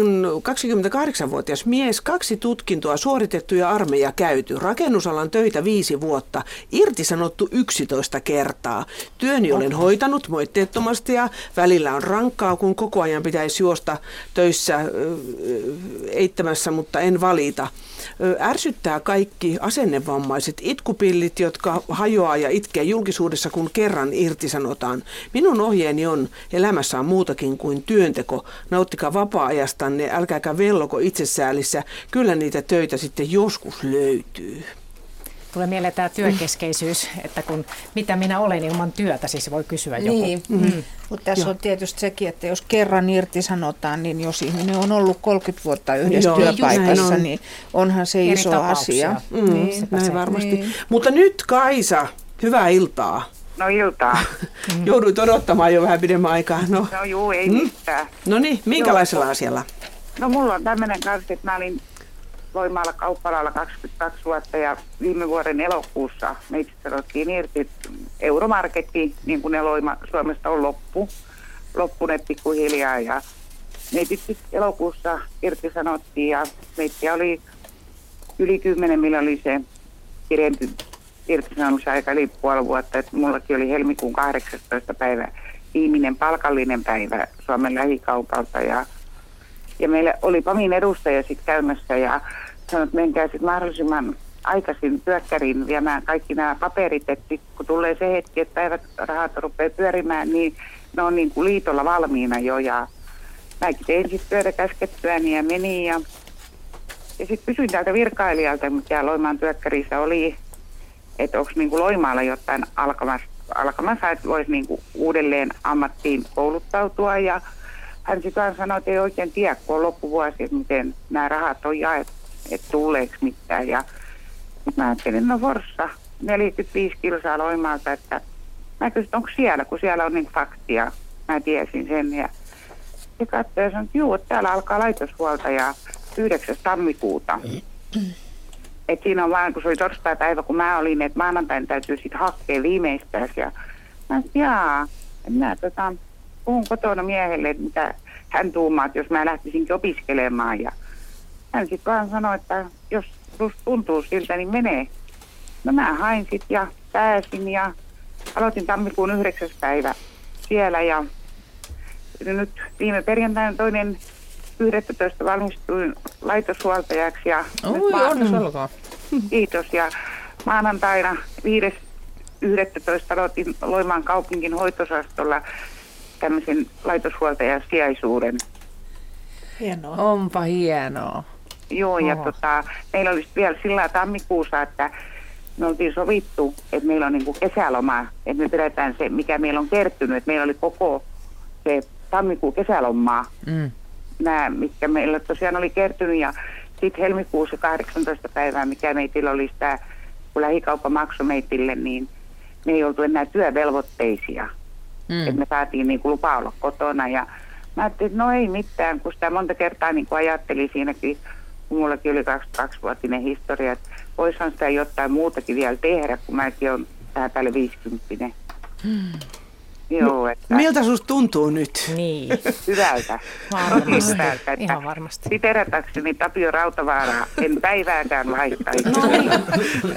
S2: 28-vuotias mies, kaksi tutkintoa suoritettu ja armeija käyty. Rakennusalan töitä viisi vuotta, irtisanottu 11 kertaa. Työni olen hoitanut moitteettomasti ja välillä on rankkaa, kun koko ajan pitäisi juosta töissä eittämässä, mutta en valita. Ärsyttää kaikki asennevammaiset itkupillit, jotka hajoaa ja itkee julkisuudessa kun kerran irtisanotaan. Minun ohjeeni on, elämässä on muutakin kuin työnteko. Nauttikaa vapaa-ajastanne, älkääkä velloko itsesäälissä. Kyllä niitä töitä sitten joskus löytyy.
S1: Tulee mieleen tämä työkeskeisyys, että kun mitä minä olen ilman työtä, siis voi kysyä joku.
S4: Niin, mm. mutta tässä Joo. on tietysti sekin, että jos kerran irtisanotaan, niin jos ihminen on ollut 30 vuotta yhdessä Joo, työpaikassa, on. niin onhan se Eri iso tapauksia. asia.
S2: Mm, niin, näin varmasti. Niin. Mutta nyt Kaisa, hyvää iltaa.
S16: No iltaa.
S2: Jouduit odottamaan jo vähän pidemmän aikaa.
S16: No, no juu, ei mm. mitään.
S2: No niin, minkälaisella Joo. asialla?
S16: No mulla on tämmöinen kanssa, että mä olin Loimaalla kauppalalla 22 vuotta ja viime vuoden elokuussa meitä sanottiin irti euromarketti, niin kuin ne Loima Suomesta on loppu, loppuneet pikkuhiljaa ja meitä elokuussa irti sanottiin ja meitä oli yli 10 miljoonia se pidempi irtisanomisaika eli puoli vuotta, että mullakin oli helmikuun 18. päivä viimeinen palkallinen päivä Suomen lähikaupalta ja ja meillä oli PAMin edustaja sitten käymässä ja sanoi, että menkää sitten mahdollisimman aikaisin työkkäriin viemään kaikki nämä paperit, että kun tulee se hetki, että päivät rahat rupeaa pyörimään, niin ne on niin kuin liitolla valmiina jo ja mäkin tein sitten työtä käskettyäni ja meni ja, ja sitten kysyin täältä virkailijalta, mikä Loimaan työkkärissä oli, että onko niin Loimaalla jotain alkamassa, alkamassa että voisi niin uudelleen ammattiin kouluttautua ja hän sitten sanoi, että ei oikein tiedä, kun on loppuvuosi, miten nämä rahat on jaettu, että tuleeko mitään. Ja mä ajattelin, no Forssa, 45 kilsaa Loimaalta, että mä kysyin, onko siellä, kun siellä on niin faktia. Mä tiesin sen ja se katsoi ja sanoi, että juu, täällä alkaa laitoshuoltaja 9. tammikuuta. Et siinä on vaan, kun se oli torstai-päivä, kun mä olin, että maanantain täytyy sitten hakea viimeistään. Ja mä jaa, mä tota, puhun kotona miehelle, että mitä hän tuumaa, että jos mä lähtisinkin opiskelemaan. Ja hän sitten vaan sanoi, että jos tuntuu siltä, niin menee. No mä hain sitten ja pääsin ja aloitin tammikuun 9. päivä siellä ja nyt viime perjantaina toinen 11. valmistuin laitoshuoltajaksi. Ja
S6: Oi, maan...
S16: Kiitos. Ja maanantaina 5.11. aloitin Loimaan kaupungin hoitosastolla tämmöisen laitoshuoltajan sijaisuuden.
S6: Hienoa. Onpa hienoa.
S16: Joo, ja tota, meillä olisi vielä sillä tammikuussa, että me oltiin sovittu, että meillä on niin kesäloma, että me pidetään se, mikä meillä on kertynyt, että meillä oli koko se tammikuun kesälomaa, mm. nämä, mitkä meillä tosiaan oli kertynyt, ja sitten helmikuussa 18 päivää, mikä meitillä oli sitä, kun lähikauppa maksoi meitille, niin me ei oltu enää työvelvoitteisia. Mm. Että me saatiin niin kuin lupa olla kotona ja mä ajattelin, että no ei mitään, kun sitä monta kertaa niin kuin ajattelin siinäkin, mullakin oli 22-vuotinen historia, että voisihan sitä jotain muutakin vielä tehdä, kun mäkin olen tähän päälle 50. Mm. Joo, että...
S2: Miltä susta tuntuu nyt?
S1: Niin.
S16: Hyvältä.
S1: Varmasti. hyvältä. Että Ihan varmasti.
S16: Siterätäkseni Tapio Rautavaara, en päivääkään laittaisi.
S1: No niin,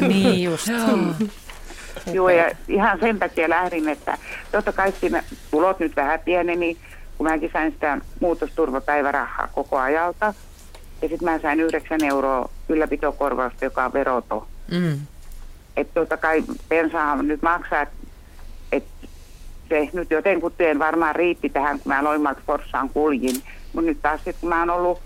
S1: niin just.
S16: Joo, ja ihan sen takia lähdin, että totta kai siinä tulot nyt vähän pieneni, kun mäkin sain sitä muutosturvapäivärahaa koko ajalta. Ja sitten mä sain 9 euroa ylläpitokorvausta, joka on veroto. Mm. Että totta kai pensaahan nyt maksaa, että et se nyt jotenkin varmaan riitti tähän, kun mä Loimalta Forssaan kuljin. Mutta nyt taas sit, kun mä oon ollut,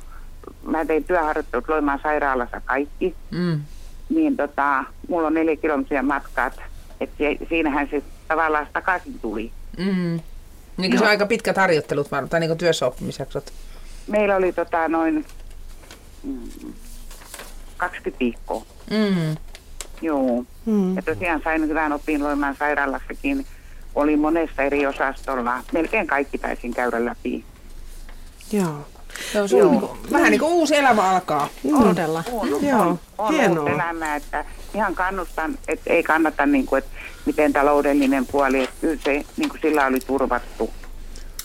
S16: mä tein työharjoittelut Loimaan sairaalassa kaikki, mm. niin tota, mulla on neljä kilometriä matkat että siinähän se tavallaan takaisin tuli.
S6: Mm. Niin se on aika pitkät harjoittelut varmaan, tai niin työssäoppimisjaksot?
S16: Meillä oli tota noin mm, 20 viikkoa. Mm. Joo. Mm. Ja tosiaan sain hyvän opin Loimaan sairaalassakin. Oli monessa eri osastolla. Melkein kaikki taisin käydä läpi.
S2: Joo.
S6: Se on Joo. Niin kuin, vähän niin kuin uusi elämä alkaa.
S1: On, Todella.
S16: On, on, Joo. on, on Hienoa. elämää, että ihan kannustan, että ei kannata, niin kuin, että miten taloudellinen puoli, että kyllä se niin kuin sillä oli turvattu.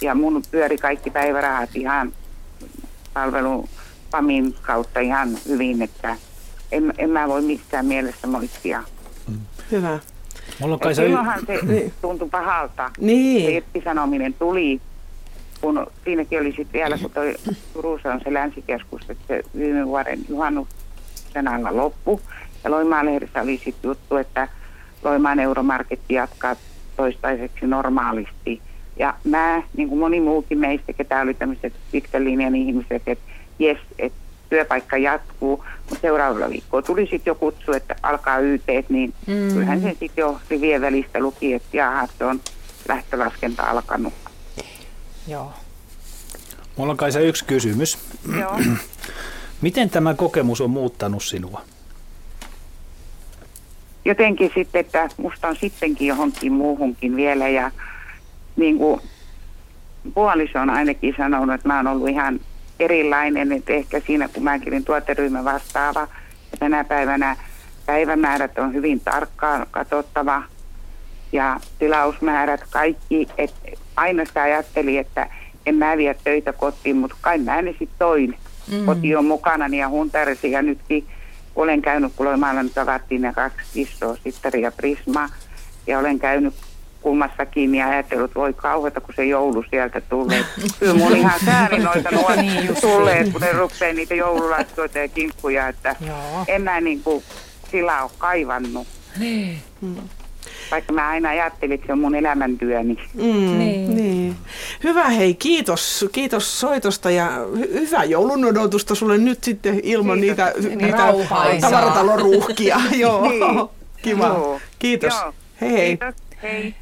S16: Ja mun pyöri kaikki päivärahat ihan palvelun PAMin kautta ihan hyvin, että en, en mä voi missään mielessä moittia.
S2: Hyvä.
S16: Mulla on kai se... Silloinhan se niin. tuntui pahalta.
S2: Niin.
S16: Se irtisanominen tuli, kun siinäkin oli sitten vielä, kun toi Turussa on se länsikeskus, että se viime vuoden juhannuksen alla loppu. Ja Loimaan lehdessä oli sitten juttu, että Loimaan euromarketti jatkaa toistaiseksi normaalisti. Ja mä, niin kuin moni muukin meistä, ketä oli tämmöiset pitkän linjan ihmiset, että jes, että työpaikka jatkuu, mutta seuraavalla viikolla tuli sitten jo kutsu, että alkaa YT, niin mm. kyllähän sen sitten jo rivien välistä luki, että jaha, se on lähtölaskenta alkanut.
S1: Joo.
S5: Mulla on kai se yksi kysymys.
S16: Joo.
S5: Miten tämä kokemus on muuttanut sinua?
S16: Jotenkin sitten, että musta on sittenkin johonkin muuhunkin vielä ja niin kuin puoliso on ainakin sanonut, että mä oon ollut ihan erilainen, että ehkä siinä kun mäkin olin tuoteryhmä vastaava ja tänä päivänä päivämäärät on hyvin tarkkaan katsottava ja tilausmäärät kaikki, että aina sitä ajatteli, että en mä vie töitä kotiin, mutta kai mä ne sitten toin. Mm. Koti on mukana ja huntarisi ja nytkin olen käynyt, kun Loimaalla nyt avattiin ne kaksi isoa sittari ja prisma ja olen käynyt kummassakin ja ajatellut, voi kauheata, kun se joulu sieltä tulee. Kyllä mun ihan sääli noita nuoret niin tulleet, kun ne rupeaa niitä joululaittoita ja kinkkuja, että Joo. en mä niin kuin sillä ole kaivannut. Niin. Mm. Vaikka mä aina ajattelin, että se on mun elämäntyöni.
S2: Mm, niin. niin. Hyvä hei, kiitos, kiitos soitosta ja hy- hyvää joulun odotusta sulle nyt sitten ilman kiitos. niitä, niitä tavaratalon ruuhkia. Joo, niin. kiva. Joo. Kiitos. Joo. Hei hei. Kiitos.
S16: Hei.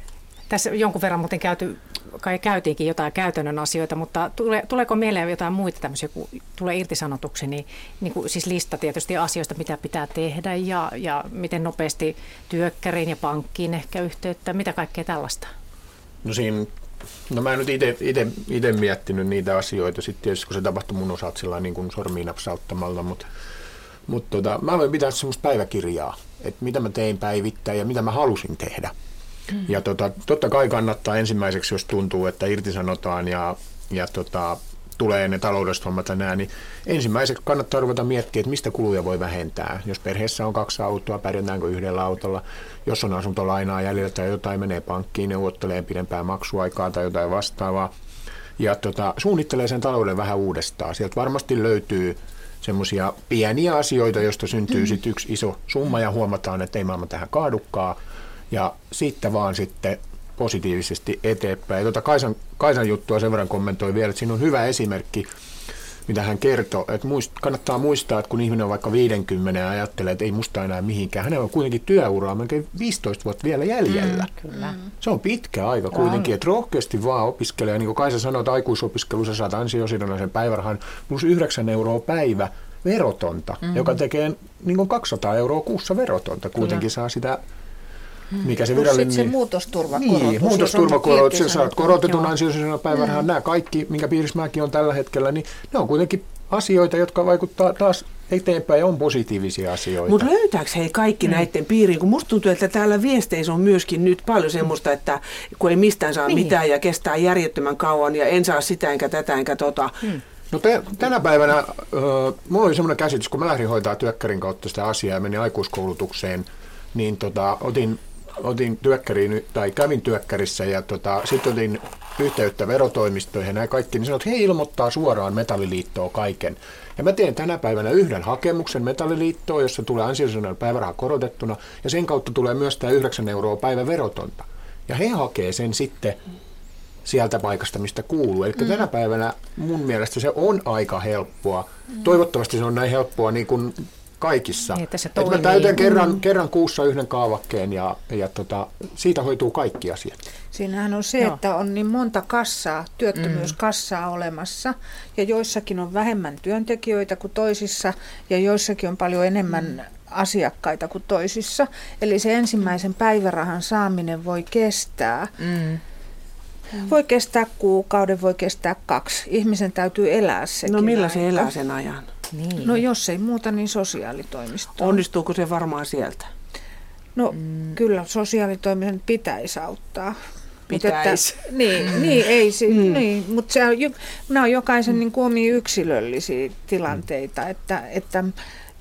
S1: Tässä jonkun verran muuten käyty, kai käytiinkin jotain käytännön asioita, mutta tule, tuleeko mieleen jotain muita tämmöisiä, kun tulee irtisanotuksi, niin, niin kuin, siis lista tietysti asioista, mitä pitää tehdä ja, ja miten nopeasti työkkäriin ja pankkiin ehkä yhteyttä, mitä kaikkea tällaista?
S3: No siinä No mä en nyt itse miettinyt niitä asioita, sitten tietysti kun se tapahtui mun osalta sillä niin kuin sormiin napsauttamalla, mutta, tota, mä aloin pitää semmoista päiväkirjaa, että mitä mä tein päivittäin ja mitä mä halusin tehdä. Mm. Ja tota, totta kai kannattaa ensimmäiseksi, jos tuntuu, että irtisanotaan ja, ja tota, tulee ne taloudelliset hommat ja nää, niin ensimmäiseksi kannattaa ruveta miettiä, että mistä kuluja voi vähentää. Jos perheessä on kaksi autoa, pärjätäänkö yhdellä autolla. Jos on asuntolainaa jäljellä tai jotain, menee pankkiin, neuvottelee pidempää maksuaikaa tai jotain vastaavaa. Ja tota, suunnittelee sen talouden vähän uudestaan. Sieltä varmasti löytyy semmoisia pieniä asioita, joista syntyy mm. sitten yksi iso summa ja huomataan, että ei maailma tähän kaadukkaa ja sitten vaan sitten positiivisesti eteenpäin. Ja tuota Kaisan, Kaisan juttua sen verran kommentoi vielä, että siinä on hyvä esimerkki, mitä hän kertoo, että muist, kannattaa muistaa, että kun ihminen on vaikka 50 ja ajattelee, että ei musta enää mihinkään, hänellä on kuitenkin työuraa melkein 15 vuotta vielä jäljellä. Mm, kyllä. Se on pitkä aika kuitenkin, että rohkeasti vaan opiskelee. Niin kuin Kaisa sanoi, että aikuisopiskelussa saat ansiosidonnaisen päivärahan plus 9 euroa päivä verotonta, mm-hmm. joka tekee niin kuin 200 euroa kuussa verotonta. Kuitenkin kyllä. saa sitä
S4: Mm. Mikä se virallinen... se muutosturvakorotus.
S3: Niin, muutosturvakorotus, sä saat korotetun ansiosidonnaisen päivärahan, mm. nämä kaikki, minkä piirissä mäkin on tällä hetkellä, niin ne on kuitenkin asioita, jotka vaikuttaa taas eteenpäin ja on positiivisia asioita.
S2: Mutta löytääkö hei kaikki mm. näiden piiriin? Kun musta tuntuu, että täällä viesteissä on myöskin nyt paljon semmoista, että kun ei mistään saa niin. mitään ja kestää järjettömän kauan ja en saa sitä enkä tätä enkä tota. Mm.
S3: No te, tänä päivänä äh, mulla oli semmoinen käsitys, kun mä lähdin hoitaa työkkärin kautta sitä asiaa ja menin aikuiskoulutukseen, niin tota, otin otin työkkäriin, tai kävin työkkärissä ja tota, sitten otin yhteyttä verotoimistoihin ja kaikki, niin sanoin, että he ilmoittaa suoraan metalliliittoon kaiken. Ja mä teen tänä päivänä yhden hakemuksen metalliliittoon, jossa tulee ansiosidonnainen päiväraha korotettuna, ja sen kautta tulee myös tämä 9 euroa päivä verotonta. Ja he hakee sen sitten sieltä paikasta, mistä kuuluu. Eli mm. tänä päivänä mun mielestä se on aika helppoa. Mm. Toivottavasti se on näin helppoa niin kuin kaikissa. Niin, että se toimii. Et mä täytän kerran, mm. kerran kuussa yhden kaavakkeen ja, ja tota, siitä hoituu kaikki asiat.
S4: Siinähän on se, Joo. että on niin monta kassaa, työttömyyskassaa mm. olemassa ja joissakin on vähemmän työntekijöitä kuin toisissa ja joissakin on paljon enemmän mm. asiakkaita kuin toisissa. Eli se ensimmäisen päivärahan saaminen voi kestää. Mm. Voi kestää kuukauden, voi kestää kaksi. Ihmisen täytyy elää sekin
S2: No millä aika. se elää sen ajan?
S4: Niin. No jos ei muuta, niin sosiaalitoimisto.
S2: Onnistuuko se varmaan sieltä?
S4: No mm. kyllä sosiaalitoimisen pitäisi auttaa.
S2: Pitäisi.
S4: Mutta että, niin, mm. niin, ei, se, mm. niin, mutta se on, nämä on jokaisen mm. niin kuin omia yksilöllisiä tilanteita, että, että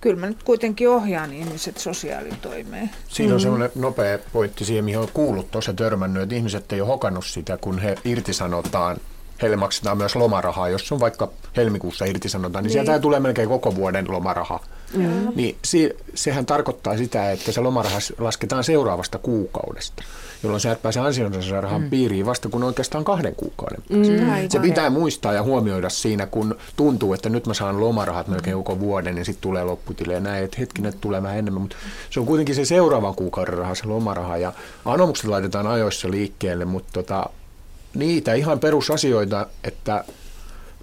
S4: kyllä mä nyt kuitenkin ohjaan ihmiset sosiaalitoimeen.
S3: Siinä on mm. semmoinen nopea pointti siihen, mihin on kuullut tuossa törmännyt, että ihmiset ei ole hokannut sitä, kun he irtisanotaan heille maksetaan myös lomarahaa. Jos on vaikka helmikuussa irtisanotaan, niin, niin. sieltä tulee melkein koko vuoden lomaraha. mm. niin se, sehän tarkoittaa sitä, että se lomaraha lasketaan seuraavasta kuukaudesta, jolloin sä et pääse ansionsairahan mm. piiriin vasta kun oikeastaan kahden kuukauden päästä. Mm. Se pitää muistaa ja huomioida siinä, kun tuntuu, että nyt mä saan lomarahat melkein koko vuoden, niin sitten tulee lopputille ja näin, että hetkinen, tulee vähän enemmän, mutta se on kuitenkin se seuraavan kuukauden raha, se lomaraha, ja anomukset laitetaan ajoissa liikkeelle, mutta tota, niitä ihan perusasioita, että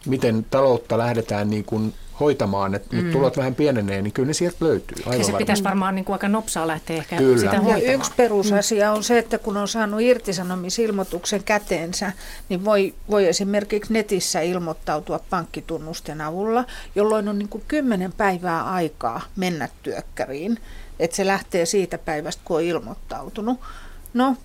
S3: miten taloutta lähdetään niin kuin hoitamaan, että mm. nyt tulot vähän pienenee, niin kyllä ne sieltä löytyy.
S1: Aivan ja se varmaan. pitäisi varmaan niin kuin aika nopsaa lähteä ehkä
S4: kyllä.
S1: sitä hoitamaan.
S4: Ja yksi perusasia on se, että kun on saanut irtisanomisilmoituksen käteensä, niin voi, voi esimerkiksi netissä ilmoittautua pankkitunnusten avulla, jolloin on niin kuin kymmenen päivää aikaa mennä työkkäriin. Että se lähtee siitä päivästä, kun on ilmoittautunut. No,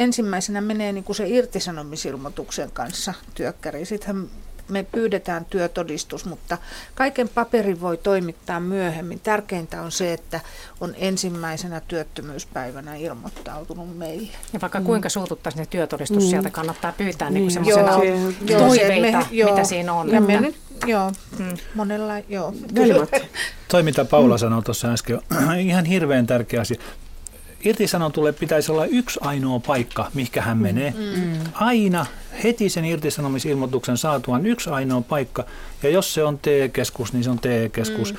S4: ensimmäisenä menee niin kuin se irtisanomisilmoituksen kanssa työkkäriin. Sittenhän me pyydetään työtodistus, mutta kaiken paperin voi toimittaa myöhemmin. Tärkeintä on se, että on ensimmäisenä työttömyyspäivänä ilmoittautunut meille.
S1: Ja vaikka kuinka suututtaisiin ne työtodistus, mm. sieltä kannattaa pyytää niin semmoisena toiveita, me, joo, mitä siinä on.
S4: Ja me nyt, joo, mm. monella, joo.
S5: Toi, mitä Paula sanoi tuossa äsken, ihan hirveän tärkeä asia irtisanotulle pitäisi olla yksi ainoa paikka, mihinkä hän menee. Mm. Aina heti sen irtisanomisilmoituksen saatuaan yksi ainoa paikka. Ja jos se on TE-keskus, niin se on TE-keskus. Mm.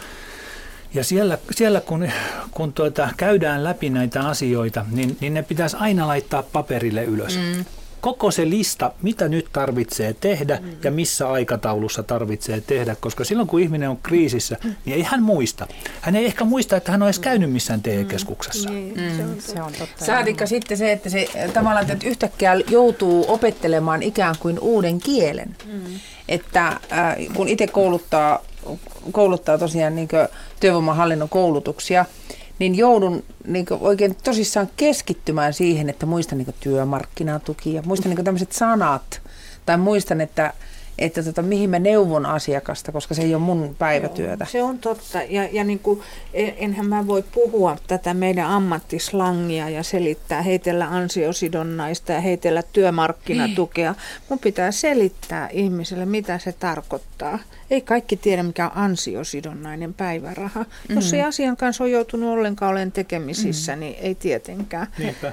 S5: Ja siellä, siellä kun, kun tuota, käydään läpi näitä asioita, niin, niin ne pitäisi aina laittaa paperille ylös. Mm koko se lista, mitä nyt tarvitsee tehdä mm. ja missä aikataulussa tarvitsee tehdä, koska silloin kun ihminen on kriisissä, mm. niin ei hän muista. Hän ei ehkä muista, että hän on edes käynyt missään TE-keskuksessa. Mm.
S6: Mm. Se, on se on totta. Saatikka sitten se, että se tavallaan että yhtäkkiä joutuu opettelemaan ikään kuin uuden kielen. Mm. Että äh, kun itse kouluttaa, kouluttaa tosiaan niin työvoimahallinnon koulutuksia, niin joudun niin oikein tosissaan keskittymään siihen, että muistan niin työmarkkinatuki ja muistan niin tämmöiset sanat. Tai muistan, että, että tota, mihin mä neuvon asiakasta, koska se ei ole mun päivätyötä.
S4: Joo, se on totta. Ja, ja niin kuin, enhän mä voi puhua tätä meidän ammattislangia ja selittää, heitellä ansiosidonnaista ja heitellä työmarkkinatukea. Mun pitää selittää ihmiselle, mitä se tarkoittaa. Ei kaikki tiedä, mikä on ansiosidonnainen päiväraha. Mm-hmm. Jos ei asian kanssa ole joutunut ollenkaan olen tekemisissä, mm-hmm. niin ei tietenkään.
S5: Niinpä.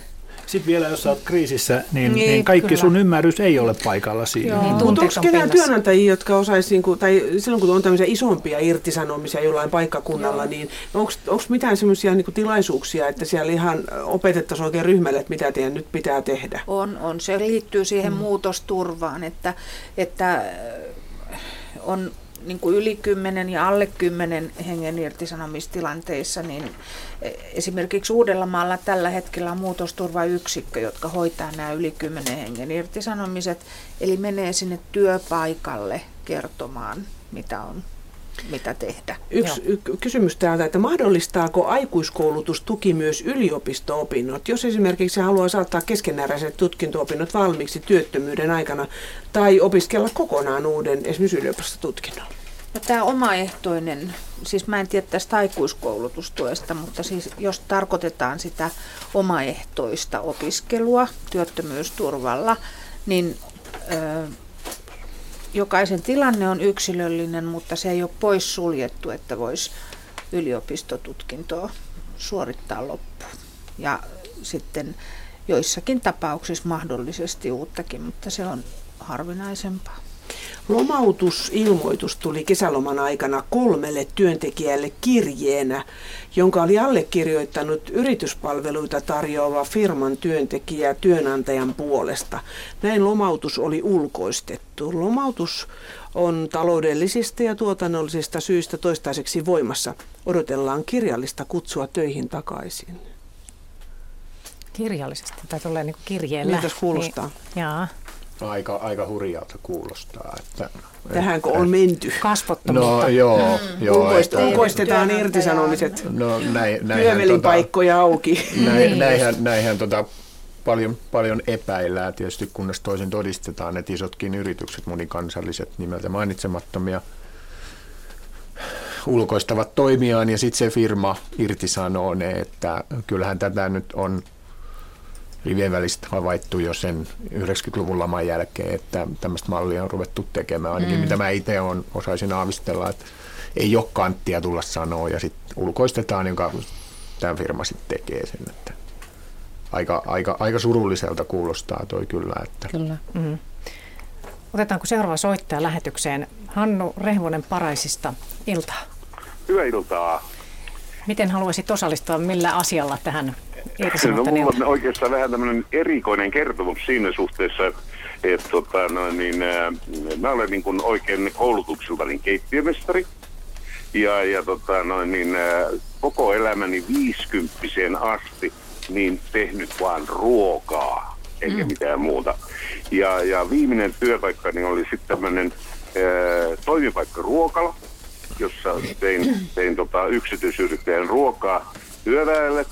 S5: Sitten vielä, jos olet kriisissä, niin, niin, niin kaikki kyllä. sun ymmärrys ei ole paikalla siinä. Joo.
S2: Niin, Mutta onko ketään työnantajia, jotka osaisi, niin tai silloin kun on tämmöisiä isompia irtisanomisia jollain paikkakunnalla, Joo. niin onko mitään semmoisia niin tilaisuuksia, että siellä ihan opetettaisiin oikein ryhmälle, että mitä teidän nyt pitää tehdä?
S4: On, on. Se liittyy siihen mm. muutosturvaan, että, että on niin kuin yli 10 ja alle 10 hengen irtisanomistilanteissa, niin esimerkiksi Uudellamaalla tällä hetkellä on muutosturvayksikkö, jotka hoitaa nämä yli 10 hengen irtisanomiset, eli menee sinne työpaikalle kertomaan, mitä on mitä tehdä.
S2: Yksi y- kysymys täältä, että mahdollistaako aikuiskoulutustuki myös yliopisto-opinnot, jos esimerkiksi haluaa saattaa keskeneräiset tutkinto-opinnot valmiiksi työttömyyden aikana tai opiskella kokonaan uuden esimerkiksi yliopistotutkinnon?
S4: No, tämä omaehtoinen, siis mä en tiedä tästä aikuiskoulutustuesta, mutta siis jos tarkoitetaan sitä omaehtoista opiskelua työttömyysturvalla, niin ö, jokaisen tilanne on yksilöllinen, mutta se ei ole pois suljettu, että voisi yliopistotutkintoa suorittaa loppuun. Ja sitten joissakin tapauksissa mahdollisesti uuttakin, mutta se on harvinaisempaa.
S2: Lomautusilmoitus tuli kesäloman aikana kolmelle työntekijälle kirjeenä, jonka oli allekirjoittanut yrityspalveluita tarjoava firman työntekijä työnantajan puolesta. Näin lomautus oli ulkoistettu. Lomautus on taloudellisista ja tuotannollisista syistä toistaiseksi voimassa. Odotellaan kirjallista kutsua töihin takaisin.
S1: Kirjallisesti, tai tulee niin kirjeellä.
S2: Miltä kuulostaa?
S1: Niin, jaa
S3: aika, aika hurjalta kuulostaa. Että,
S2: Tähänkö on menty?
S1: Kasvottomuutta.
S3: No joo. Mm. joo
S2: Ulkoista, ulkoistetaan irtisanomiset.
S3: No, näin,
S2: Työvelipaikkoja tota, auki.
S3: Näin, niin. näinhän, näinhän tota, paljon, paljon epäillään tietysti, kunnes toisin todistetaan, että isotkin yritykset, monikansalliset nimeltä mainitsemattomia, ulkoistavat toimiaan ja sitten se firma irtisanoo ne, että kyllähän tätä nyt on – rivien välistä havaittu jo sen 90-luvun laman jälkeen, että tämmöistä mallia on ruvettu tekemään, ainakin mm. mitä mä itse on, osaisin aavistella, että ei ole kanttia tulla sanoa ja sitten ulkoistetaan, jonka tämä firma sitten tekee sen. Että aika, aika, aika surulliselta kuulostaa toi kyllä. Että.
S6: Kyllä.
S1: Mm. Otetaanko seuraava soittaja lähetykseen? Hannu Rehvonen Paraisista, iltaa.
S17: Hyvää iltaa.
S1: Miten haluaisit osallistua, millä asialla tähän
S17: No
S1: irtisanottaneen?
S17: mulla on oikeastaan vähän tämmöinen erikoinen kertomus siinä suhteessa, että tota, no, niin, ää, mä olen niin kuin oikein koulutukseltani keittiömestari. Ja, ja tota, no, niin, ää, koko elämäni viisikymppiseen asti niin tehnyt vaan ruokaa, eikä
S18: Mm.
S17: mitään muuta. Ja, ja viimeinen työpaikkani oli sitten tämmöinen toimipaikka ruokala, jossa tein, tein tota, yksityisyrittäjän ruokaa työväelle.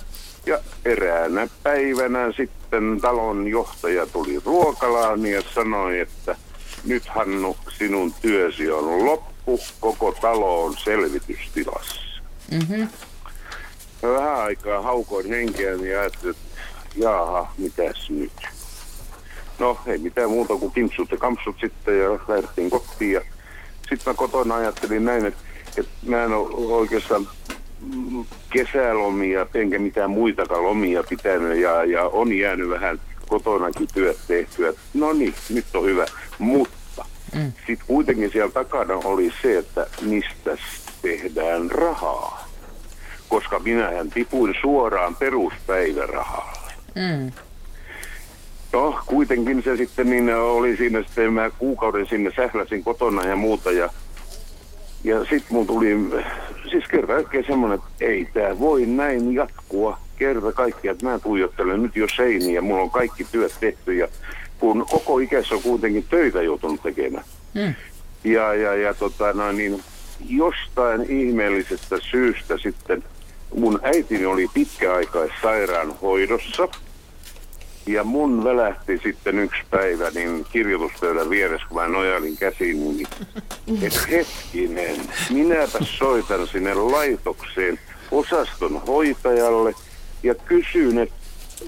S17: Ja eräänä päivänä sitten talon johtaja tuli ruokalaan ja sanoi, että nyt Hannu, sinun työsi on loppu, koko talo on selvitystilassa.
S6: Mm-hmm.
S17: Vähän aikaa haukoin henkeäni ja ajattelin, että jaaha, mitäs nyt? No ei mitään muuta kuin kimpsut ja kampsut sitten ja lähdettiin kotiin. Ja sitten mä kotona ajattelin näin, että, että mä en ole oikeastaan kesälomia enkä mitään muitakaan lomia pitänyt ja, ja on jäänyt vähän kotonakin työt tehtyä. No niin, nyt on hyvä. Mutta
S6: Mm.
S17: sitten kuitenkin siellä takana oli se, että mistä tehdään rahaa. Koska minähän tipuin suoraan peruspäivärahalle.
S6: Mm.
S17: No, kuitenkin se sitten niin oli siinä sitten, mä kuukauden sinne sähläsin kotona ja muuta ja ja sitten mun tuli, siis kerta kaikkiaan semmoinen, että ei tämä voi näin jatkua kerta kaikkiaan, että mä tuijottelen nyt jo seiniä mulla on kaikki työt tehty ja kun koko ikässä on kuitenkin töitä joutunut tekemään.
S6: Mm.
S17: Ja, ja, ja tota, no, niin, jostain ihmeellisestä syystä sitten mun äitini oli pitkäaikaissairaanhoidossa ja mun välähti sitten yksi päivä niin kirjoituspöydän vieressä, kun mä nojailin käsiin, niin että hetkinen, minäpä soitan sinne laitokseen osaston hoitajalle ja kysyn, että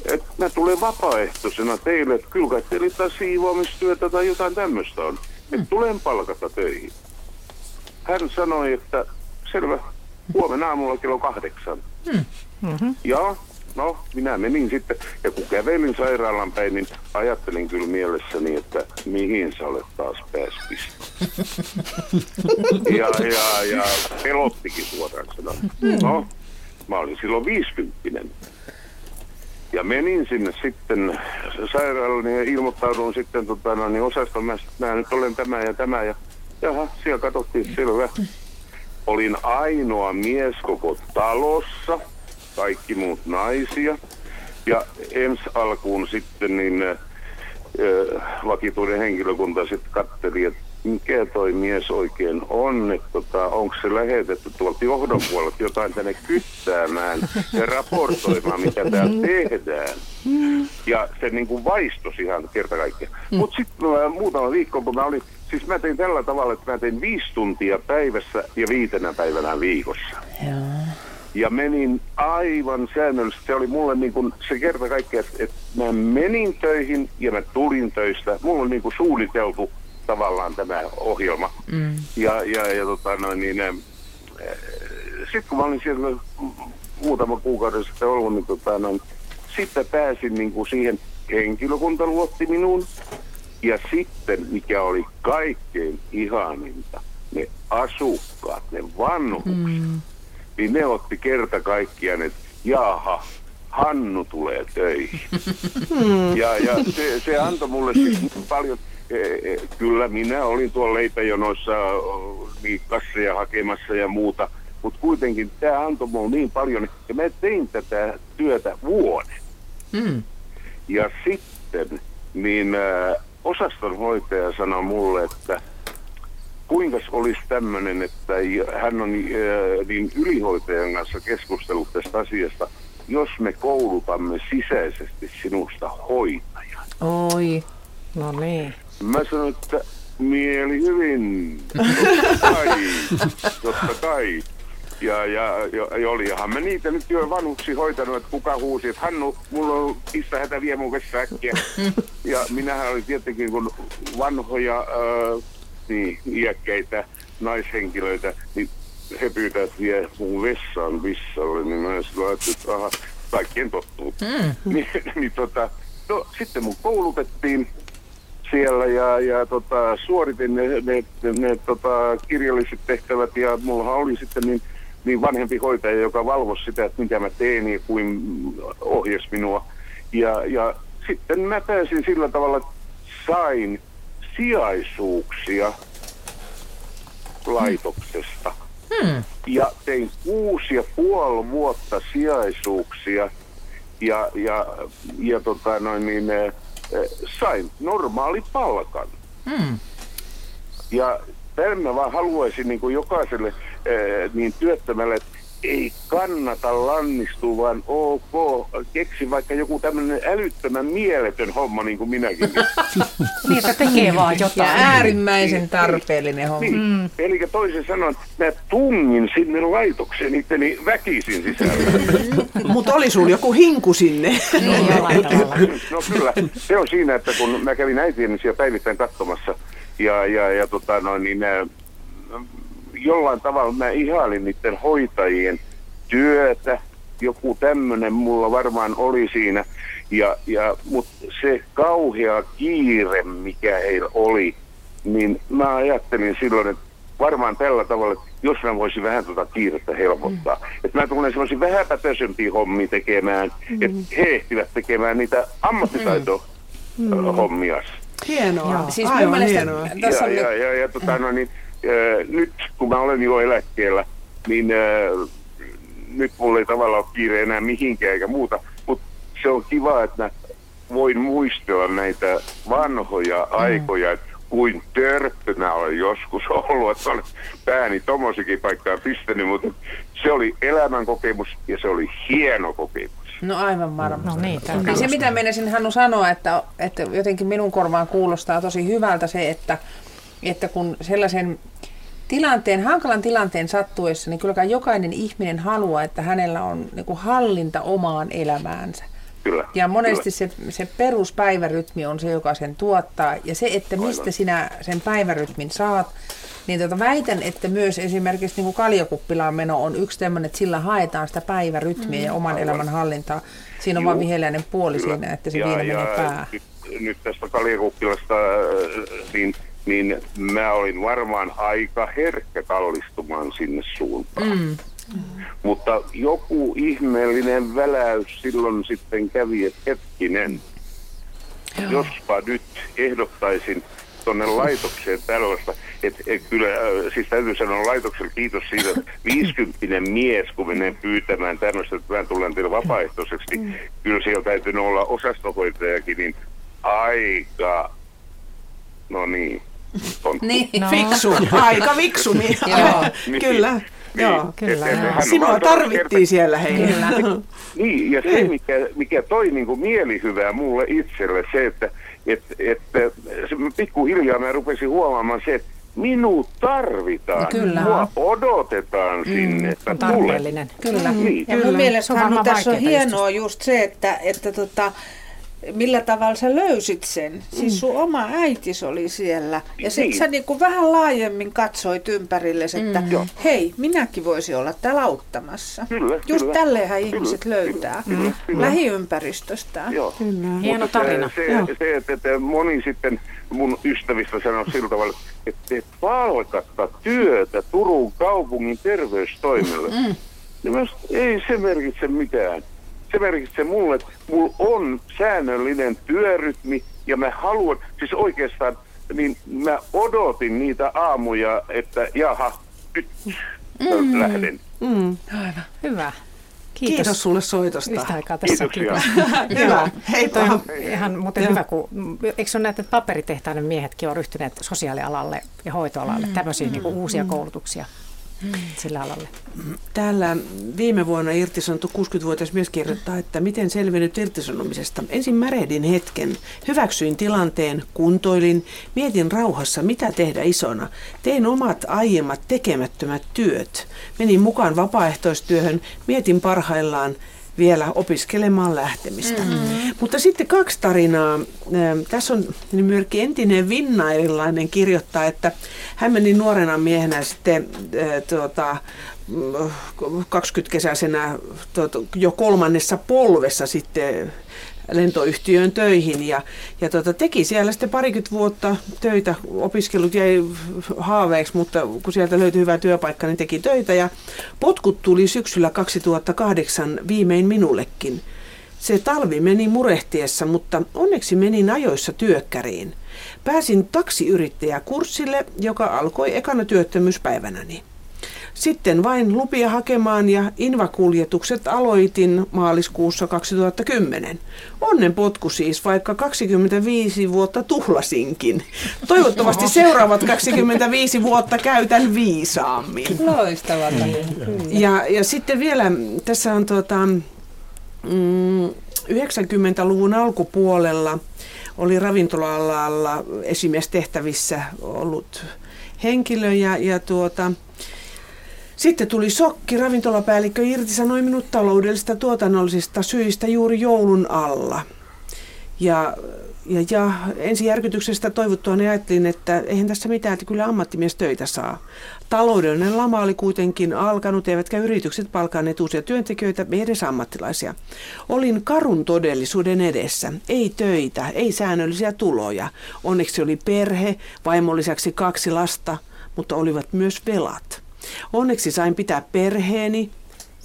S17: et mä tulen vapaaehtoisena teille, että kyllä kai teillä jotain siivoamistyötä tai jotain tämmöistä on. Että tulen palkata töihin. Hän sanoi, että selvä, huomenna aamulla kello kahdeksan.
S1: Mm-hmm.
S17: Ja no, minä menin sitten, ja kun kävelin sairaalan päin, niin ajattelin kyllä mielessäni, että mihin sä olet taas pääspistä. ja, ja, ja pelottikin suoraan sanoen. No, mä olin silloin viisikymppinen. Ja menin sinne sitten sairaalaan ja ilmoittaudun sitten tota, no, niin osastoon, mä, mä nyt olen tämä ja tämä ja jaha, siellä katsottiin selvä. Olin ainoa mies koko talossa, kaikki muut naisia. Ja ensi alkuun sitten niin vakituinen henkilökunta sitten katteli, että mikä toi mies oikein on, että tota, onko se lähetetty tuolta johdon puolelta jotain tänne kyttäämään ja raportoimaan, mitä täällä tehdään. Ja se niin kuin vaistosi ihan kerta kaikkiaan.
S18: Mm.
S17: Mutta sitten muutama viikko, kun mä olin, siis mä tein tällä tavalla, että mä tein viisi tuntia päivässä ja viitenä päivänä viikossa. Ja menin aivan säännöllisesti. Se oli mulle niin kuin se kerta kaikkiaan, että, että mä menin töihin ja mä tulin töistä. Mulla on niin kuin suunniteltu tavallaan tämä ohjelma.
S6: Mm.
S17: Ja, ja, ja tota noin, niin, sitten kun mä olin siellä muutama kuukauden sitten ollut, niin tota, noin, sitten pääsin niin kuin siihen, henkilökunta luotti minuun. Ja sitten, mikä oli kaikkein ihaninta, ne asukkaat, ne vanhukset,
S6: Mm.
S17: Niin ne otti kerta kaikkiaan, että jaha, Hannu tulee töihin. Ja, ja se, se antoi mulle siis paljon, e, e, kyllä minä olin tuolla leipäjonoissa niin kasseja hakemassa ja muuta, mutta kuitenkin tämä antoi mulle niin paljon, ja mä tein tätä työtä vuoden.
S6: Mm.
S17: Ja sitten niin äh, osastonhoitaja sanoi mulle, että kuinka olisi tämmöinen, että hän on äh, niin ylihoitajan kanssa keskustellut tästä asiasta, jos me koulutamme sisäisesti sinusta hoitajan.
S1: Oi, no niin.
S17: Mä sanoin, että mieli hyvin, totta kai, totta kai. Ja, ja, ja, ja olihan me niitä nyt jo vanhuksi hoitanut, että kuka huusi, että Hannu, mulla on pistä hätä vie mun vessa äkkiä. Ja minähän olin tietenkin kun vanhoja, äh, niin, iäkkäitä naishenkilöitä, niin he pyytävät, että vie mun vessaan vissalle, niin mä silloin ajattelin, että aha, kaikkien tottuu.
S6: Mm.
S17: niin, niin tota, no sitten mun koulutettiin siellä ja, ja tota, suoritin ne, ne, ne, ne tota, kirjalliset tehtävät ja mulla oli sitten niin, niin vanhempi hoitaja, joka valvosi sitä, että mitä mä teen ja kuin ohjas minua. Ja, ja sitten mä pääsin sillä tavalla, että sain sijaisuuksia laitoksesta.
S6: Hmm.
S17: Ja tein kuusi ja puoli vuotta sijaisuuksia ja, ja, ja tota noin niin, eh, eh, sain normaali palkan.
S6: Hmm.
S17: Ja tämän mä vaan haluaisin niin kuin jokaiselle eh, niin työttömälle, että ei kannata lannistua, vaan ok, keksi vaikka joku tämmöinen älyttömän mieletön homma, niin kuin minäkin.
S1: Niin, että tekee vaan
S6: Ja
S1: jotain.
S6: äärimmäisen tarpeellinen homma.
S17: Niin.
S1: Mm.
S17: Eli toisin sanoen, mä tungin sinne laitokseen itteni väkisin sisälle.
S2: Mutta oli sulla joku hinku sinne.
S17: No kyllä, se on siinä, että kun mä kävin äitieni siellä päivittäin katsomassa ja, ja, ja tota noin, niin jollain tavalla mä ihailin niiden hoitajien työtä, joku tämmöinen mulla varmaan oli siinä, ja, ja, mutta se kauhea kiire, mikä heillä oli, niin mä ajattelin silloin, että varmaan tällä tavalla, että jos mä voisin vähän tuota kiirettä helpottaa. Mm. Että mä tulen semmoisia vähäpätöisempiä hommia tekemään, mm. että he ehtivät tekemään niitä ammattitaito
S2: Mm.
S17: mm. hommias.
S2: Hienoa,
S6: Joo. Siis
S2: aivan hienoa.
S6: tässä
S17: ja,
S6: on
S17: ja, ja, ja tota, no, niin, nyt kun mä olen jo eläkkeellä, niin äh, nyt mulla ei tavallaan ole kiire enää mihinkään eikä muuta, mutta se on kiva, että mä voin muistella näitä vanhoja mm. aikoja, kuin törppö mä olen joskus ollut, että olen pääni tommosikin paikkaan pistänyt, mutta se oli elämänkokemus ja se oli hieno kokemus.
S6: No aivan varmasti.
S1: No niin,
S6: Ja se mitä menisin Hannu sanoa, että, että jotenkin minun korvaan kuulostaa tosi hyvältä se, että, että kun sellaisen tilanteen, hankalan tilanteen sattuessa, niin kyllä kai jokainen ihminen haluaa, että hänellä on niin kuin hallinta omaan elämäänsä.
S17: Kyllä.
S6: Ja monesti
S17: kyllä.
S6: se, se peruspäivärytmi on se, joka sen tuottaa. Ja se, että mistä
S17: Aivan.
S6: sinä sen päivärytmin saat, niin tota väitän, että myös esimerkiksi niin kuin kaljakuppilaan meno on yksi tämmöinen, että sillä haetaan sitä päivärytmiä
S17: Mm.
S6: ja oman
S17: Aivan.
S6: elämän hallintaa. Siinä on vain viheliäinen puoli
S17: Kyllä.
S6: siinä, että se
S17: ja,
S6: viina
S17: ja
S6: menee päähän.
S17: Nyt, nyt tästä kaljakuppilasta, äh, niin, niin mä olin varmaan aika herkkä kallistumaan sinne suuntaan.
S6: Mm.
S17: Mutta joku ihmeellinen väläys silloin sitten kävi, että hetkinen, jospa nyt ehdottaisin tuonne laitokseen tällaista, että et kyllä, äh, siis täytyy sanoa laitokselle kiitos siitä, että 50 mies, kun menee pyytämään tämmöistä, että mä tulen teille vapaaehtoiseksi, niin kyllä siellä täytyy olla osastohoitajakin, niin aika, no niin, tonttu.
S6: Niin.
S2: No. Fiksu, aika fiksu mies.
S6: Joo.
S2: Kyllä.
S17: Niin,
S2: Joo.
S17: Kyllä. On
S2: Sinua tarvittiin siellä hei.
S6: Kyllä.
S17: Niin, ja se, mikä, mikä toi niin kuin mielihyvää mulle itselle, se, että et, et, se, pikkuhiljaa mä rupesin huomaamaan se, että minut tarvitaan.
S6: Kyllä.
S17: Mua odotetaan sinne, että
S1: on
S17: tule.
S1: tarpeellinen.
S6: Kyllä.
S17: Niin.
S4: Ja mun
S1: Kyllä.
S4: mielestä
S1: Se on
S4: tässä on hienoa just se, että, että tota, millä tavalla sä löysit sen. Siis sun oma äitis oli siellä. Ja sit
S17: Niin.
S4: sä niinku vähän laajemmin katsoit ympärillesi, että
S17: Joo.
S4: hei, minäkin voisin olla täällä auttamassa.
S17: Kyllä,
S4: Just
S17: kyllä.
S4: tälleenhän
S17: Kyllä,
S4: ihmiset
S17: kyllä,
S4: löytää
S17: kyllä, kyllä.
S4: lähiympäristöstään.
S17: Joo.
S2: Kyllä.
S1: Hieno tarina.
S17: Se,
S2: Joo.
S17: se, se että, että moni sitten mun ystävistä sanoi sillä tavalla, että te palkatta työtä Turun kaupungin terveystoimelle. Mm. Ja sanoin, ei se merkitse mitään. Se merkitsee mulle, että mulla on säännöllinen työrytmi ja mä haluan, siis oikeastaan, niin mä odotin niitä aamuja, että jaha, nyt mm. lähden.
S2: Mm.
S1: Hyvä. Kiitos.
S2: Kiitos sulle soitosta.
S1: Yhtä aikaa tässä.
S17: Kiitoksia.
S1: Kiitos.
S2: Hyvä. Hei
S1: Toi on
S2: Tom.
S1: ihan muuten
S2: Joo.
S1: hyvä, kun eikö se ole näitä paperitehtaiden miehetkin on ryhtyneet sosiaalialalle ja hoitoalalle, mm. tämmöisiä niin uusia koulutuksia sillä alalle.
S2: Täällä viime vuonna irtisanottu 60-vuotias mies kirjoittaa, että miten selvinnyt irtisanomisesta. Ensin märehdin hetken. Hyväksyin tilanteen, kuntoilin, mietin rauhassa, mitä tehdä isona. Tein omat aiemmat tekemättömät työt. Menin mukaan vapaaehtoistyöhön, mietin parhaillaan, vielä opiskelemaan lähtemistä. Mm-hmm. Mutta sitten kaksi tarinaa. Tässä on nimimerkki entinen Vinna erilainen kirjoittaa, että hän meni nuorena miehenä sitten tuota, 20-kesäisenä tuota, jo kolmannessa polvessa sitten lentoyhtiöön töihin ja, ja tota, teki siellä sitten parikymmentä vuotta töitä. Opiskelut jäi haaveeksi, mutta kun sieltä löytyi hyvä työpaikka, niin teki töitä ja potkut tuli syksyllä 2008 viimein minullekin. Se talvi meni murehtiessa, mutta onneksi menin ajoissa työkkäriin. Pääsin taksiyrittäjäkurssille, joka alkoi ekana työttömyyspäivänäni. Sitten vain lupia hakemaan ja invakuljetukset aloitin maaliskuussa 2010. Onnen potku siis, vaikka 25 vuotta tuhlasinkin. Toivottavasti seuraavat 25 vuotta käytän viisaammin.
S6: Loistavaa.
S2: Ja, ja sitten vielä, tässä on tuota, mm, 90-luvun alkupuolella oli ravintola-alalla esimiestehtävissä ollut henkilö ja, ja tuota, sitten tuli sokki. Ravintolapäällikkö irtisanoi minut taloudellisista tuotannollisista syistä juuri joulun alla. Ja, ja, ja järkytyksestä toivottuaan ajattelin, että eihän tässä mitään, että kyllä ammattimies töitä saa. Taloudellinen lama oli kuitenkin alkanut, eivätkä yritykset palkanneet uusia työntekijöitä, edes ammattilaisia. Olin karun todellisuuden edessä. Ei töitä, ei säännöllisiä tuloja. Onneksi oli perhe, vaimon lisäksi kaksi lasta, mutta olivat myös velat. Onneksi sain pitää perheeni,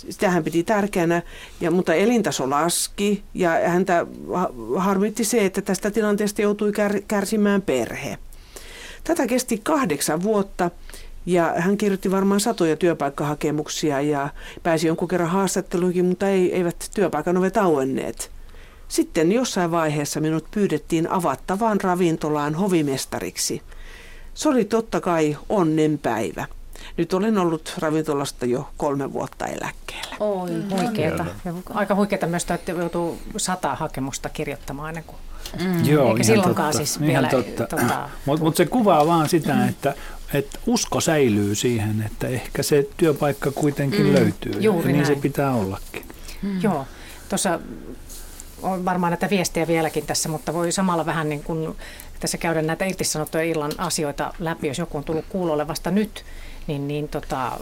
S2: sitä hän piti tärkeänä, ja, mutta elintaso laski ja häntä harmitti se, että tästä tilanteesta joutui kär, kärsimään perhe. Tätä kesti kahdeksan vuotta ja hän kirjoitti varmaan satoja työpaikkahakemuksia ja pääsi jonkun kerran haastatteluihin, mutta ei, eivät työpaikan ovet auenneet. Sitten jossain vaiheessa minut pyydettiin avattavaan ravintolaan hovimestariksi. Se oli totta kai onnenpäivä. Nyt olen ollut ravintolasta jo kolme vuotta eläkkeellä.
S1: Oi, huikeeta. Aika huikeeta myös, että joutuu sata hakemusta kirjoittamaan ennen kuin Mm.
S5: Joo, Eikä silloinkaan totta.
S1: siis vielä. Totta.
S5: Tota... Mutta mut se kuvaa vaan sitä, mm. että, että usko säilyy siihen, että ehkä se työpaikka kuitenkin mm. löytyy. Juuri ja niin näin. se pitää ollakin.
S1: Mm. Joo, tuossa on varmaan näitä viestejä vieläkin tässä, mutta voi samalla vähän niin kuin tässä käydä näitä irtisanottuja illan asioita läpi, jos joku on tullut kuulolle vasta nyt niin, niin tota,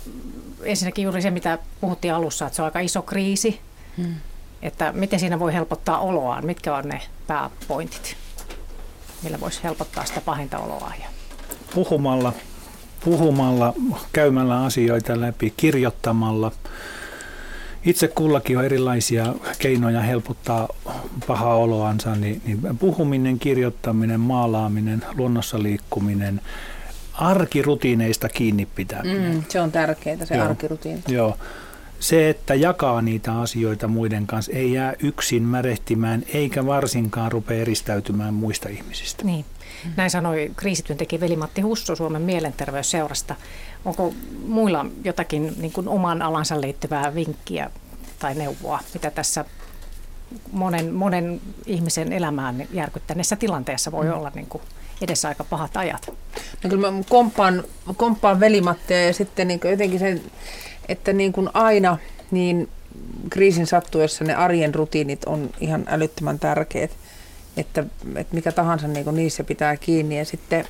S1: ensinnäkin juuri se, mitä puhuttiin alussa, että se on aika iso kriisi, hmm. että miten siinä voi helpottaa oloaan, mitkä on ne pääpointit, millä voisi helpottaa sitä pahinta oloa. Ja...
S5: Puhumalla, puhumalla, käymällä asioita läpi, kirjoittamalla. Itse kullakin on erilaisia keinoja helpottaa pahaa oloansa, niin, niin puhuminen, kirjoittaminen, maalaaminen, luonnossa liikkuminen – arkirutiineista kiinni pitäminen. Mm,
S6: se on tärkeää, se Joo. arkirutiini.
S5: Joo. Se, että jakaa niitä asioita muiden kanssa, ei jää yksin märehtimään, eikä varsinkaan rupea eristäytymään muista ihmisistä.
S1: Niin. Näin sanoi kriisityöntekijä Veli-Matti Husso Suomen mielenterveysseurasta. Onko muilla jotakin niin kuin oman alansa liittyvää vinkkiä tai neuvoa, mitä tässä monen, monen ihmisen elämään järkyttäneessä tilanteessa voi mm. olla niin kuin edessä aika pahat ajat.
S6: No kyllä mä komppaan, komppaan velimatteja ja sitten niin jotenkin sen, että niin kuin aina niin kriisin sattuessa ne arjen rutiinit on ihan älyttömän tärkeät, että, että mikä tahansa niin kuin niissä pitää kiinni ja sitten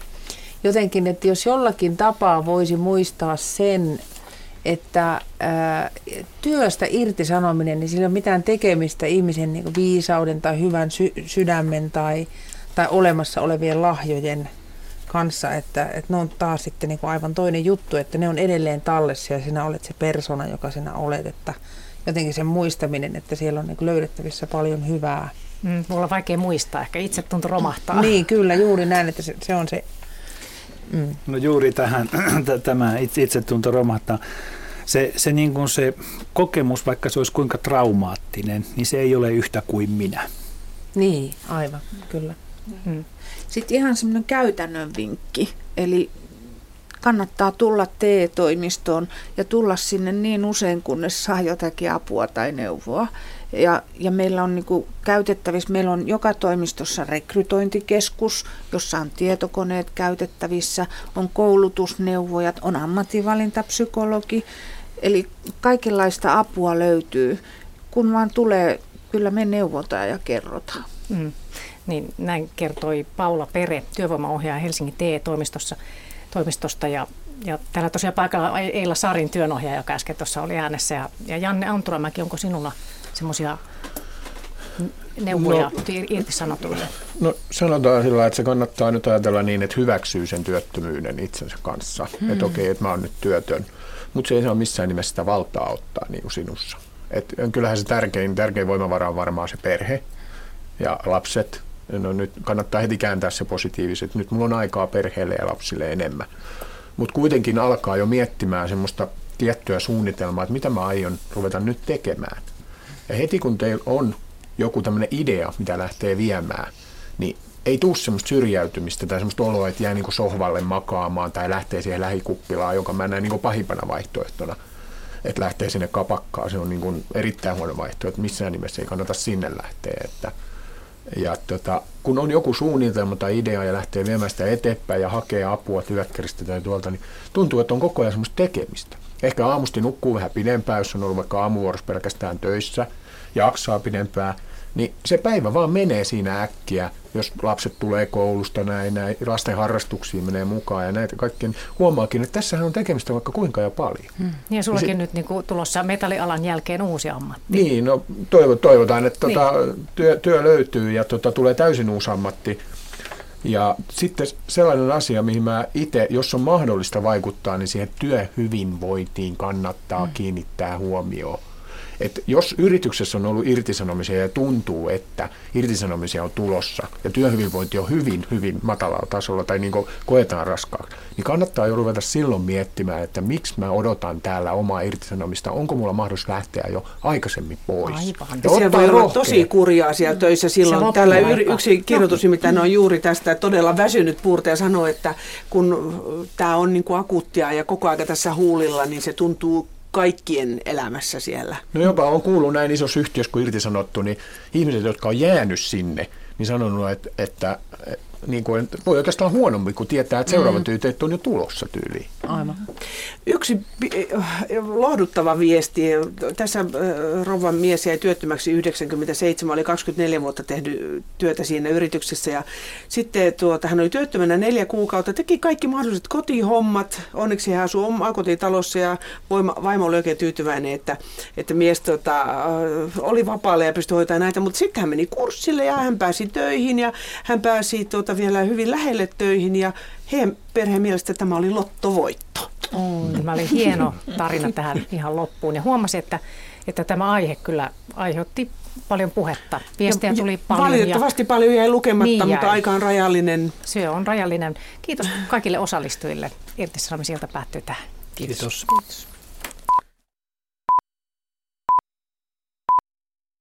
S6: jotenkin, että jos jollakin tapaa voisi muistaa sen, että ää, työstä irtisanominen, niin sillä ei ole mitään tekemistä ihmisen niin viisauden tai hyvän sy- sydämen tai tai olemassa olevien lahjojen kanssa, että, että ne on taas sitten niin kuin aivan toinen juttu, että ne on edelleen tallessa ja sinä olet se persona, joka sinä olet, että jotenkin sen muistaminen, että siellä on niin kuin löydettävissä paljon hyvää.
S1: Mm, mulla on vaikea muistaa, ehkä itse tuntuu romahtaa.
S6: Niin, kyllä, juuri näin, että se, se on se.
S5: Mm. No juuri tähän tämä itse tuntuu romahtaa. Se, se, niin kuin se kokemus, vaikka se olisi kuinka traumaattinen, niin se ei ole yhtä kuin minä.
S6: Niin, aivan, kyllä.
S4: Mm. Sitten ihan semmoinen käytännön vinkki, eli kannattaa tulla TE-toimistoon ja tulla sinne niin usein, kunnes saa jotakin apua tai neuvoa. Ja, ja meillä on niin käytettävissä, meillä on joka toimistossa rekrytointikeskus, jossa on tietokoneet käytettävissä, on koulutusneuvojat, on ammattivalintapsykologi, eli kaikenlaista apua löytyy. kun vaan tulee, kyllä me neuvotaan ja kerrotaan. Mm.
S1: Niin näin kertoi Paula Pere, työvoimaohjaaja Helsingin TE-toimistossa toimistosta ja, ja täällä tosiaan paikalla Eila Sarin työnohjaaja, joka äsken tuossa oli äänessä ja, ja Janne Anturamäki, onko sinulla semmoisia neuvoja no, irtisanotuille?
S3: No sanotaan sillä että se kannattaa nyt ajatella niin, että hyväksyy sen työttömyyden itsensä kanssa. Hmm. Että okei, okay, että mä oon nyt työtön, mutta se ei saa missään nimessä sitä valtaa ottaa niin kuin sinussa. Et kyllähän se tärkein, tärkein voimavara on varmaan se perhe ja lapset. No nyt kannattaa heti kääntää se positiivisesti. Nyt mulla on aikaa perheelle ja lapsille enemmän. Mutta kuitenkin alkaa jo miettimään semmoista tiettyä suunnitelmaa, että mitä mä aion ruveta nyt tekemään. Ja heti kun teillä on joku tämmöinen idea, mitä lähtee viemään, niin ei tule semmoista syrjäytymistä tai semmoista oloa, että jää niin sohvalle makaamaan tai lähtee siihen lähikuppilaan, joka mä näen niin pahimpana vaihtoehtona. Että lähtee sinne kapakkaan, se on niin kuin erittäin huono vaihtoehto, että missään nimessä ei kannata sinne lähteä. Että, ja tota, kun on joku suunnitelma tai idea ja lähtee viemään sitä eteenpäin ja hakee apua työkkäristä tai tuolta, niin tuntuu, että on koko ajan semmoista tekemistä. Ehkä aamusti nukkuu vähän pidempään, jos on ollut vaikka aamuvuorossa pelkästään töissä, jaksaa pidempään – niin se päivä vaan menee siinä äkkiä, jos lapset tulee koulusta näin, näin lasten harrastuksiin menee mukaan ja näitä kaikkien huomaakin, että tässä on tekemistä vaikka kuinka ja paljon.
S1: Hmm. Ja sullakin se, nyt niin kuin tulossa metallialan jälkeen uusi ammatti.
S3: Niin, no toivotaan, että niin. tota, työ, työ löytyy ja tota, tulee täysin uusi ammatti. Ja sitten sellainen asia, mihin mä itse, jos on mahdollista vaikuttaa, niin siihen työhyvinvointiin kannattaa hmm. kiinnittää huomioon että jos yrityksessä on ollut irtisanomisia ja tuntuu, että irtisanomisia on tulossa ja työhyvinvointi on hyvin, hyvin matalalla tasolla tai niin koetaan raskaaksi, niin kannattaa jo ruveta silloin miettimään, että miksi mä odotan täällä omaa irtisanomista, onko mulla mahdollisuus lähteä jo aikaisemmin pois.
S2: Aivan. Ja siellä voi olla tosi kurjaa siellä töissä silloin. Täällä yksi kirjoitus, mitä on juuri tästä todella väsynyt puurtaja sanoo, että kun tämä on niin kuin akuuttia ja koko ajan tässä huulilla, niin se tuntuu kaikkien elämässä siellä.
S3: No jopa on kuullut näin isossa yhtiössä kuin irtisanottu, niin ihmiset, jotka on jäänyt sinne, niin sanonut, että, että niin kuin, voi oikeastaan huonommin, kun tietää, että seuraavat mm. tyyteet on jo tulossa tyyliin.
S2: Aivan. Yksi lohduttava viesti. Tässä äh, Rovan mies jäi työttömäksi 97, oli 24 vuotta tehnyt työtä siinä yrityksessä ja sitten tuota, hän oli työttömänä neljä kuukautta, teki kaikki mahdolliset kotihommat. Onneksi hän asui kotitalossa ja vaimo oli oikein tyytyväinen, että, että mies tota, äh, oli vapaalla ja pystyi hoitamaan näitä, mutta sitten hän meni kurssille ja hän pääsi töihin ja hän pääsi tuota, vielä hyvin lähelle töihin ja heidän perheen mielestä tämä oli lottovoitto.
S1: Oh, tämä oli hieno tarina tähän ihan loppuun ja huomasin, että, että tämä aihe kyllä aiheutti paljon puhetta. Viestejä tuli paljon.
S2: Valitettavasti ja, paljon jäi lukematta, niin jäi. mutta aika on rajallinen.
S1: Se on rajallinen. Kiitos kaikille osallistujille. Irtisanomisilta päättyy tähän.
S5: Kiitos. Kiitos. Kiitos.